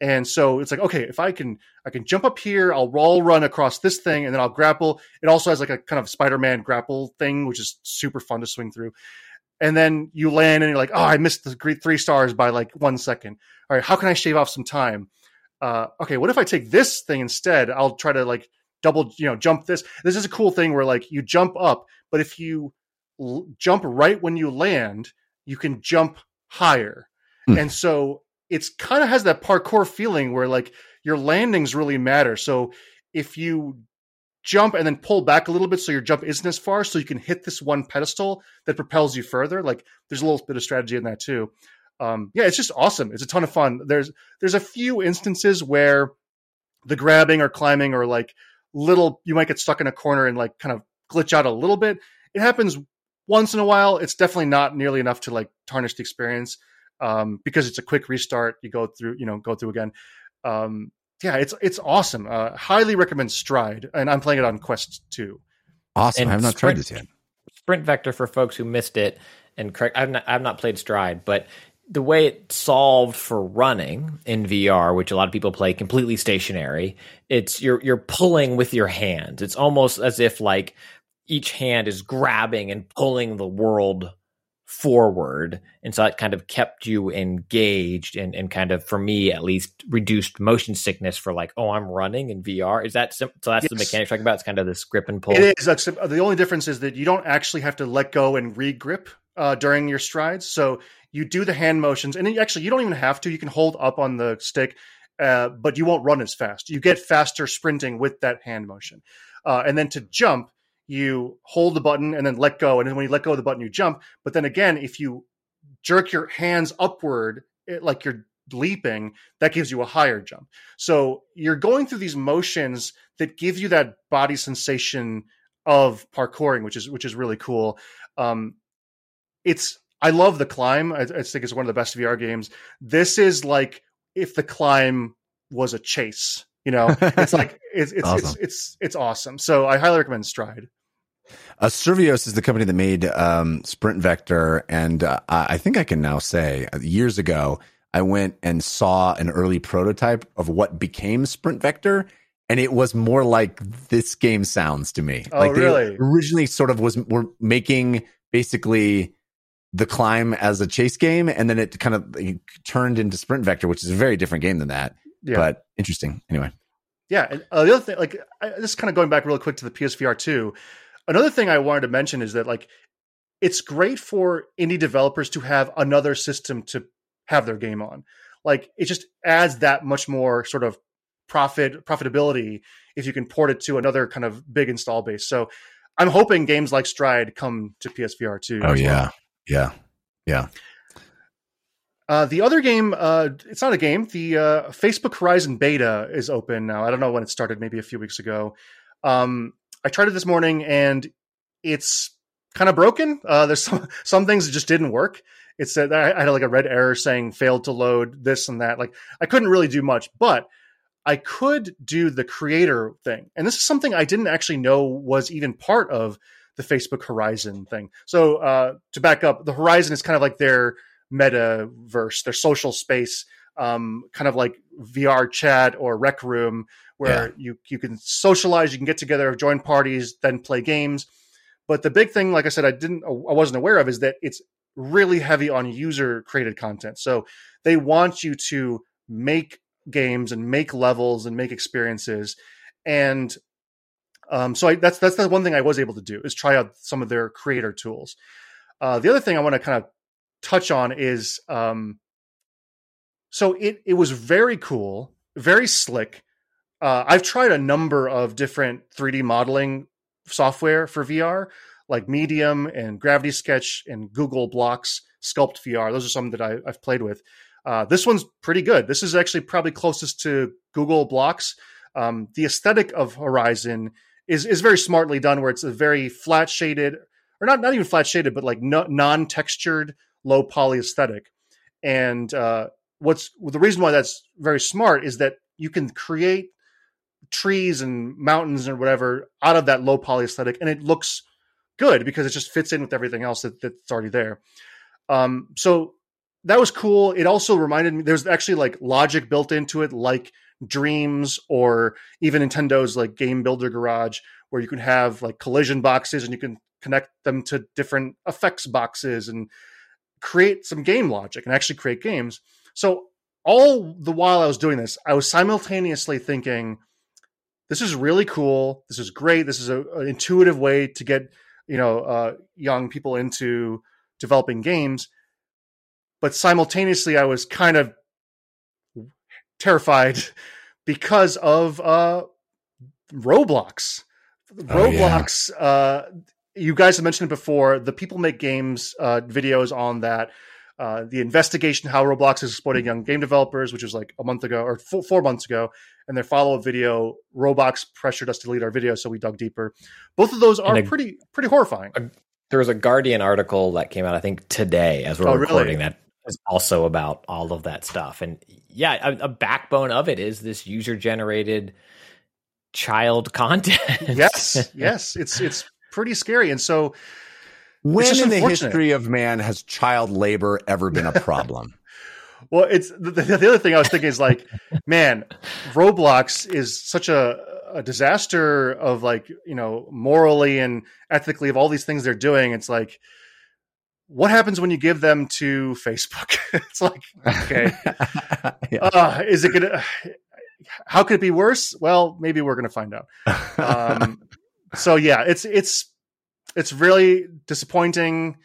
And so it's like, okay, if I can, I can jump up here, I'll roll run across this thing, and then I'll grapple. It also has like a kind of Spider-Man grapple thing, which is super fun to swing through. And then you land, and you're like, oh, I missed the three stars by like one second. All right, how can I shave off some time? Uh, okay, what if I take this thing instead? I'll try to like double, you know, jump this. This is a cool thing where like you jump up, but if you l- jump right when you land, you can jump higher. Hmm. And so it's kind of has that parkour feeling where like your landings really matter. So if you jump and then pull back a little bit so your jump isn't as far so you can hit this one pedestal that propels you further, like there's a little bit of strategy in that too. Um, yeah, it's just awesome. It's a ton of fun. There's there's a few instances where the grabbing or climbing or like little you might get stuck in a corner and like kind of glitch out a little bit. It happens once in a while. It's definitely not nearly enough to like tarnish the experience um, because it's a quick restart. You go through, you know, go through again. Um, yeah, it's it's awesome. Uh, highly recommend Stride, and I'm playing it on Quest Two. Awesome. And I have not tried Sprint- this yet. Sprint Vector for folks who missed it, and correct. I've not, I've not played Stride, but the way it solved for running in VR, which a lot of people play completely stationary, it's you're you're pulling with your hands. It's almost as if like each hand is grabbing and pulling the world forward, and so that kind of kept you engaged and and kind of for me at least reduced motion sickness for like oh I'm running in VR. Is that sim- so? That's the Yes. mechanic you're talking about. It's kind of this grip and pull. It is. Uh, the only difference is that you don't actually have to let go and re-grip uh, during your strides. So you do the hand motions, and actually you don't even have to. You can hold up on the stick, uh, but you won't run as fast. You get faster sprinting with that hand motion. Uh, and then to jump, you hold the button and then let go. And then when you let go of the button, you jump. But then again, if you jerk your hands upward, it, like you're leaping, that gives you a higher jump. So you're going through these motions that give you that body sensation of parkouring, which is which is really cool. Um, it's I love the climb. I, I think it's one of the best VR games. This is like if the climb was a chase. You know, it's like it's it's, it's Awesome. it's it's awesome. So I highly recommend Stride. Uh, Survios is the company that made um, Sprint Vector, and uh, I think I can now say uh, years ago I went and saw an early prototype of what became Sprint Vector, and it was more like this game sounds to me. Oh, like they really? originally sort of was were making basically the climb as a chase game, and then it kind of turned into Sprint Vector, which is a very different game than that. Yeah. But interesting. Anyway, Yeah, and uh, the other thing, like, I, this kind of going back real quick to the PSVR two. Another thing I wanted to mention is that like, it's great for indie developers to have another system to have their game on. Like, it just adds that much more sort of profit profitability if you can port it to another kind of big install base. So, I'm hoping games like Stride come to PSVR two. oh yeah, well. Yeah, yeah. Uh, the other game, uh, it's not a game. The uh, Facebook Horizon beta is open now. I don't know when it started, maybe a few weeks ago. Um, I tried it this morning and it's kind of broken. Uh, there's some some things that just didn't work. It said I had like a red error saying failed to load this and that. Like I couldn't really do much, but I could do the creator thing. And this is something I didn't actually know was even part of the Facebook Horizon thing. So uh, to back up, the Horizon is kind of like their metaverse, their social space, um, kind of like VR chat or rec room, where you you can socialize, you can get together, join parties, then play games. But the big thing, like I said, I didn't, I wasn't aware of, is that it's really heavy on user created content. So they want you to make games and make levels and make experiences, and um, so I, that's that's the one thing I was able to do is try out some of their creator tools. Uh, the other thing I want to kind of touch on is um, so it it was very cool, very slick. Uh, I've tried a number of different 3D modeling software for VR, like Medium and Gravity Sketch and Google Blocks, Sculpt VR. Those are some that I, I've played with. Uh, this one's pretty good. This is actually probably closest to Google Blocks. Um, the aesthetic of Horizon is is very smartly done, where it's a very flat shaded, or not not even flat shaded, but like no, non textured, low poly aesthetic. And uh, what's the reason why that's very smart is that you can create trees and mountains or whatever out of that low poly aesthetic, and it looks good because it just fits in with everything else that, that's already there. Um, so that was cool. It also reminded me there's actually like logic built into it, like Dreams or even Nintendo's like Game Builder Garage, where you can have like collision boxes and you can connect them to different effects boxes and create some game logic and actually create games. So all the while I was doing this, I was simultaneously thinking, this is really cool. This is great. This is a, an intuitive way to get you know uh, young people into developing games. But simultaneously, I was kind of terrified because of uh, Roblox. Oh, yeah. Roblox. uh, you guys have mentioned it before. The people make games uh, videos on that. uh, the investigation how Roblox is exploiting young game developers, which was like a month ago or four, four months ago, and their follow up video, Roblox pressured us to delete our video, so we dug deeper. Both of those are a- pretty pretty horrifying. There was a Guardian article that came out, I think, today as we're Oh, really? recording that is also about all of that stuff. And yeah, a, a backbone of it is this user generated child content. yes, yes, it's it's pretty scary, and so When in the history of man has child labor ever been a problem? Well, it's the, the, the other thing I was thinking is like, man, Roblox is such a, a disaster of like, you know, morally and ethically of all these things they're doing. It's like, what happens when you give them to Facebook? it's like, okay, Yeah. uh, is it gonna? How could it be worse? Well, maybe we're gonna find out. Um, so yeah, it's it's it's really disappointing.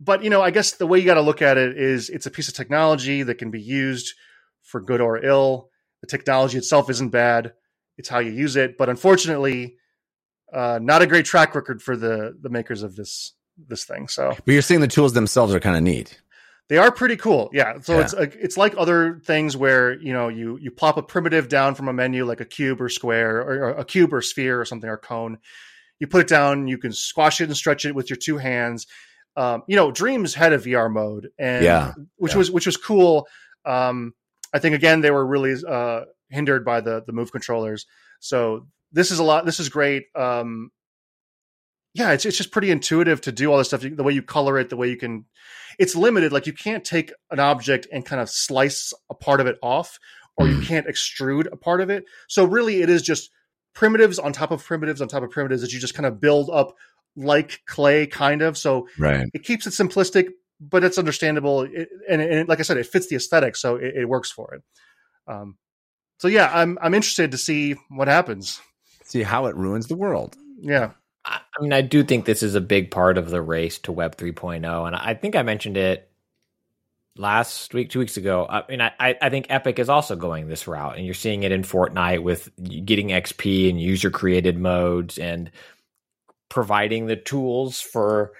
But you know, I guess the way you got to look at it is it's a piece of technology that can be used for good or ill. The technology itself isn't bad; it's how you use it. But unfortunately, uh, not a great track record for the the makers of this this thing. So but you're saying the tools themselves are kind of neat. they are pretty cool. Yeah. So Yeah. it's like it's like other things where you know you you plop a primitive down from a menu like a cube or square or, or a cube or sphere or something or cone. You put it down. You can squash it and stretch it with your two hands. Um, you know, Dreams had a VR mode, and Yeah. which Yeah. was which was cool. Um, I think again they were really uh, hindered by the the move controllers. So this is a lot. This is great. Um, yeah, it's it's just pretty intuitive to do all this stuff. The way you color it, the way you can, it's limited. Like you can't take an object and kind of slice a part of it off, or you Mm. can't extrude a part of it. So really, it is just primitives on top of primitives on top of primitives that you just kind of build up like clay, kind of. So Right. it keeps it simplistic, but it's understandable. It, and, and like I said, it fits the aesthetic, so it, it works for it. Um, so yeah, I'm I'm interested to see what happens. See how it ruins the world. Yeah, I mean, I do think this is a big part of the race to Web 3.0, and I think I mentioned it last week, two weeks ago. Uh, I mean, I, I think Epic is also going this route, and you're seeing it in Fortnite with getting XP and user created modes and providing the tools for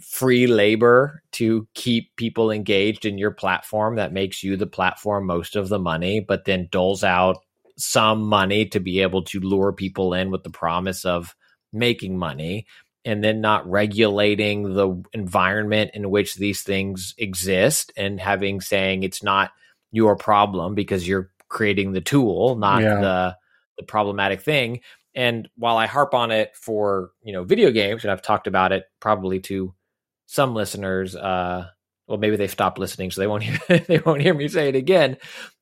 free labor to keep people engaged in your platform that makes you the platform most of the money, but then doles out some money to be able to lure people in with the promise of making money and then not regulating the environment in which these things exist and having saying it's not your problem because you're creating the tool not Yeah. the the problematic thing and while i harp on it for you know video games and i've talked about it probably to some listeners uh well maybe they've stopped listening so they won't hear they won't hear me say it again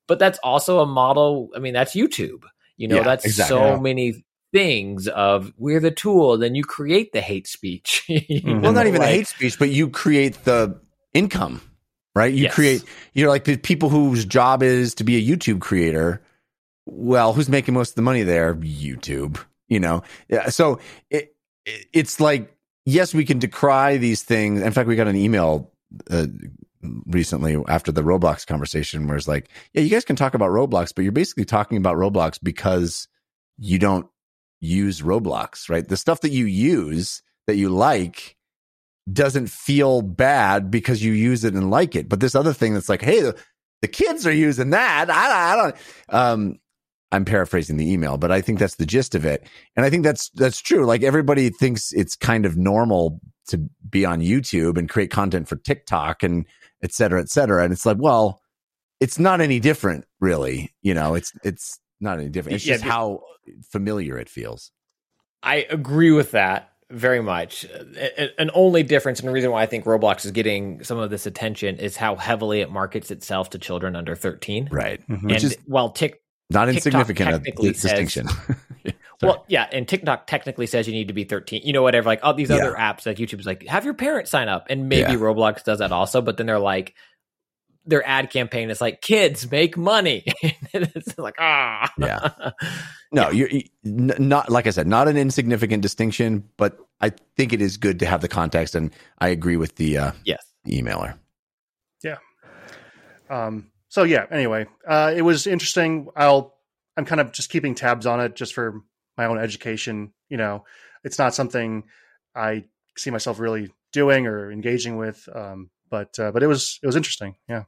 but that's also a model i mean that's youtube you know Yeah, that's exactly. so many things of we're the tool then you create the hate speech You Mhm. Well, not even the hate speech, but you create the income, right? You Yes. create, you're like the people whose job is to be a YouTube creator. Well, who's making most of the money there? YouTube, you know? Yeah, so it, it, it's like, yes, we can decry these things. In fact, we got an email uh, recently after the Roblox conversation where it's like, yeah, you guys can talk about Roblox, but you're basically talking about Roblox because you don't use Roblox, right? The stuff that you use that you like doesn't feel bad because you use it and like it. But this other thing that's like, hey, the, the kids are using that. I, I don't. Um, I'm paraphrasing the email, but I think that's the gist of it. And I think that's that's true. Like everybody thinks it's kind of normal to be on YouTube and create content for TikTok and et cetera, et cetera. And it's like, well, it's not any different, really. You know, it's it's not any different. It's Yeah, just the- how familiar it feels. I agree with that very much. An only difference and the reason why I think Roblox is getting some of this attention is how heavily it markets itself to children under 13. Right. Mhm. Which and is while Tik not TikTok insignificant a technically says- distinction. well, yeah, and TikTok technically says you need to be 13. You know, whatever. Like all these Yeah. other apps that YouTube's like, have your parents sign up, and maybe Yeah. Roblox does that also. But then they're like, their ad campaign is like, kids make money. it's like ah, Yeah. No, you're n- not like I said, not an insignificant distinction, but I think it is good to have the context, and I agree with the uh, yes. emailer. Yeah. Um, so yeah. Anyway, uh, it was interesting. I'll I'm kind of just keeping tabs on it just for my own education. You know, it's not something I see myself really doing or engaging with. Um, but uh, but it was it was interesting. Yeah.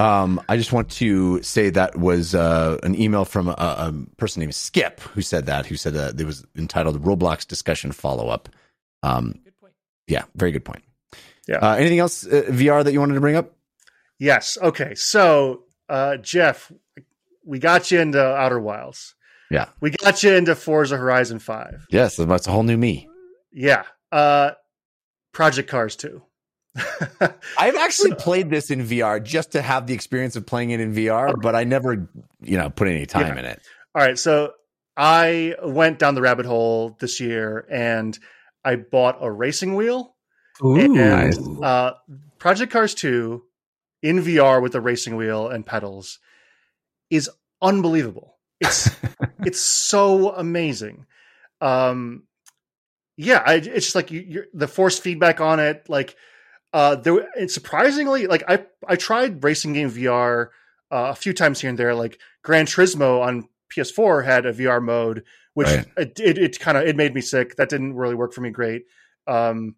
Um, I just want to say that was uh, an email from a, a person named Skip who said that, who said that it was entitled Roblox discussion follow up. Um, Good point. yeah, very good point. Yeah. Uh, anything else uh, VR that you wanted to bring up? Yes. Okay. So, uh, Jeff, we got you into Outer Wilds. Yeah. We got you into Forza Horizon 5. Yes, that's a whole new me. Yeah. Uh, Project Cars 2. I've actually played this in VR just to have the experience of playing it in VR, but I never, you know, put any time Yeah. in it. All right. So, I went down the rabbit hole this year and I bought a racing wheel. and, nice. uh, Project Cars 2 in VR with the racing wheel and pedals is unbelievable. It's it's so amazing. Um, yeah, I, it's just like you, you're, the force feedback on it. Like, uh, there, it's surprisingly like I I tried racing game VR uh, a few times here and there. Like Gran Turismo on PS4 had a VR mode, which Right. it it, it kind of it made me sick. That didn't really work for me great. Um,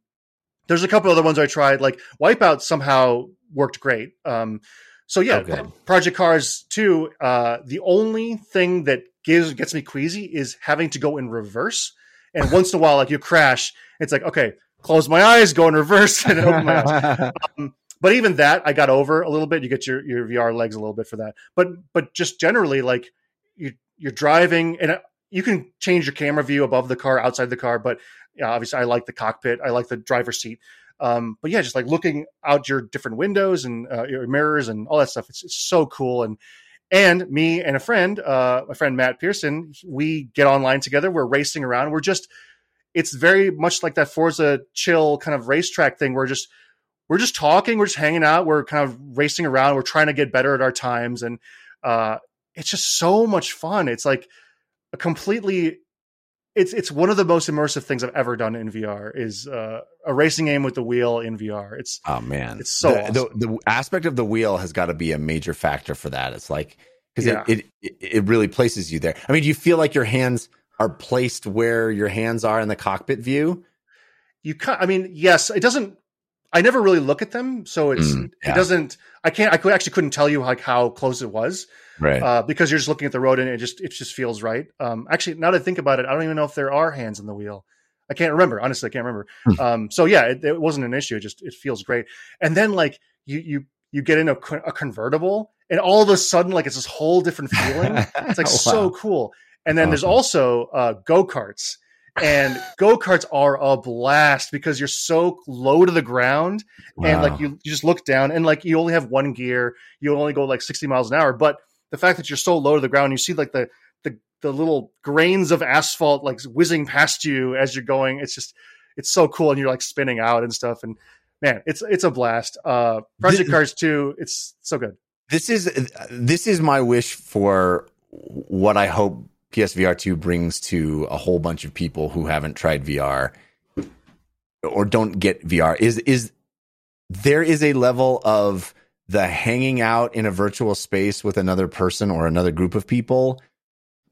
there's a couple other ones I tried. Like Wipeout somehow worked great. Um, so yeah. Project Cars 2, uh, the only thing that gives gets me queasy is having to go in reverse. And once in a while, like you crash, it's like, okay, close my eyes, go in reverse, and open my eyes. But even that, I got over a little bit. You get your, your VR legs a little bit for that. But but just generally, like you you're driving, and uh, you can change your camera view above the car, outside the car. But yeah, obviously, I like the cockpit. I like the driver's seat. Um, but yeah, just like looking out your different windows and uh, your mirrors and all that stuff. It's, it's so cool. And and me and a friend, uh, my friend Matt Pearson, we get online together. We're racing around. We're just, it's very much like that Forza chill kind of racetrack thing. We're just, we're just talking. We're just hanging out. We're kind of racing around. We're trying to get better at our times, and uh, it's just so much fun. It's like a completely it's it's one of the most immersive things I've ever done in VR is uh, a racing game with the wheel in VR. It's Oh man, It's so the, the, the aspect of the wheel has got to be a major factor for that. It's like because Yeah. it, it it really places you there. I mean, do you feel like your hands are placed where your hands are in the cockpit view? you can I mean, yes, it doesn't. I never really look at them, so it's Mm, yeah. it doesn't. I can't. I could actually couldn't tell you like how close it was Right. uh, because you're just looking at the road and it just it just feels right. Um, actually, now that I think about it, I don't even know if there are hands in the wheel. I can't remember. Honestly, I can't remember. Hmm. Um, so yeah, it, it wasn't an issue. It just it feels great. And then like you you you get in a, a convertible, and all of a sudden like it's this whole different feeling. It's like so cool. And then there's also uh, go karts, and go karts are a blast because you're so low to the ground, and like you, you just look down, and like you only have one gear, you only go like 60 miles an hour. But the fact that you're so low to the ground, you see like the the the little grains of asphalt like whizzing past you as you're going. It's just it's so cool, and you're like spinning out and stuff. And man, it's it's a blast. Uh, Project Cars 2, it's so good. this is this is my wish for what I hope PSVR two brings to a whole bunch of people who haven't tried VR or don't get VR is is there is a level of the hanging out in a virtual space with another person or another group of people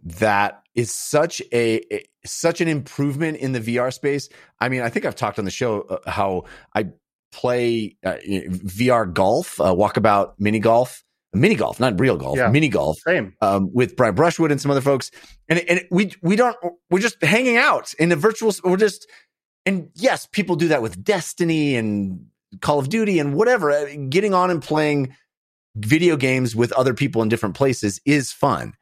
that is such a, a- such an improvement in the VR space. I mean, I think I've talked on the show uh, how I play uh, VR golf, uh, walkabout mini golf, mini golf, not real golf, Yeah. mini golf Same. um, with Brian Brushwood and some other folks, and and we we don't we're just hanging out in a virtual. We're just and yes, people do that with Destiny and Call of Duty and whatever. uh, Getting on and playing video games with other people in different places is fun.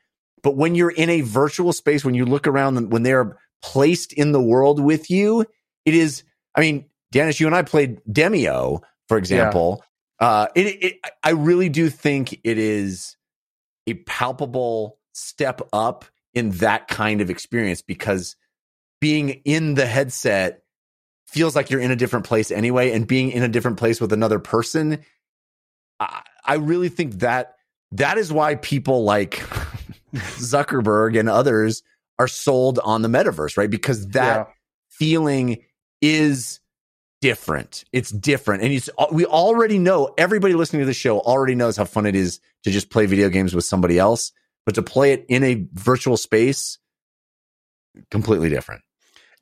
But when you're in a virtual space, when you look around, them, when they're placed in the world with you, it is. I mean, Daanish, you and I played Demeo, for example. Uh, it, it, I really do think it is a palpable step up in that kind of experience because being in the headset feels like you're in a different place anyway, and being in a different place with another person, I, I really think that that is why people like Zuckerberg and others are sold on the metaverse, right? Because that Yeah. feeling is different. It's different. And it's, we already know, everybody listening to the show already knows how fun it is to just play video games with somebody else, but to play it in a virtual space, completely different.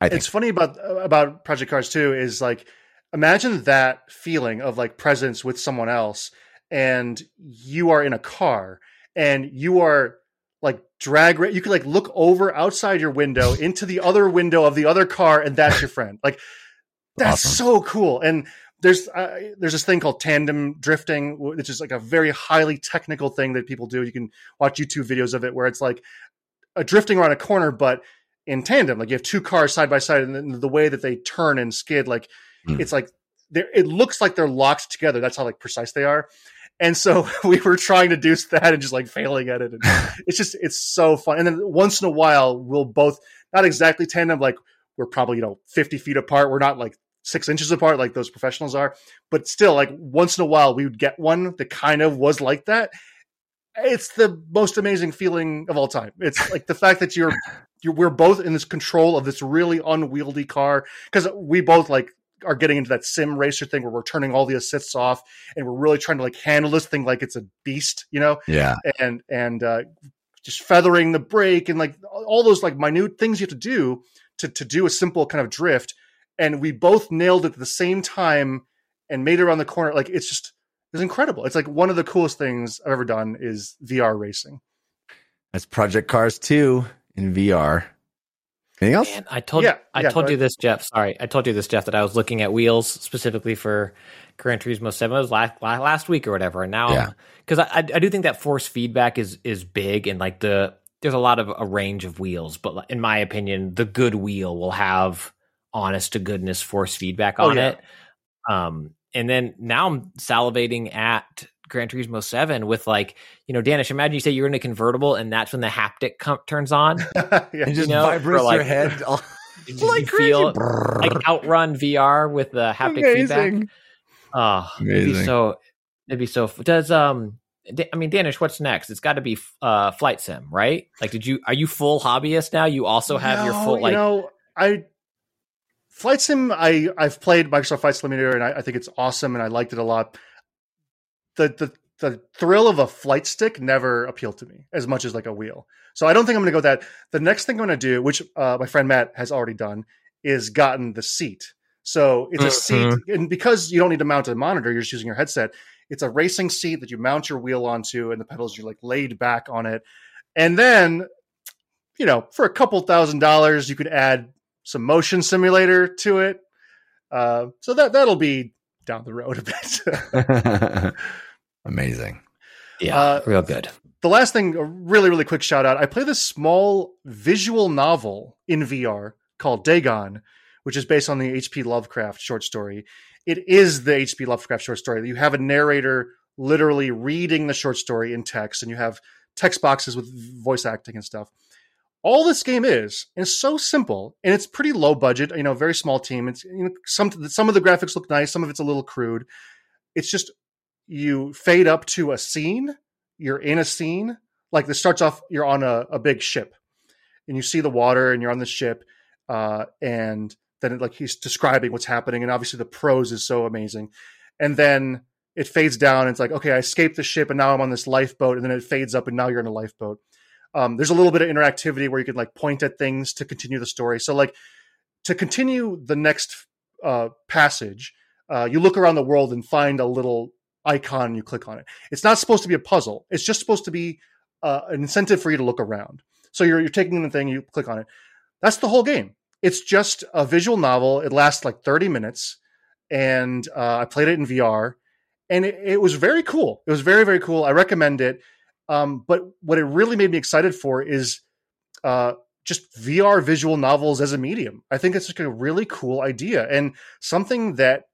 I think. it's funny about about Project Cars 2 is like imagine that feeling of like presence with someone else and you are in a car and you are like drag you could like look over outside your window into the other window of the other car and that's your friend like that's Awesome. so cool. And there's uh, there's this thing called tandem drifting which is like a very highly technical thing that people do. You can watch youtube videos of it where it's like a drifting around a corner but in tandem. Like you have two cars side by side and the way that they turn and skid like Hmm. it's like they're it looks like they're locked together. That's how like precise they are. And so we were trying to do that and just like failing at it. And it's just it's so fun. And then once in a while we'll both not exactly tandem like we're probably you know 50 feet apart. We're not like six inches apart like those professionals are. But still like once in a while we would get one that kind of was like that. It's the most amazing feeling of all time. It's like the fact that you're you're we're both in this control of this really unwieldy car because we both like are getting into that sim racer thing where we're turning all the assists off and we're really trying to like handle this thing like it's a beast you know? Yeah. and and uh, just feathering the brake and like all those like minute things you have to do to to do a simple kind of drift and we both nailed it at the same time and made it around the corner like it's just it's incredible it's like one of the coolest things i've ever done is vr racing That's Project Cars 2 in VR. Anything else? Man, I told Yeah, I yeah, told you ahead. this, Jeff. Sorry, I told you this, Jeff, that I was looking at wheels specifically for Gran Turismo Seven. It was last last week or whatever. And now, Yeah. because I, I I do think that force feedback is is big, and like the there's a lot of a range of wheels, but in my opinion, the good wheel will have honest to goodness force feedback Oh, on yeah. it. Um, and then now I'm salivating at Gran Turismo Seven with like you know, Daanish. Imagine you say you're in a convertible, and that's when the haptic com- turns on. yeah. It just know, vibrates for, like- your head. all- Did like you crazy. feel like outrun VR with the haptic feedback? Amazing. Oh, it'd be so. It'd be so. Does um. I mean, Daanish, what's next? It's got to be uh, flight sim, right? Like, did you are you full hobbyist now? You also have your full like. you know i flight sim i i've played microsoft flight simulator and I, I think it's awesome and i liked it a lot. The the the thrill of a flight stick never appealed to me as much as like a wheel. So i don't think i'm going to go with that. The next thing i'm going to do which uh, my friend matt has already done is gotten the seat. So it's a seat and because you don't need to mount a monitor you're just using your headset it's a racing seat that you mount your wheel onto and the pedals you're like laid back on it. And then you know, for a couple thousand dollars, you could add some motion simulator to it. Uh, so that that'll be down the road a bit. Amazing. yeah, uh, real good. the last thing, a really really quick shout out. I play this small visual novel in VR called Dagon, which is based on the H.P. Lovecraft short story. It is the H.P. Lovecraft short story. You have a narrator literally reading the short story in text, and you have text boxes with voice acting and stuff. All this game is it's so simple, and it's pretty low budget. You know, very small team. It's you know some some of the graphics look nice, some of it's a little crude. It's just you fade up to a scene. You're in a scene. Like this starts off, you're on a, a big ship, and you see the water, and you're on the ship, uh, and then it, like he's describing what's happening, and obviously the prose is so amazing, and then it fades down. And it's like, okay, I escaped the ship, and now I'm on this lifeboat, and then it fades up, and now you're in a lifeboat. Um, there's a little bit of interactivity where you can like point at things to continue the story. So like to continue the next uh, passage, uh, you look around the world and find a little icon. And you click on it. It's not supposed to be a puzzle. It's just supposed to be uh, an incentive for you to look around. So you're you're taking the thing, you click on it. That's the whole game. It's just a visual novel. It lasts like 30 minutes, and uh, I played it in VR, and it, it was very cool. It was very very cool. I recommend it. Um, but what it really made me excited for is uh, just VR visual novels as a medium. I think it's like a really cool idea and something that,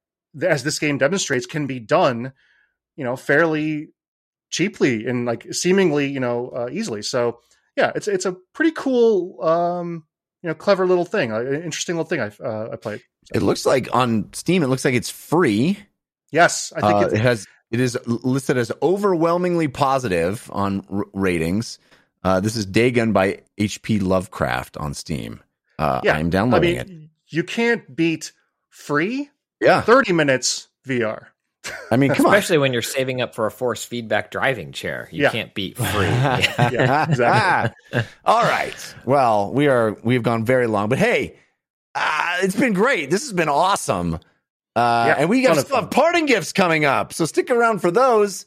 as this game demonstrates, can be done, you know, fairly cheaply and like seemingly, you know, uh, easily. So yeah, it's it's a pretty cool, um, you know, clever little thing, uh, interesting little thing I uh, I played. It looks like on Steam, it looks like it's free. Yes, I think Uh, it has it is listed as overwhelmingly positive on r- ratings. Uh, this is Dagon by H.P. Lovecraft on Steam. Uh, yeah. I'm I downloading mean, it. you can't beat free Yeah, thirty minutes VR. I mean, come on. Especially when you're saving up for a force feedback driving chair, you Yeah. can't beat free. Yeah, exactly. All right. Well, we are we've gone very long, but hey, uh, it's been great. This has been awesome. Uh, Yeah, and we ton have of some parting gifts coming up. So stick around for those.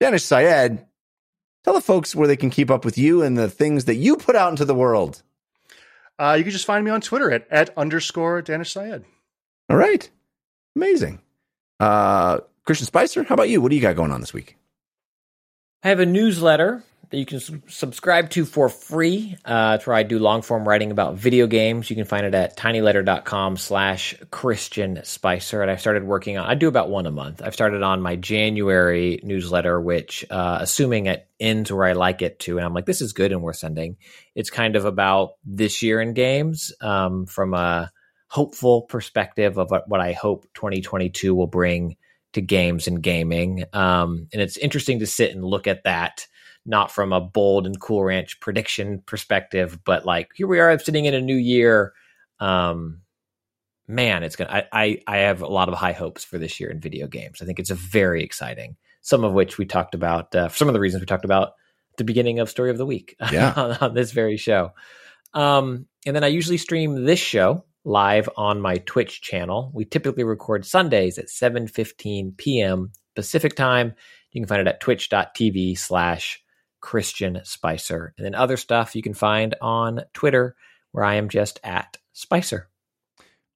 Daanish Syed, tell the folks where they can keep up with you and the things that you put out into the world. Uh, you can just find me on Twitter at, at underscore Daanish Syed. All right. Amazing. Uh, Christian Spicer, how about you? What do you got going on this week? I have a newsletter that you can s- subscribe to for free. Uh, it's where I do long form writing about video games. You can find it at tinyletter.com slash Christian Spicer. And I've started working on, I do about one a month. I've started on my January newsletter, which, uh, assuming it ends where I like it to, and I'm like, this is good and worth sending. It's kind of about this year in games um, from a hopeful perspective of what I hope 2022 will bring to games and gaming. Um, and it's interesting to sit and look at that, not from a bold and cool ranch prediction perspective, but like here we are sitting in a new year. Um, man, it's gonna. I, I I have a lot of high hopes for this year in video games. I think it's a very exciting. Some of which we talked about. Uh, some of the reasons we talked about the beginning of Story of the Week. Yeah. on, on this very show. Um, and then I usually stream this show live on my Twitch channel. We typically record Sundays at 7:15 p.m. Pacific time. You can find it at twitch.tv slash Christian Spicer. And then other stuff you can find on Twitter, where I am just at Spicer.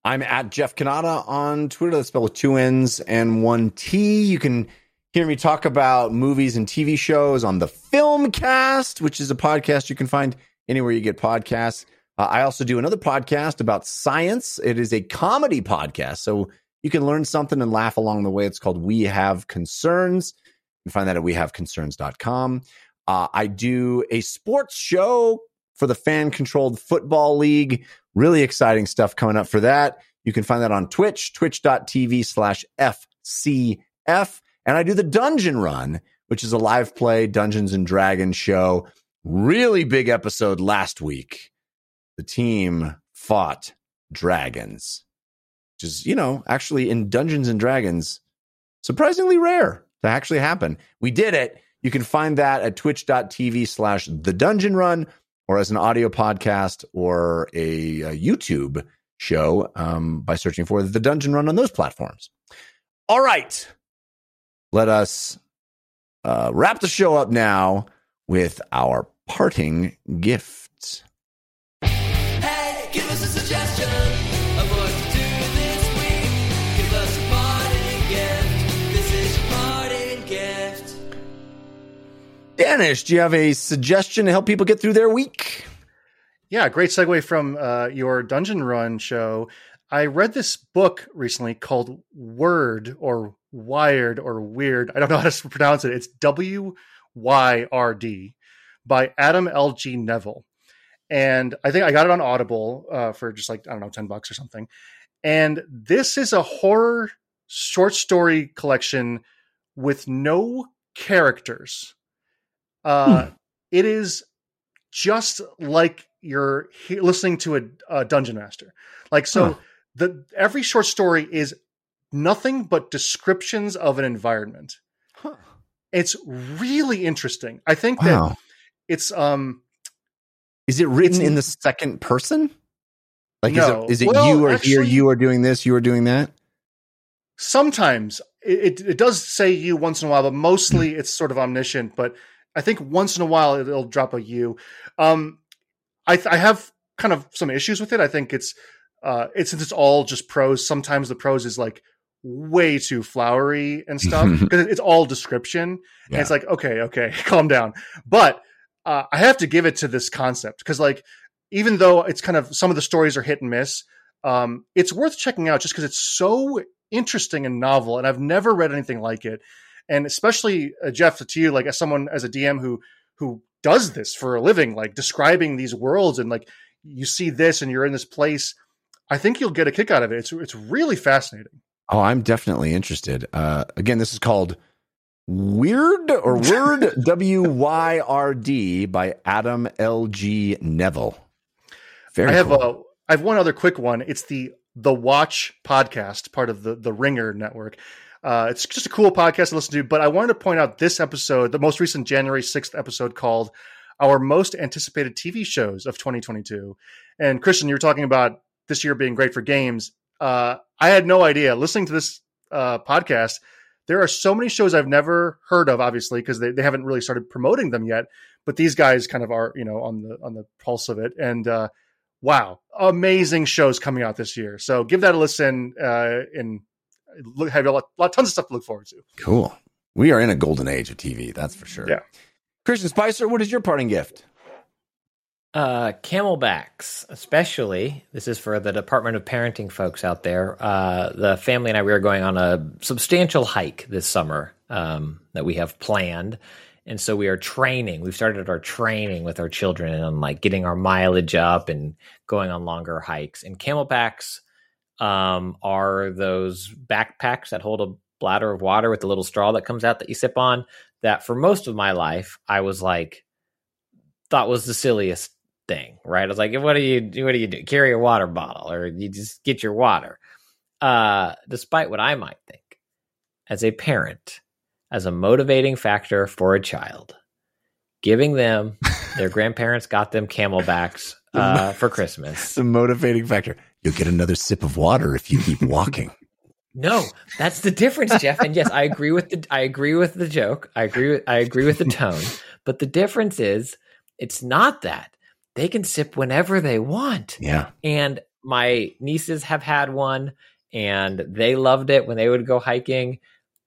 I'm at Jeff Cannata on Twitter. That's spelled with two N's and one T. You can hear me talk about movies and TV shows on the Filmcast, which is a podcast you can find anywhere you get podcasts. Uh, I also do another podcast about science. It is a comedy podcast, so you can learn something and laugh along the way. It's called We Have Concerns. You can find that at wehaveconcerns.com. Uh, I do a sports show for the fan controlled football league. Really exciting stuff coming up for that. You can find that on Twitch, twitch.tv slash FCF. And I do the Dungeon Run, which is a live play Dungeons and Dragons show. Really big episode last week. The team fought dragons, which is, you know, actually in Dungeons and Dragons, surprisingly rare to actually happen. We did it. You can find that at twitch.tv slash the dungeon run or as an audio podcast or a, a YouTube show um, by searching for the dungeon run on those platforms. All right. Let us uh, wrap the show up now with our parting gifts. Hey, give us a suggestion Daanish, do you have a suggestion to help people get through their week? Yeah, great segue from uh, your Dungeon Run show. I read this book recently called Word or Wired or Weird. I don't know how to pronounce it. It's W Y R D by Adam L. G. Nevill. And I think I got it on Audible uh, for just like, I don't know, 10 bucks or something. And this is a horror short story collection with no characters. Uh, It is just like you're he- listening to a, a dungeon master. Like so, Huh. the every short story is nothing but descriptions of an environment. Huh. It's really interesting. I think that it's um Is it written in the second person? Like, No. is it, is it Well, you are here, you are doing this, you are doing that? sometimes it, it, it does say you once in a while, but mostly it's sort of omniscient. But I think once in a while it'll drop a you. Um, I, th- I have kind of some issues with it. I think it's uh, it's since it's all just prose. Sometimes the prose is like way too flowery and stuff because it's all description. And it's like okay, okay, calm down. But uh, I have to give it to this concept because like even though it's kind of some of the stories are hit and miss, um, it's worth checking out just because it's so interesting and novel, and I've never read anything like it. And especially uh, Jeff, to you, like as someone as a DM who who does this for a living, like describing these worlds and like you see this and you're in this place, I think you'll get a kick out of it. It's it's really fascinating. Oh, I'm definitely interested. Uh, again, this is called Weird or Word W Y R D by Adam L G Nevill. Very I have cool. a I have one other quick one. It's the the Watch podcast, part of the the Ringer network. Uh, it's just a cool podcast to listen to. But I wanted to point out this episode, the most recent January sixth episode, called "Our Most Anticipated TV Shows of 2022." And Christian, you were talking about this year being great for games. uh, I had no idea. Listening to this uh, podcast, there are so many shows I've never heard of, obviously, because they, they haven't really started promoting them yet. But these guys kind of are, you know, on the on the pulse of it. And uh, wow, amazing shows coming out this year. So give that a listen uh, and look, have a lot, lot, tons of stuff to look forward to. Cool. We are in a golden age of TV, that's for sure. Yeah. Christian Spicer, what is your parting gift? Uh, camelbacks, especially. This is for the Department of Parenting folks out there. Uh, the family and I, we are going on a substantial hike this summer um, that we have planned. And so we are training. We've started our training with our children and like getting our mileage up and going on longer hikes. And camelbacks um, are those backpacks that hold a bladder of water with a little straw that comes out that you sip on. That for most of my life, I was like, thought was the silliest thing, right? I was like, what do you do? what do you do? Carry a water bottle or you just get your water. Uh, despite what I might think, as a parent, as a motivating factor for a child, giving them their grandparents got them camelbacks uh, for Christmas. It's a motivating factor. You'll get another sip of water if you keep walking. No, that's the difference, Jeff. And yes, I agree with the I agree with the joke. I agree with I agree with the tone. But the difference is it's not that. They can sip whenever they want. yeah. And my nieces have had one and they loved it when they would go hiking.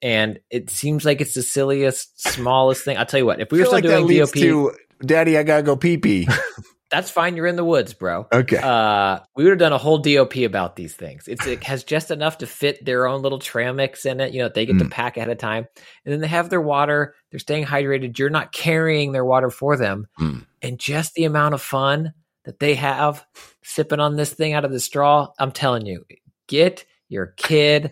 And it seems like it's the silliest, smallest thing. I'll tell you what, if we were still like that doing leads DOP, to Daddy, I gotta go pee pee. that's fine. You're in the woods, bro. Okay. Uh, we would have done a whole DOP about these things. It's, it has just enough to fit their own little trail mix in it. You know, they get to Mm. pack ahead of time, and then they have their water. They're staying hydrated. You're not carrying their water for them, Mm. and just the amount of fun that they have sipping on this thing out of the straw. I'm telling you, get your kid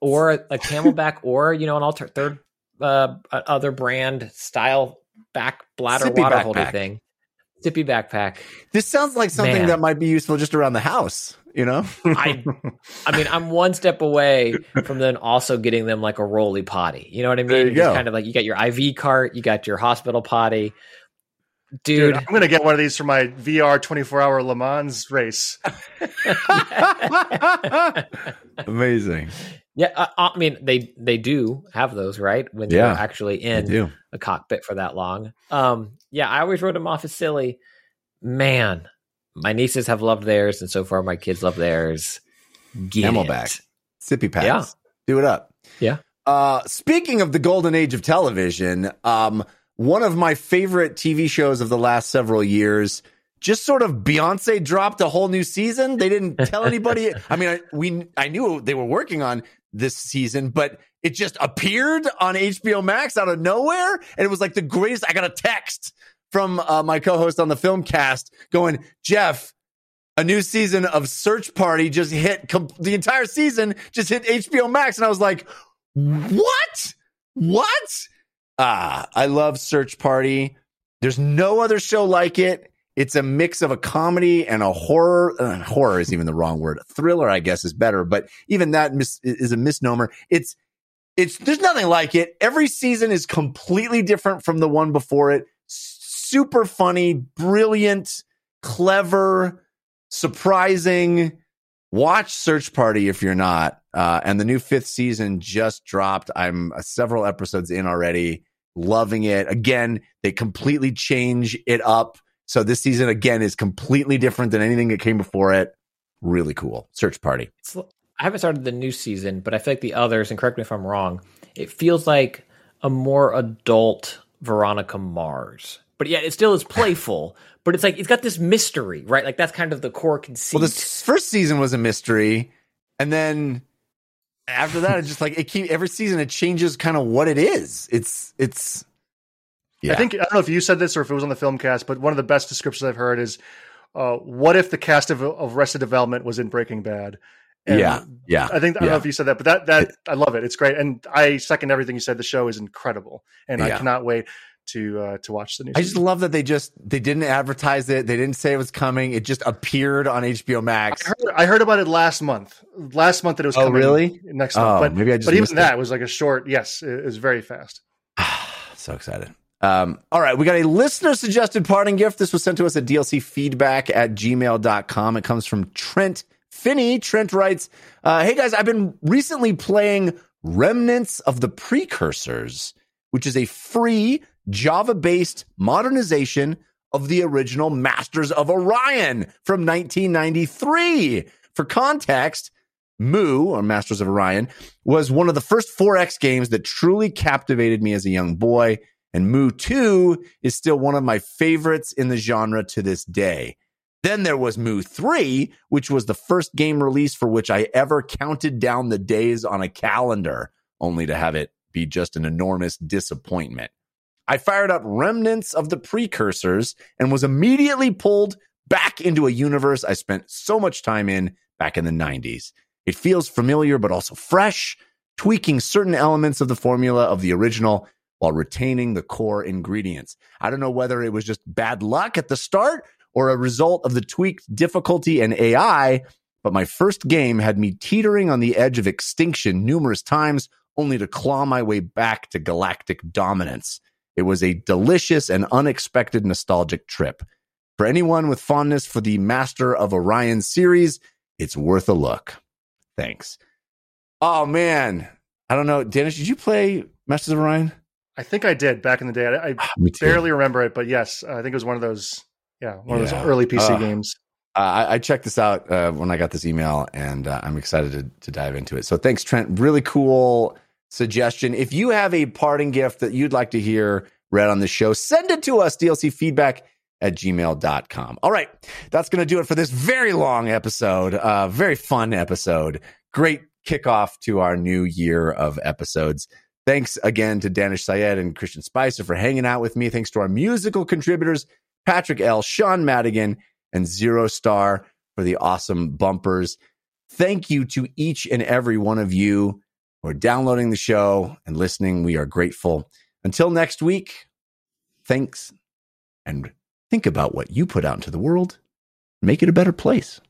or a Camelback or you know an alter third uh, other brand style back bladder Sippy water holder thing. Sippy backpack. this sounds like something Man. that might be useful just around the house, you know? I I mean, I'm one step away from then also getting them like a roly potty. You know what I mean? There you Just go. kind of like you got your IV cart, you got your hospital potty. Dude, Dude, I'm going to get one of these for my VR 24 hour Le Mans race. Amazing. yeah, I, I mean they they do have those, right? When Yeah, you're actually in do. a cockpit for that long. Um, yeah, I always wrote them off as silly. Man, my nieces have loved theirs, and so far my kids love theirs. Get Camelback. Sippy packs. Yeah. Do it up. Yeah. Uh, speaking of the golden age of television, um, one of my favorite TV shows of the last several years, just sort of Beyonce dropped a whole new season. They didn't tell anybody. I mean, I, we, I knew they were working on this season, but it just appeared on HBO Max out of nowhere. And it was like the greatest. I got a text from uh, my co-host on the film cast going, Jeff, a new season of Search Party just hit the entire season just hit HBO Max and I was like what what ah I love Search Party there's no other show like it it's a mix of a comedy and a horror uh, horror is even the wrong word thriller I guess is better but even that mis- is a misnomer it's it's there's nothing like it every season is completely different from the one before it super funny brilliant clever surprising. Watch Search Party if you're not. Uh, and the new fifth season just dropped. I'm uh, several episodes in already. Loving it. Again, they completely change it up. So this season again is completely different than anything that came before it. Really cool. Search Party. It's, I haven't started the new season, but I feel like the others, and correct me if I'm wrong, it feels like a more adult Veronica Mars. But yeah, it still is playful, but it's like it's got this mystery, right? Like that's kind of the core conceit. Well, this first season was a mystery, and then after that, it's just like it keep every season it changes kind of what it is. It's it's. Yeah. I think I don't know if you said this or if it was on the film cast, but one of the best descriptions I've heard is, uh, "What if the cast of, of Arrested Development was in Breaking Bad?" And yeah, yeah. I think I don't yeah. know if you said that, but that that I love it. It's great, and I second everything you said. The show is incredible, and I cannot wait to uh, to watch the new. I just season. love that they just they didn't advertise it. They didn't say it was coming. It just appeared on HBO Max. I heard, I heard about it last month. Last month that it was coming. Oh, coming. really? Next Oh, month, but maybe I just but even missed that was like a short. Yes, it, it was very fast. so excited. Um, all right, we got a listener suggested parting gift. This was sent to us at dlcfeedback at gmail.com. It comes from Trent Finney Trent writes, uh, "Hey guys, I've been recently playing Remnants of the Precursors, which is a free Java-based modernization of the original Masters of Orion from 1993. For context." Moo, or Masters of Orion, was one of the first 4X games that truly captivated me as a young boy. And Moo 2 is still one of my favorites in the genre to this day. Then there was Moo 3, which was the first game release for which I ever counted down the days on a calendar, only to have it be just an enormous disappointment. I fired up remnants of the precursors and was immediately pulled back into a universe I spent so much time in back in the 90s. It feels familiar, but also fresh, tweaking certain elements of the formula of the original while retaining the core ingredients. I don't know whether it was just bad luck at the start or a result of the tweaked difficulty and AI, but my first game had me teetering on the edge of extinction numerous times, only to claw my way back to galactic dominance. It was a delicious and unexpected nostalgic trip. For anyone with fondness for the Master of Orion series, it's worth a look. Thanks. Oh man, I don't know, Daanish. Did you play Masters of Orion? I think I did back in the day. I, I barely remember it, but yes, I think it was one of those. Yeah, one of those early PC Uh, games. I, I checked this out uh, when I got this email, and uh, I'm excited to, to dive into it. So thanks, Trent. Really cool suggestion. If you have a parting gift that you'd like to hear read on the show, send it to us, dlcfeedback at gmail.com. All right, that's going to do it for this very long episode, uh, very fun episode. Great kickoff to our new year of episodes. Thanks again to Daanish Syed and Christian Spicer for hanging out with me. Thanks to our musical contributors, Patrick L., Sean Madigan, and Zero Star for the awesome bumpers. Thank you to each and every one of you who are downloading the show and listening. We are grateful. Until next week, thanks and think about what you put out into the world. Make it a better place.